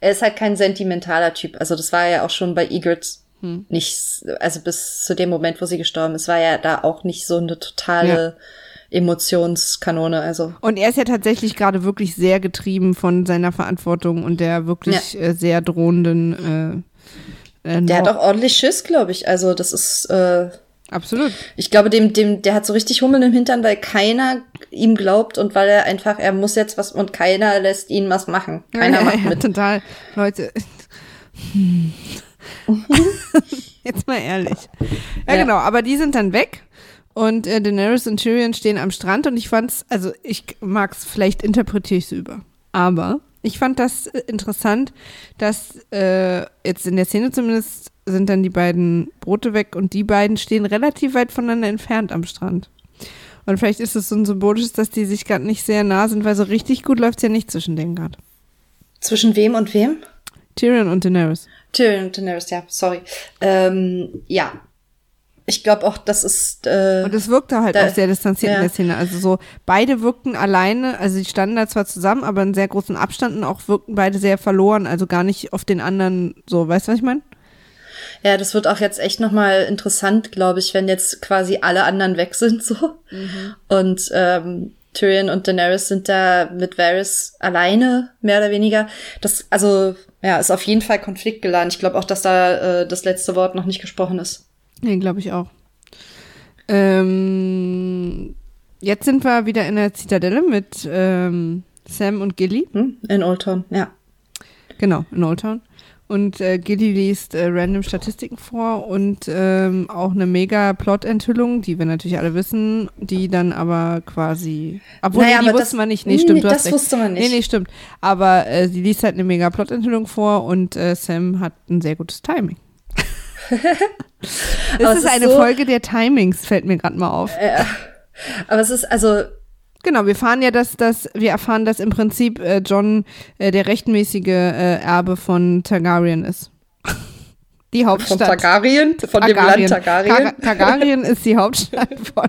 Er ist halt kein sentimentaler Typ. Also das war ja auch schon bei Egrets hm. nicht, also bis zu dem Moment, wo sie gestorben ist, war ja da auch nicht so eine totale ja. Emotionskanone. Also. Und er ist ja tatsächlich gerade wirklich sehr getrieben von seiner Verantwortung und der wirklich ja. äh, sehr drohenden. Äh, äh, der hat auch ordentlich Schiss, glaube ich. Also das ist. Äh, Absolut. Ich glaube, dem, dem, der hat so richtig Hummeln im Hintern, weil keiner ihm glaubt und weil er einfach, er muss jetzt was und keiner lässt ihn was machen. Keiner ja, macht ja, mit. Total. Leute. Jetzt mal ehrlich. Ja, ja, genau, aber die sind dann weg. Und äh, Daenerys und Tyrion stehen am Strand und ich fand's, also ich mag's, vielleicht interpretiere ich es über. Aber ich fand das äh, interessant, dass äh, jetzt in der Szene zumindest sind dann die beiden Brote weg und die beiden stehen relativ weit voneinander entfernt am Strand. Und vielleicht ist es so ein symbolisches, dass die sich gerade nicht sehr nah sind, weil so richtig gut läuft's ja nicht zwischen denen gerade. Zwischen wem und wem? Tyrion und Daenerys. Tyrion und Daenerys, ja, sorry. Ähm, ja. Ich glaube auch, das ist. Äh, und es wirkte halt da, auch sehr distanziert ja. in der Szene. Also so, beide wirkten alleine, also die standen da zwar zusammen, aber in sehr großen Abständen auch wirkten beide sehr verloren, also gar nicht auf den anderen so, weißt du, was ich meine? Ja, das wird auch jetzt echt nochmal interessant, glaube ich, wenn jetzt quasi alle anderen weg sind so. Mhm. Und ähm, Tyrion und Daenerys sind da mit Varys alleine, mehr oder weniger. Das, also, ja, ist auf jeden Fall konfliktgeladen. Ich glaube auch, dass da äh, das letzte Wort noch nicht gesprochen ist. Nee, glaube ich auch. Ähm, jetzt sind wir wieder in der Zitadelle mit ähm, Sam und Gilly. Hm? In Old Town, ja. Genau, in Old Town. Und äh, Gilly liest äh, random Statistiken vor und ähm, auch eine mega Plot-Enthüllung, die wir natürlich alle wissen, die dann aber quasi. Obwohl, naja, nee, die wussten wir nicht. Nee, stimmt. Nee, das wusste man nicht. Nee, nee, stimmt. Aber äh, sie liest halt eine mega Plot-Enthüllung vor und äh, Sam hat ein sehr gutes Timing. es ist eine so Folge der Timings, fällt mir gerade mal auf. Ja. Aber es ist, also Genau, wir fahren ja, dass, dass wir erfahren, dass im Prinzip äh, John äh, der rechtmäßige äh, Erbe von Targaryen ist. Die Hauptstadt. Von Targaryen? Von Targaryen. dem Land Targaryen? Tar Targaryen ist die Hauptstadt von.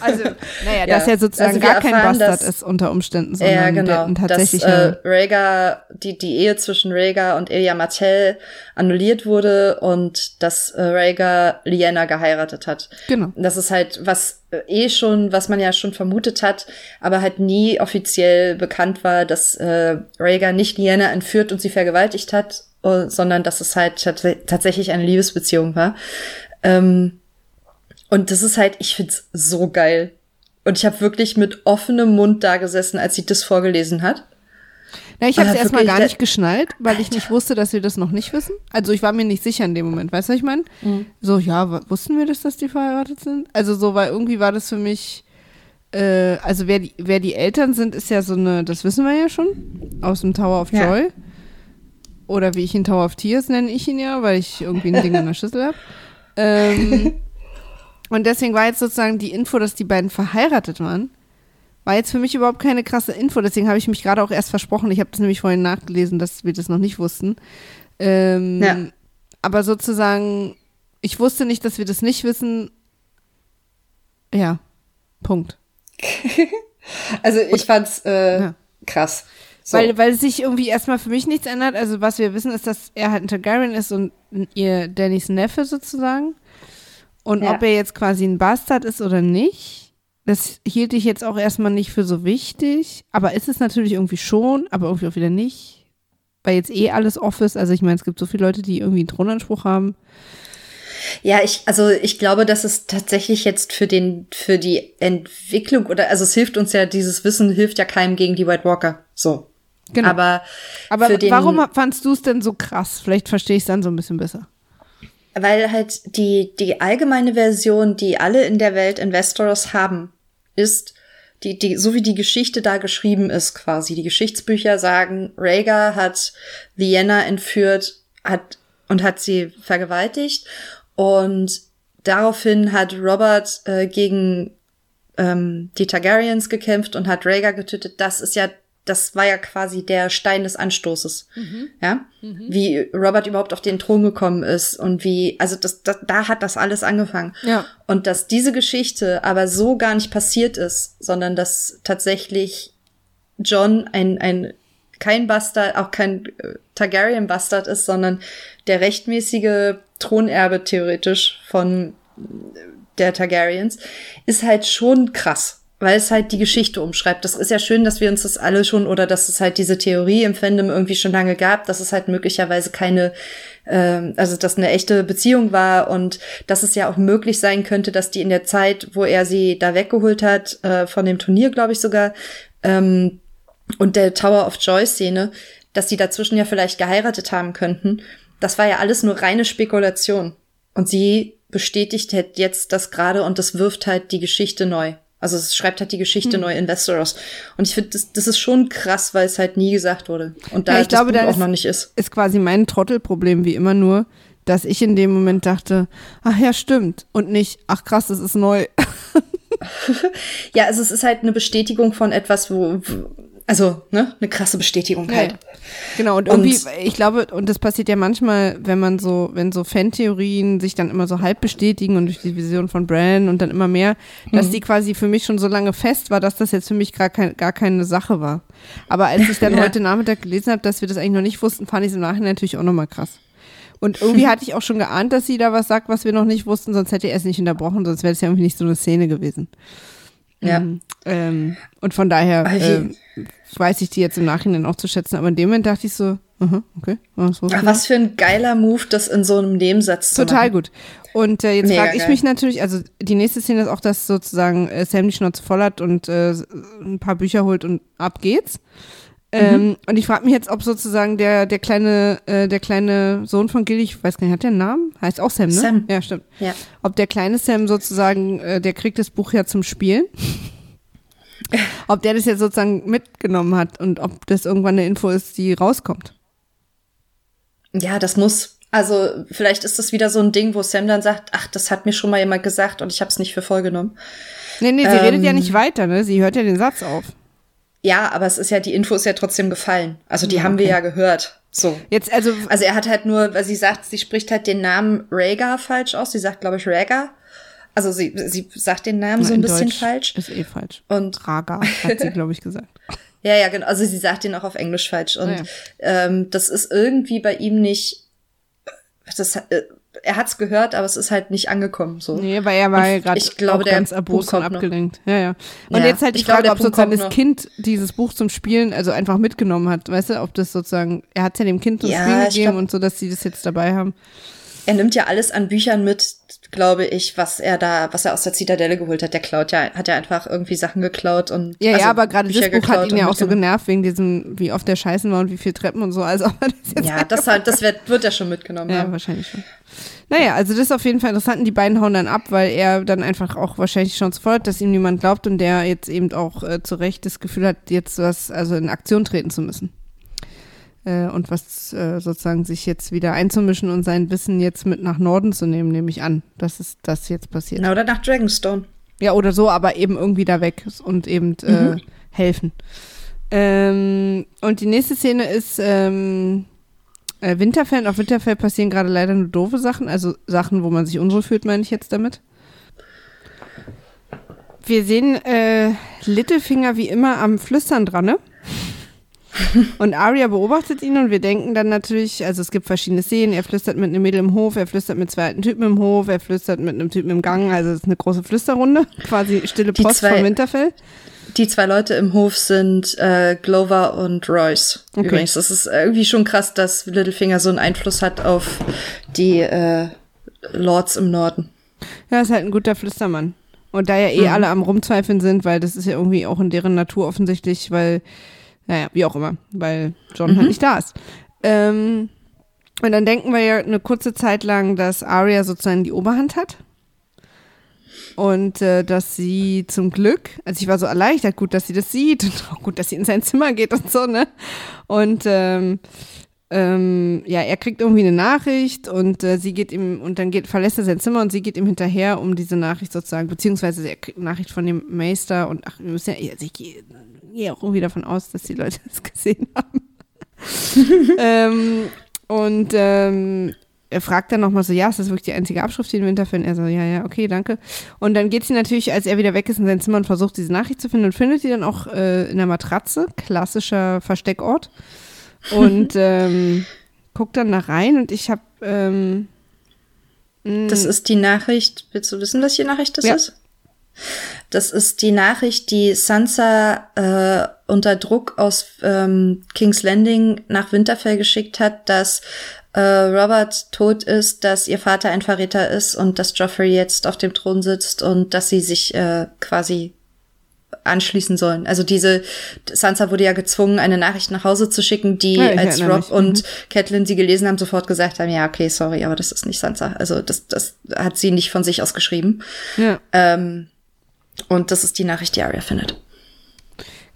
also, naja, ja. dass er sozusagen also gar kein Bastard ist unter Umständen, sondern ja, genau. der, tatsächlich. Dass äh, Rhaegar, die, die Ehe zwischen Rhaegar und Elia Martell annulliert wurde und dass äh, Rhaegar Lyanna geheiratet hat. Genau. Das ist halt was äh, eh schon, was man ja schon vermutet hat, aber halt nie offiziell bekannt war, dass äh, Rhaegar nicht Lyanna entführt und sie vergewaltigt hat, sondern dass es halt tatsächlich eine Liebesbeziehung war. Ähm, und das ist halt, ich find's so geil. Und ich habe wirklich mit offenem Mund da gesessen, als sie das vorgelesen hat. Na, ich habe es erstmal gar nicht geschnallt, weil ich nicht wusste, dass wir das noch nicht wissen. Also ich war mir nicht sicher in dem Moment, weißt du, was ich meine? Mhm. So, ja, wussten wir das, dass die verheiratet sind? Also so, weil irgendwie war das für mich, äh, also wer die, wer die Eltern sind, ist ja so eine, das wissen wir ja schon, aus dem Tower of Joy. Ja. Oder wie ich ihn Tower of Tears nenne ich ihn ja, weil ich irgendwie ein Ding in der Schüssel habe. Ähm, und deswegen war jetzt sozusagen die Info, dass die beiden verheiratet waren, war jetzt für mich überhaupt keine krasse Info. Deswegen habe ich mich gerade auch erst versprochen. Ich habe das nämlich vorhin nachgelesen, dass wir das noch nicht wussten. Ähm, ja. Aber sozusagen, ich wusste nicht, dass wir das nicht wissen. Ja, Punkt. also ich fand's äh, ja. krass. So. Weil, weil sich irgendwie erstmal für mich nichts ändert. Also was wir wissen, ist, dass er halt ein Targaryen ist und ihr Dannys Neffe sozusagen. Und ja. ob er jetzt quasi ein Bastard ist oder nicht, das hielt ich jetzt auch erstmal nicht für so wichtig. Aber ist es natürlich irgendwie schon, aber irgendwie auch wieder nicht. Weil jetzt eh alles off ist. Also ich meine, es gibt so viele Leute, die irgendwie einen Thronanspruch haben. Ja, ich, also ich glaube, dass es tatsächlich jetzt für den, für die Entwicklung oder, also es hilft uns ja, dieses Wissen hilft ja keinem gegen die White Walker. So. Genau. Aber, Aber warum fandst du es denn so krass? Vielleicht verstehe ich es dann so ein bisschen besser. Weil halt die, die allgemeine Version, die alle in der Welt in Westeros haben, ist, die, die, so wie die Geschichte da geschrieben ist, quasi. Die Geschichtsbücher sagen, Rhaegar hat Vienna entführt, hat, und hat sie vergewaltigt. Und daraufhin hat Robert äh, gegen ähm, die Targaryens gekämpft und hat Rhaegar getötet. Das ist ja das war ja quasi der Stein des Anstoßes. Mhm. Ja, mhm. wie Robert überhaupt auf den Thron gekommen ist und wie, also das, das, da hat das alles angefangen. Ja. Und dass diese Geschichte aber so gar nicht passiert ist, sondern dass tatsächlich John ein, ein kein Bastard, auch kein äh, Targaryen-Bastard ist, sondern der rechtmäßige Thronerbe theoretisch von der Targaryens, ist halt schon krass weil es halt die Geschichte umschreibt. Das ist ja schön, dass wir uns das alle schon oder dass es halt diese Theorie im Fandom irgendwie schon lange gab, dass es halt möglicherweise keine, äh, also dass eine echte Beziehung war und dass es ja auch möglich sein könnte, dass die in der Zeit, wo er sie da weggeholt hat, äh, von dem Turnier, glaube ich sogar, ähm, und der Tower of Joy Szene, dass die dazwischen ja vielleicht geheiratet haben könnten. Das war ja alles nur reine Spekulation. Und sie bestätigt jetzt das gerade und das wirft halt die Geschichte neu. Also es schreibt halt die Geschichte hm. neu in Westeros. Und ich finde, das, das ist schon krass, weil es halt nie gesagt wurde. Und da ja, ich das glaube, da auch ist, noch nicht ist. Ist quasi mein Trottelproblem wie immer nur, dass ich in dem Moment dachte, ach ja, stimmt. Und nicht, ach krass, das ist neu. ja, also es ist halt eine Bestätigung von etwas, wo, also, ne, eine krasse Bestätigung halt. Ja, genau, und irgendwie, und, ich glaube, und das passiert ja manchmal, wenn man so, wenn so Fantheorien sich dann immer so halb bestätigen und durch die Vision von Bran und dann immer mehr, dass mhm. die quasi für mich schon so lange fest war, dass das jetzt für mich gar, kein, gar keine Sache war. Aber als ich dann ja. heute Nachmittag gelesen habe, dass wir das eigentlich noch nicht wussten, fand ich es im Nachhinein natürlich auch nochmal krass. Und irgendwie hatte ich auch schon geahnt, dass sie da was sagt, was wir noch nicht wussten, sonst hätte er es nicht unterbrochen, sonst wäre es ja irgendwie nicht so eine Szene gewesen. Ja. Mhm. Ähm, und von daher äh, weiß ich die jetzt im Nachhinein auch zu schätzen, aber in dem Moment dachte ich so, aha, okay. Was, was, was für ein geiler Move, das in so einem Nebensatz zu Total machen. gut. Und äh, jetzt frage ich geil. mich natürlich, also die nächste Szene ist auch, dass sozusagen äh, Sam die Schnauze voll hat und äh, ein paar Bücher holt und ab geht's. Ähm, mhm. Und ich frage mich jetzt, ob sozusagen der, der kleine, äh, der kleine Sohn von Gilly, ich weiß gar nicht, hat der einen Namen? Heißt auch Sam, ne? Sam. Ja, stimmt. Ja. Ob der kleine Sam sozusagen, äh, der kriegt das Buch ja zum Spielen. ob der das jetzt sozusagen mitgenommen hat und ob das irgendwann eine Info ist, die rauskommt. Ja, das muss. Also vielleicht ist das wieder so ein Ding, wo Sam dann sagt, ach, das hat mir schon mal jemand gesagt und ich habe es nicht für voll genommen. Nee, nee, sie ähm, redet ja nicht weiter, ne? Sie hört ja den Satz auf. Ja, aber es ist ja, die Info ist ja trotzdem gefallen. Also die ja, haben wir ja gehört. So. Jetzt, also. Also er hat halt nur, weil sie sagt, sie spricht halt den Namen Rhaegar falsch aus. Sie sagt, glaube ich, Rhaegar. Also sie, sie sagt den Namen Na, so ein bisschen Deutsch falsch. Ist eh falsch. Und Raga hat sie, glaube ich, gesagt. ja, ja, genau. Also sie sagt den auch auf Englisch falsch. Und ja. ähm, das ist irgendwie bei ihm nicht. Das, äh, er hat's gehört, aber es ist halt nicht angekommen. So. Nee, weil er war ja gerade ganz erbost und abgelenkt. Ja, ja. Und ja, jetzt halt die Frage, glaube, ob sozusagen das Kind dieses Buch zum Spielen also einfach mitgenommen hat. Weißt du, ob das sozusagen, er hat ja dem Kind zum ja, Spielen gegeben glaub, und so, dass sie das jetzt dabei haben. Er nimmt ja alles an Büchern mit, glaube ich, was er da, was er aus der Zitadelle geholt hat. Der klaut ja, hat ja einfach irgendwie Sachen geklaut und. Ja, also ja, aber gerade das Buch hat ihn ja auch so genervt wegen diesem, wie oft der Scheißen war und wie viel Treppen und so. Also, das ja, das halt, das wird, wird er schon mitgenommen. Ja, haben. wahrscheinlich schon. Naja, also das ist auf jeden Fall interessant. Und die beiden hauen dann ab, weil er dann einfach auch wahrscheinlich schon sofort, dass ihm niemand glaubt und der jetzt eben auch äh, zu Recht das Gefühl hat, jetzt was, also in Aktion treten zu müssen. Äh, und was äh, sozusagen sich jetzt wieder einzumischen und sein Wissen jetzt mit nach Norden zu nehmen, nehme ich an, dass es das jetzt passiert. Na, oder nach Dragonstone. Ja, oder so, aber eben irgendwie da weg und eben äh, mhm. helfen. Ähm, und die nächste Szene ist ähm, äh, Winterfell. Und auf Winterfell passieren gerade leider nur doofe Sachen, also Sachen, wo man sich unwohl fühlt, meine ich jetzt damit. Wir sehen äh, Littlefinger wie immer am Flüstern dran, ne? und Arya beobachtet ihn und wir denken dann natürlich, also es gibt verschiedene Szenen, er flüstert mit einem Mädel im Hof, er flüstert mit zwei alten Typen im Hof, er flüstert mit einem Typen im Gang, also es ist eine große Flüsterrunde, quasi stille Post zwei, vom Winterfell. Die zwei Leute im Hof sind äh, Glover und Royce. Okay. Übrigens, das ist irgendwie schon krass, dass Littlefinger so einen Einfluss hat auf die äh, Lords im Norden. Ja, ist halt ein guter Flüstermann. Und da ja eh mhm. alle am Rumzweifeln sind, weil das ist ja irgendwie auch in deren Natur offensichtlich, weil naja, wie auch immer, weil John halt mhm. halt nicht da ist. Ähm, und dann denken wir ja eine kurze Zeit lang, dass Arya sozusagen die Oberhand hat. Und äh, dass sie zum Glück, also ich war so erleichtert, gut, dass sie das sieht und auch gut, dass sie in sein Zimmer geht und so, ne? Und ähm, ähm, ja, er kriegt irgendwie eine Nachricht und äh, sie geht ihm, und dann geht, verlässt er sein Zimmer und sie geht ihm hinterher, um diese Nachricht sozusagen, beziehungsweise er kriegt eine Nachricht von dem Meister und ach, wir müssen ja, also ich gehe geh auch irgendwie davon aus, dass die Leute das gesehen haben. ähm, und ähm, er fragt dann nochmal so, ja, ist das wirklich die einzige Abschrift, die in Winterfell? Er so, ja, ja, okay, danke. Und dann geht sie natürlich, als er wieder weg ist in sein Zimmer und versucht, diese Nachricht zu finden und findet sie dann auch äh, in der Matratze, klassischer Versteckort und ähm, guck dann da rein und ich habe. Ähm, das ist die Nachricht. Willst du wissen, was die Nachricht das ja. ist? Das ist die Nachricht, die Sansa äh, unter Druck aus ähm, King's Landing nach Winterfell geschickt hat, dass äh, Robert tot ist, dass ihr Vater ein Verräter ist und dass Joffrey jetzt auf dem Thron sitzt und dass sie sich äh, quasi anschließen sollen. Also diese Sansa wurde ja gezwungen, eine Nachricht nach Hause zu schicken, die ja, als Rob mich. und mhm. Catelyn sie gelesen haben, sofort gesagt haben, ja, okay, sorry, aber das ist nicht Sansa. Also das, das hat sie nicht von sich aus geschrieben. Ja. Ähm, und das ist die Nachricht, die Arya findet.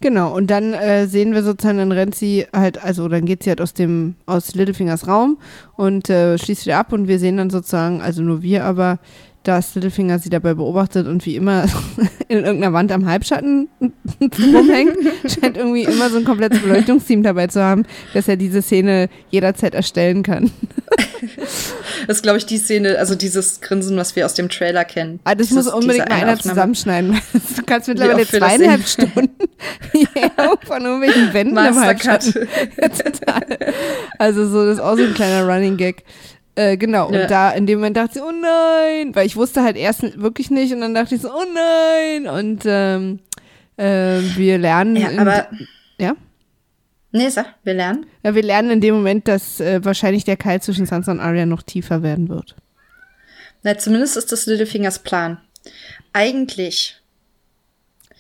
Genau, und dann äh, sehen wir sozusagen, dann rennt sie halt, also dann geht sie halt aus dem, aus Littlefingers Raum und äh, schließt wieder ab und wir sehen dann sozusagen, also nur wir aber, dass Littlefinger sie dabei beobachtet und wie immer in irgendeiner Wand am Halbschatten rumhängt. Scheint irgendwie immer so ein komplettes Beleuchtungsteam dabei zu haben, dass er diese Szene jederzeit erstellen kann. Das ist, glaube ich, die Szene, also dieses Grinsen, was wir aus dem Trailer kennen. Ah, das dieses, muss unbedingt mal einer zusammenschneiden. Du kannst mittlerweile zweieinhalb Stunden von irgendwelchen Wänden. Total. Also so, das ist auch so ein kleiner Running Gag. Äh, genau, ja. und da in dem Moment dachte ich, oh nein, weil ich wusste halt erst wirklich nicht und dann dachte ich so, oh nein, und ähm, äh, wir lernen. Ja, aber. Ja? Nee, sag, wir lernen. Ja, wir lernen in dem Moment, dass äh, wahrscheinlich der Keil zwischen Sansa und Arya noch tiefer werden wird. Na, zumindest ist das Littlefingers Plan. Eigentlich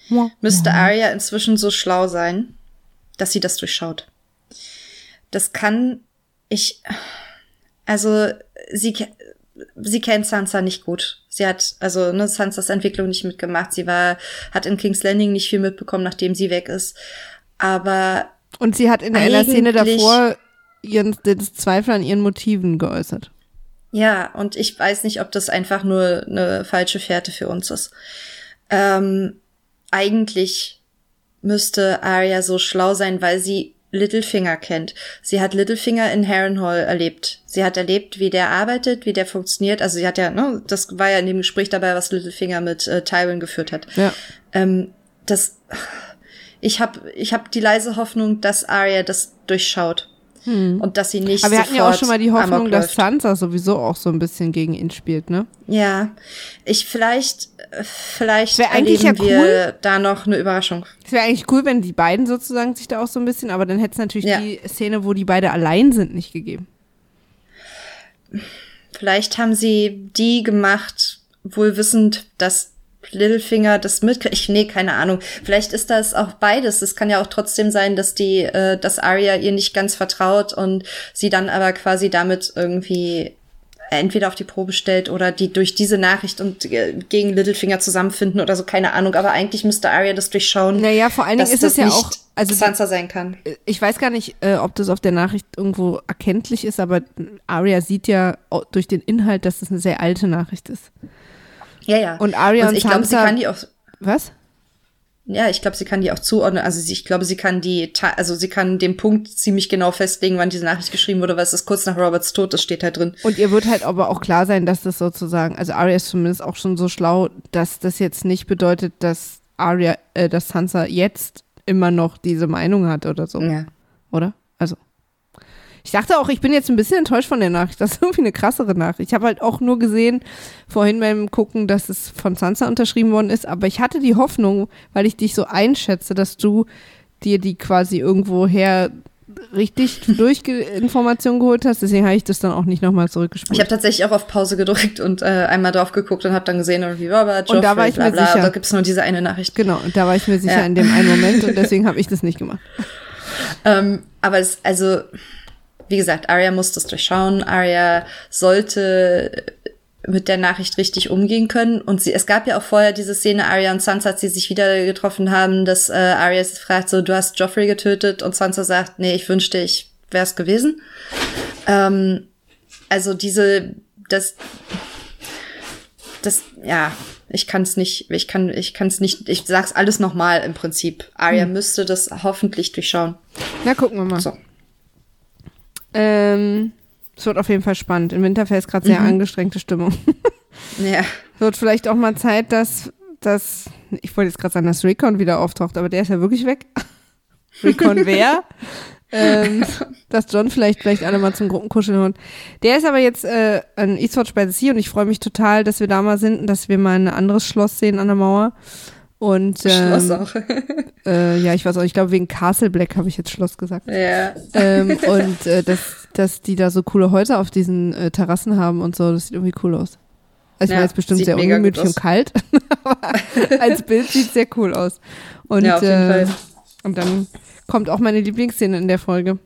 ja. müsste Arya inzwischen so schlau sein, dass sie das durchschaut. Das kann ich also sie, sie kennt Sansa nicht gut. Sie hat also ne, Sansas Entwicklung nicht mitgemacht. Sie war, hat in King's Landing nicht viel mitbekommen, nachdem sie weg ist. Aber und sie hat in einer Szene davor ihren das Zweifel an ihren Motiven geäußert. Ja, und ich weiß nicht, ob das einfach nur eine falsche Fährte für uns ist. Ähm, eigentlich müsste Arya so schlau sein, weil sie Littlefinger kennt. Sie hat Littlefinger in Harrenhal erlebt. Sie hat erlebt, wie der arbeitet, wie der funktioniert. Also sie hat ja, ne, das war ja in dem Gespräch dabei, was Littlefinger mit äh, Tywin geführt hat. Ja. Ähm, das, ich habe, ich hab die leise Hoffnung, dass Arya das durchschaut. Hm. Und dass sie nicht. Aber wir hatten ja auch schon mal die Hoffnung, dass Sansa sowieso auch so ein bisschen gegen ihn spielt, ne? Ja. Ich vielleicht, vielleicht erleben ja wir cool. da noch eine Überraschung. Es wäre eigentlich cool, wenn die beiden sozusagen sich da auch so ein bisschen, aber dann hätte es natürlich ja. die Szene, wo die beide allein sind, nicht gegeben. Vielleicht haben sie die gemacht, wohl wissend, dass Littlefinger das mitkriegt. Ich, nee, keine Ahnung. Vielleicht ist das auch beides. Es kann ja auch trotzdem sein, dass die, äh, dass Arya ihr nicht ganz vertraut und sie dann aber quasi damit irgendwie entweder auf die Probe stellt oder die durch diese Nachricht und äh, gegen Littlefinger zusammenfinden oder so, keine Ahnung. Aber eigentlich müsste Arya das durchschauen. Naja, vor allen Dingen ist es ja auch, also Sansa sein kann. Ich weiß gar nicht, äh, ob das auf der Nachricht irgendwo erkenntlich ist, aber Arya sieht ja durch den Inhalt, dass es das eine sehr alte Nachricht ist. Ja, ja. Und Arya und, ich glaube, sie kann die auch. Was? Ja, ich glaube, sie kann die auch zuordnen. Also sie, ich glaube, sie kann die, also sie kann den Punkt ziemlich genau festlegen, wann diese Nachricht geschrieben wurde, weil es ist kurz nach Roberts Tod, das steht halt drin. Und ihr wird halt aber auch klar sein, dass das sozusagen, also Arya ist zumindest auch schon so schlau, dass das jetzt nicht bedeutet, dass Arya, äh, dass Sansa jetzt immer noch diese Meinung hat oder so, Ja. oder? Ich dachte auch, ich bin jetzt ein bisschen enttäuscht von der Nachricht. Das ist irgendwie eine krassere Nachricht. Ich habe halt auch nur gesehen, vorhin beim Gucken, dass es von Sansa unterschrieben worden ist, aber ich hatte die Hoffnung, weil ich dich so einschätze, dass du dir die quasi irgendwoher richtig durch Informationen geholt hast. Deswegen habe ich das dann auch nicht nochmal zurückgespult. Ich habe tatsächlich auch auf Pause gedrückt und äh, einmal drauf geguckt und habe dann gesehen, irgendwie Robert, Joffrey, Und da war ich bla, mir bla, sicher. Da gibt's nur diese eine Nachricht. Genau, und da war ich mir sicher Ja. in dem einen Moment und deswegen habe ich das nicht gemacht. Ähm, aber es, also, wie gesagt, Arya muss das durchschauen. Arya sollte mit der Nachricht richtig umgehen können. Und sie, es gab ja auch vorher diese Szene, Arya und Sansa, als sie sich wieder getroffen haben, dass äh, Arya fragt so, du hast Joffrey getötet und Sansa sagt, nee, ich wünschte, ich wär's gewesen. Ähm, also diese, das, das, ja, ich kann es nicht, ich kann, ich kann es nicht, ich sag's alles nochmal im Prinzip. Arya müsste das hoffentlich durchschauen. Na, gucken wir mal. So. Ähm, es wird auf jeden Fall spannend. Im Winterfell ist gerade sehr Mhm. angestrengte Stimmung. Ja. wird vielleicht auch mal Zeit, dass, dass ich wollte jetzt gerade sagen, dass Recon wieder auftaucht, aber der ist ja wirklich weg. Recon wer? ähm, dass John vielleicht vielleicht alle mal zum Gruppenkuscheln holt. Der ist aber jetzt äh, an Eastwatch by the Sea und ich freue mich total, dass wir da mal sind und dass wir mal ein anderes Schloss sehen an der Mauer. Und ähm, Schloss auch. Äh, ja, ich weiß auch, ich glaube wegen Castle Black habe ich jetzt Schloss gesagt. ja. ähm, und äh, dass, dass die da so coole Häuser auf diesen äh, Terrassen haben und so, das sieht irgendwie cool aus. Also ich Ja, war jetzt bestimmt sehr ungemütlich und kalt, aber als Bild sieht sehr cool aus. Und, Ja, auf jeden äh, Fall. und dann kommt auch meine Lieblingsszene in der Folge.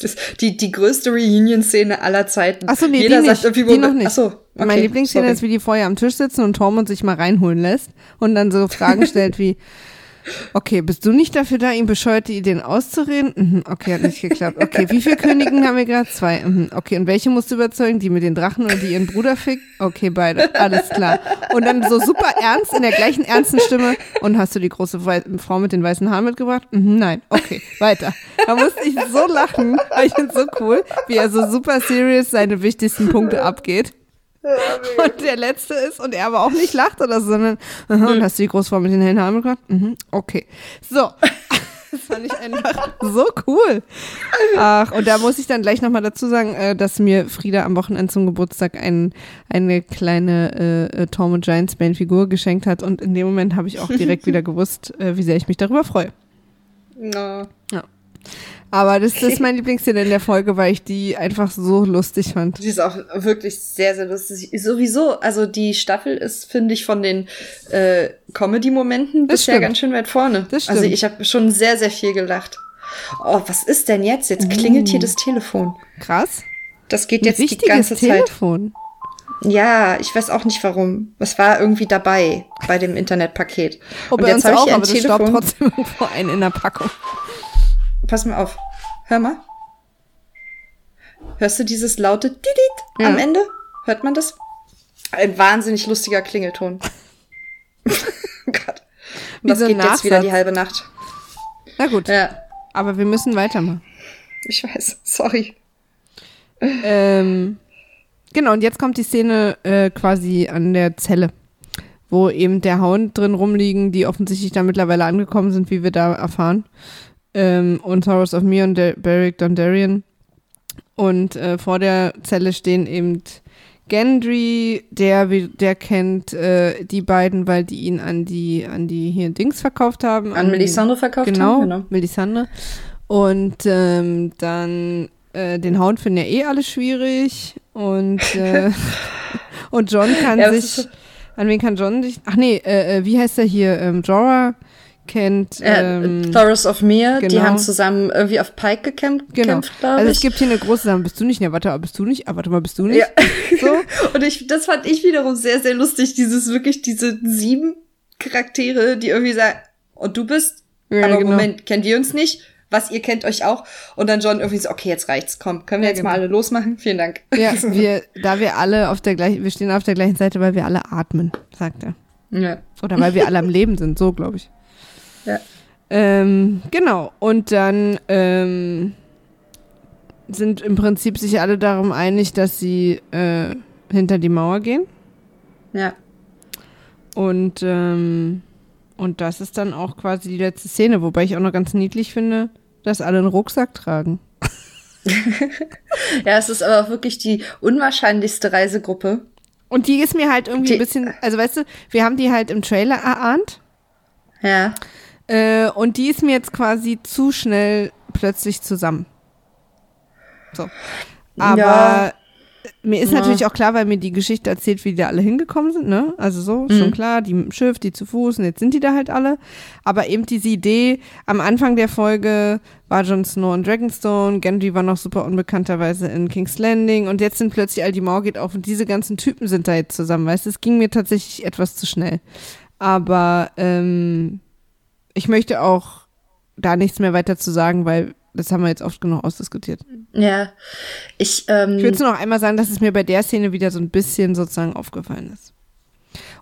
Das die, die größte Reunion-Szene aller Zeiten. Ach so, nee, Jeder die sagt nicht. irgendwie, Die noch nicht. Ach so, okay, Meine Lieblingsszene sorry. ist, wie die vorher am Tisch sitzen und Tormund sich mal reinholen lässt und dann so Fragen stellt wie, okay, bist du nicht dafür da, ihm bescheuerte Ideen auszureden? Mhm, okay, hat nicht geklappt. Okay, wie viele Königen haben wir gerade? Zwei. Mhm, okay, und welche musst du überzeugen? Die mit den Drachen oder die ihren Bruder fickt? Okay, beide. Alles klar. Und dann so super ernst, in der gleichen ernsten Stimme. Und hast du die große Wei Frau mit den weißen Haaren mitgebracht? Mhm, nein. Okay, weiter. Da musste ich so lachen, weil ich finde so cool, wie er so super serious seine wichtigsten Punkte abgeht. Und der letzte ist, und er aber auch nicht lacht oder so, sondern, und hast du die Großfrau mit den hellen Haaren bekommen? Mhm, okay. So. Das fand ich einfach so cool. Ach, und da muss ich dann gleich nochmal dazu sagen, äh, dass mir Frieda am Wochenende zum Geburtstag ein, eine kleine äh, Tom und Giants Band Figur geschenkt hat. Und in dem Moment habe ich auch direkt wieder gewusst, äh, wie sehr ich mich darüber freue. No. Aber das, das ist meine Lieblingsszene in der Folge, weil ich die einfach so lustig fand. Die ist auch wirklich sehr, sehr lustig. Sowieso, also die Staffel ist, finde ich, von den äh, Comedy-Momenten Das bisher stimmt. ganz schön weit vorne. Das Also stimmt. ich habe schon sehr, sehr viel gelacht. Oh, was ist denn jetzt? Jetzt klingelt hier das Telefon. Krass. Das geht Ein jetzt die ganze Zeit. Telefon. Ja, ich weiß auch nicht warum. Es war irgendwie dabei bei dem Internetpaket. Oh, Und bei uns hab auch, hier aber das staubt trotzdem irgendwo ein in der Packung. Pass mal auf. Hör mal. Hörst du dieses laute Didit Ja. am Ende? Hört man das? Ein wahnsinnig lustiger Klingelton. Gott. Und Wie das so geht jetzt wieder Nachsatz. die halbe Nacht. Na gut, Ja, aber wir müssen weitermachen. ich weiß. Sorry. Ähm, genau, und jetzt kommt die Szene äh, quasi an der Zelle, wo eben der Hound drin rumliegen, die offensichtlich da mittlerweile angekommen sind, wie wir da erfahren. Ähm, und Thoros of Mir und der Beric Dondarrion. Und äh, vor der Zelle stehen eben Gendry, der, der kennt äh, die beiden, weil die ihn an die, an die hier Dings verkauft haben. An Melisandre verkauft genau, haben? Genau. Melisandre. Und ähm, dann äh, den Hound finden ja eh alle schwierig. Und, äh, und John kann Ja, sich. An wen kann John sich. Ach nee, äh, äh, wie heißt er hier? Ähm, Jorah kennt. Äh, Ähm, Thoros of Mir, die genau. haben zusammen irgendwie auf Pike gekämpft, genau. Also ich. es gibt hier eine große Sache. Bist du nicht? Ja, warte, bist du nicht? Ah, warte mal, bist du nicht? Ja. So. Und ich, das fand ich wiederum sehr, sehr lustig, dieses wirklich, diese sieben Charaktere, die irgendwie sagen, und du bist, Ja, aber genau. Moment, kennen wir uns nicht? was, ihr kennt euch auch? Und dann John irgendwie so, okay, jetzt reicht's, komm, können wir Ja, jetzt genau. mal alle losmachen? Vielen Dank. Ja, wir, da wir alle auf der gleichen, wir stehen auf der gleichen Seite, weil wir alle atmen, sagt er. ja. Oder weil wir alle am Leben sind, so glaube ich. Ja. Ähm, genau. Und dann ähm, sind im Prinzip sich alle darum einig, dass sie äh, hinter die Mauer gehen. Ja. Und, ähm, und das ist dann auch quasi die letzte Szene, wobei ich auch noch ganz niedlich finde, dass alle einen Rucksack tragen. Ja, es ist aber auch wirklich die unwahrscheinlichste Reisegruppe. Und die ist mir halt irgendwie Die- ein bisschen, also weißt du, wir haben die halt im Trailer erahnt. Ja. Äh, und die ist mir jetzt quasi zu schnell plötzlich zusammen. So. Aber Ja. mir ist Ja. natürlich auch klar, weil mir die Geschichte erzählt, wie die da alle hingekommen sind, ne? Also so, Mhm. schon klar, die mit dem Schiff, die zu Fuß und jetzt sind die da halt alle. Aber eben diese Idee, am Anfang der Folge war Jon Snow in Dragonstone, Gendry war noch super unbekannterweise in King's Landing und jetzt sind plötzlich all die Mauer geht auf und diese ganzen Typen sind da jetzt zusammen, weißt du? Es ging mir tatsächlich etwas zu schnell. Aber ähm, ich möchte auch da nichts mehr weiter zu sagen, weil das haben wir jetzt oft genug ausdiskutiert. Ja. Ich, ähm, Ich will nur noch einmal sagen, dass es mir bei der Szene wieder so ein bisschen sozusagen aufgefallen ist.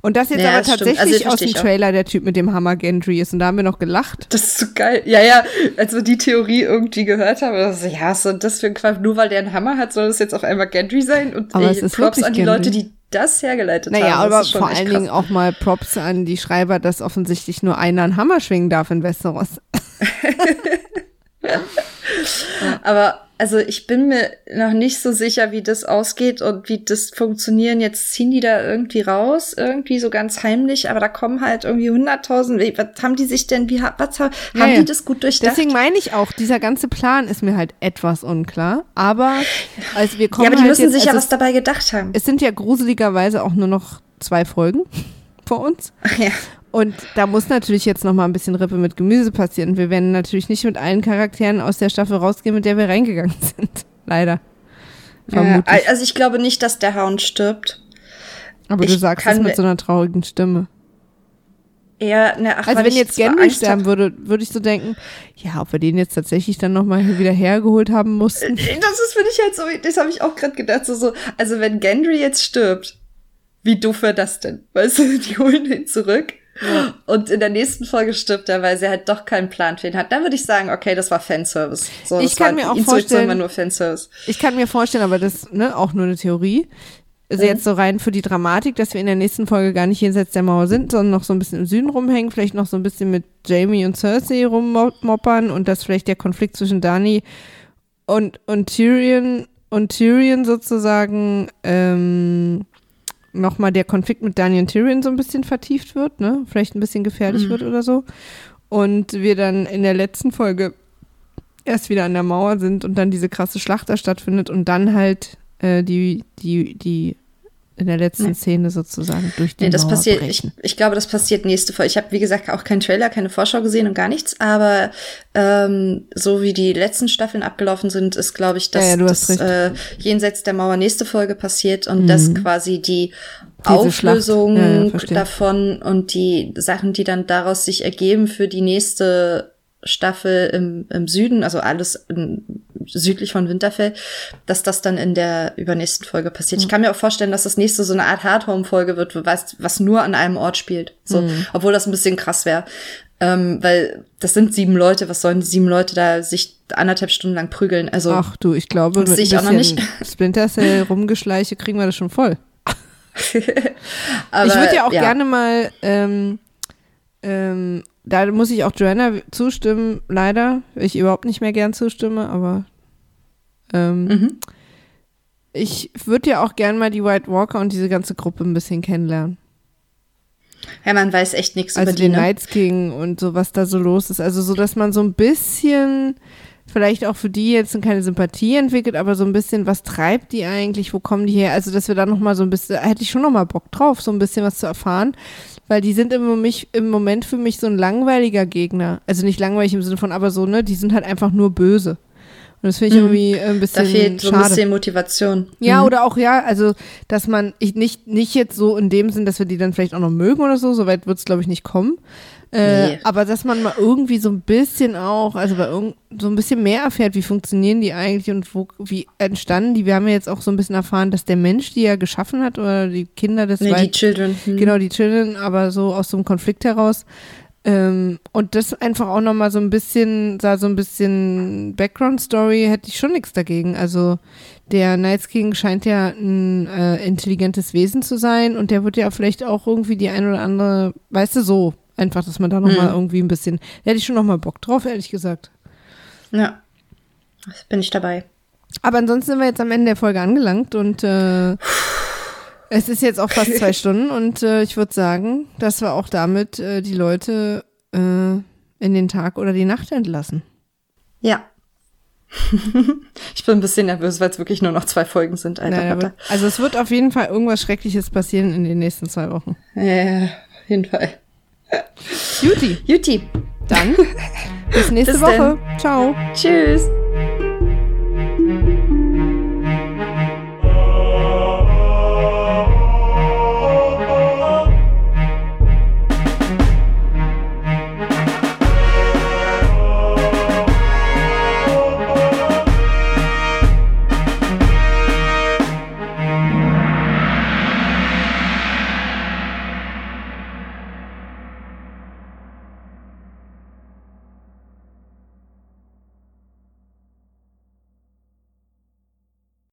Und das jetzt Ja, aber das tatsächlich Also, aus dem auch. Trailer der Typ mit dem Hammer Gendry ist. Und da haben wir noch gelacht. Das ist so geil. Ja, ja, als wir die Theorie irgendwie gehört haben, war so, ja, soll das für ein Quatsch? Nur weil der einen Hammer hat, soll das jetzt auf einmal Gendry sein? Und Aber ey, Props wirklich an die Gendry. Leute, die das hergeleitet Naja, haben. aber ist schon vor allen krass. Dingen auch mal Props an die Schreiber, dass offensichtlich nur einer einen Hammer schwingen darf in Westeros. Aber also ich bin mir noch nicht so sicher, wie das ausgeht und wie das funktionieren. Jetzt ziehen die da irgendwie raus, irgendwie so ganz heimlich, aber da kommen halt irgendwie hunderttausend. Was haben die sich denn, wie was haben ja. die das gut durchdacht? Deswegen meine ich auch, dieser ganze Plan ist mir halt etwas unklar. Aber also wir kommen ja, aber die halt müssen jetzt, sich ja also was dabei gedacht haben. es sind ja gruseligerweise auch nur noch zwei Folgen vor uns. Ach ja. Und da muss natürlich jetzt noch mal ein bisschen Rippe mit Gemüse passieren. Wir werden natürlich nicht mit allen Charakteren aus der Staffel rausgehen, mit der wir reingegangen sind. Leider. ja. Also ich glaube nicht, dass der Hound stirbt. Aber du ich sagst es mit so einer traurigen Stimme. Eher, ne, ach, Also wenn ich jetzt Gendry sterben würde, würde ich so denken, ja, ob wir den jetzt tatsächlich dann noch mal wieder hergeholt haben mussten. Das ist für dich halt so, das habe ich auch gerade gedacht, so, so, also wenn Gendry jetzt stirbt, wie doof wäre das denn? Weißt du, die holen ihn zurück und in der nächsten Folge stirbt er, weil sie halt doch keinen Plan für ihn hat. Dann würde ich sagen, okay, das war Fanservice. So, Ich das kann mir auch vorstellen- nur Fanservice. Ich kann mir vorstellen, aber das ne, auch nur eine Theorie. Also Mhm. jetzt so rein für die Dramatik, dass wir in der nächsten Folge gar nicht jenseits der Mauer sind, sondern noch so ein bisschen im Süden rumhängen, vielleicht noch so ein bisschen mit Jamie und Cersei rummoppern und dass vielleicht der Konflikt zwischen Dani und, und Tyrion und Tyrion sozusagen ähm, nochmal der Konflikt mit Dani und Tyrion so ein bisschen vertieft wird, ne? Vielleicht ein bisschen gefährlich Mhm. wird oder so. Und wir dann in der letzten Folge erst wieder an der Mauer sind und dann diese krasse Schlacht da stattfindet und dann halt äh, die, die, die in der letzten. Szene sozusagen durch die Nee, das Mauer passiert, ich, brechen. ich glaube, das passiert nächste Folge. Ich habe, wie gesagt, auch keinen Trailer, keine Vorschau gesehen und gar nichts, aber ähm, so wie die letzten Staffeln abgelaufen sind, ist, glaube ich, dass Ja, ja, das äh, jenseits der Mauer nächste Folge passiert und dass quasi die Diese. Auflösung Ja, davon und die Sachen, die dann daraus sich ergeben für die nächste Staffel im, im Süden, also alles in, südlich von Winterfell, dass das dann in der übernächsten Folge passiert. Ich kann mir auch vorstellen, dass das nächste so eine Art Hard-Home-Folge wird, was, was nur an einem Ort spielt. So, Mhm. obwohl das ein bisschen krass wäre. Ähm, weil das sind sieben Leute, was sollen die sieben Leute da sich anderthalb Stunden lang prügeln? Also Ach du, ich glaube, mit ich auch noch bisschen Splinter Cell rumgeschleiche kriegen wir das schon voll. aber, ich würde ja auch gerne mal, ähm, ähm, da muss ich auch Joanna zustimmen, leider, ich überhaupt nicht mehr gern zustimme, aber ähm, Mhm. ich würde ja auch gern mal die White Walker und diese ganze Gruppe ein bisschen kennenlernen. Ja, man weiß echt nichts Also über die. den Ne? Night's King und so, was da so los ist. Also so, dass man so ein bisschen, vielleicht auch für die jetzt keine Sympathie entwickelt, aber so ein bisschen, was treibt die eigentlich, wo kommen die her? Also, dass wir da nochmal so ein bisschen, da hätte ich schon nochmal Bock drauf, so ein bisschen was zu erfahren. Weil die sind im Moment, im Moment für mich so ein langweiliger Gegner. Also nicht langweilig im Sinne von, aber so, ne, die sind halt einfach nur böse. Und das finde ich mhm. irgendwie ein bisschen Da fehlt so schade. ein bisschen Motivation. Ja, mhm. oder auch, ja, also, dass man, ich nicht, nicht jetzt so in dem Sinn, dass wir die dann vielleicht auch noch mögen oder so, soweit wird es, glaube ich, nicht kommen. Äh, nee. Aber dass man mal irgendwie so ein bisschen auch, also bei so ein bisschen mehr erfährt, wie funktionieren die eigentlich und wo, wie entstanden die. Wir haben ja jetzt auch so ein bisschen erfahren, dass der Mensch, die ja geschaffen hat, oder die Kinder des nee, die Children. Hm. Genau, die Children, aber so aus so einem Konflikt heraus. Ähm, und das einfach auch nochmal so ein bisschen, sah so ein bisschen Background-Story, hätte ich schon nichts dagegen. Also der Night King scheint ja ein äh, intelligentes Wesen zu sein und der wird ja vielleicht auch irgendwie die ein oder andere, weißt du, so, Einfach, dass man da nochmal hm. irgendwie ein bisschen, da hätte ich schon nochmal Bock drauf, ehrlich gesagt. Ja, bin ich dabei. Aber ansonsten sind wir jetzt am Ende der Folge angelangt und äh, es ist jetzt auch fast zwei Stunden und äh, ich würde sagen, dass wir auch damit äh, die Leute äh, in den Tag oder die Nacht entlassen. Ja. ich bin ein bisschen nervös, weil es wirklich nur noch zwei Folgen sind. Alter, naja, also es wird auf jeden Fall irgendwas Schreckliches passieren in den nächsten zwei Wochen. Ja, auf jeden Fall. Juti. Juti. Dann bis nächste bis Woche. Denn. Ciao. Tschüss.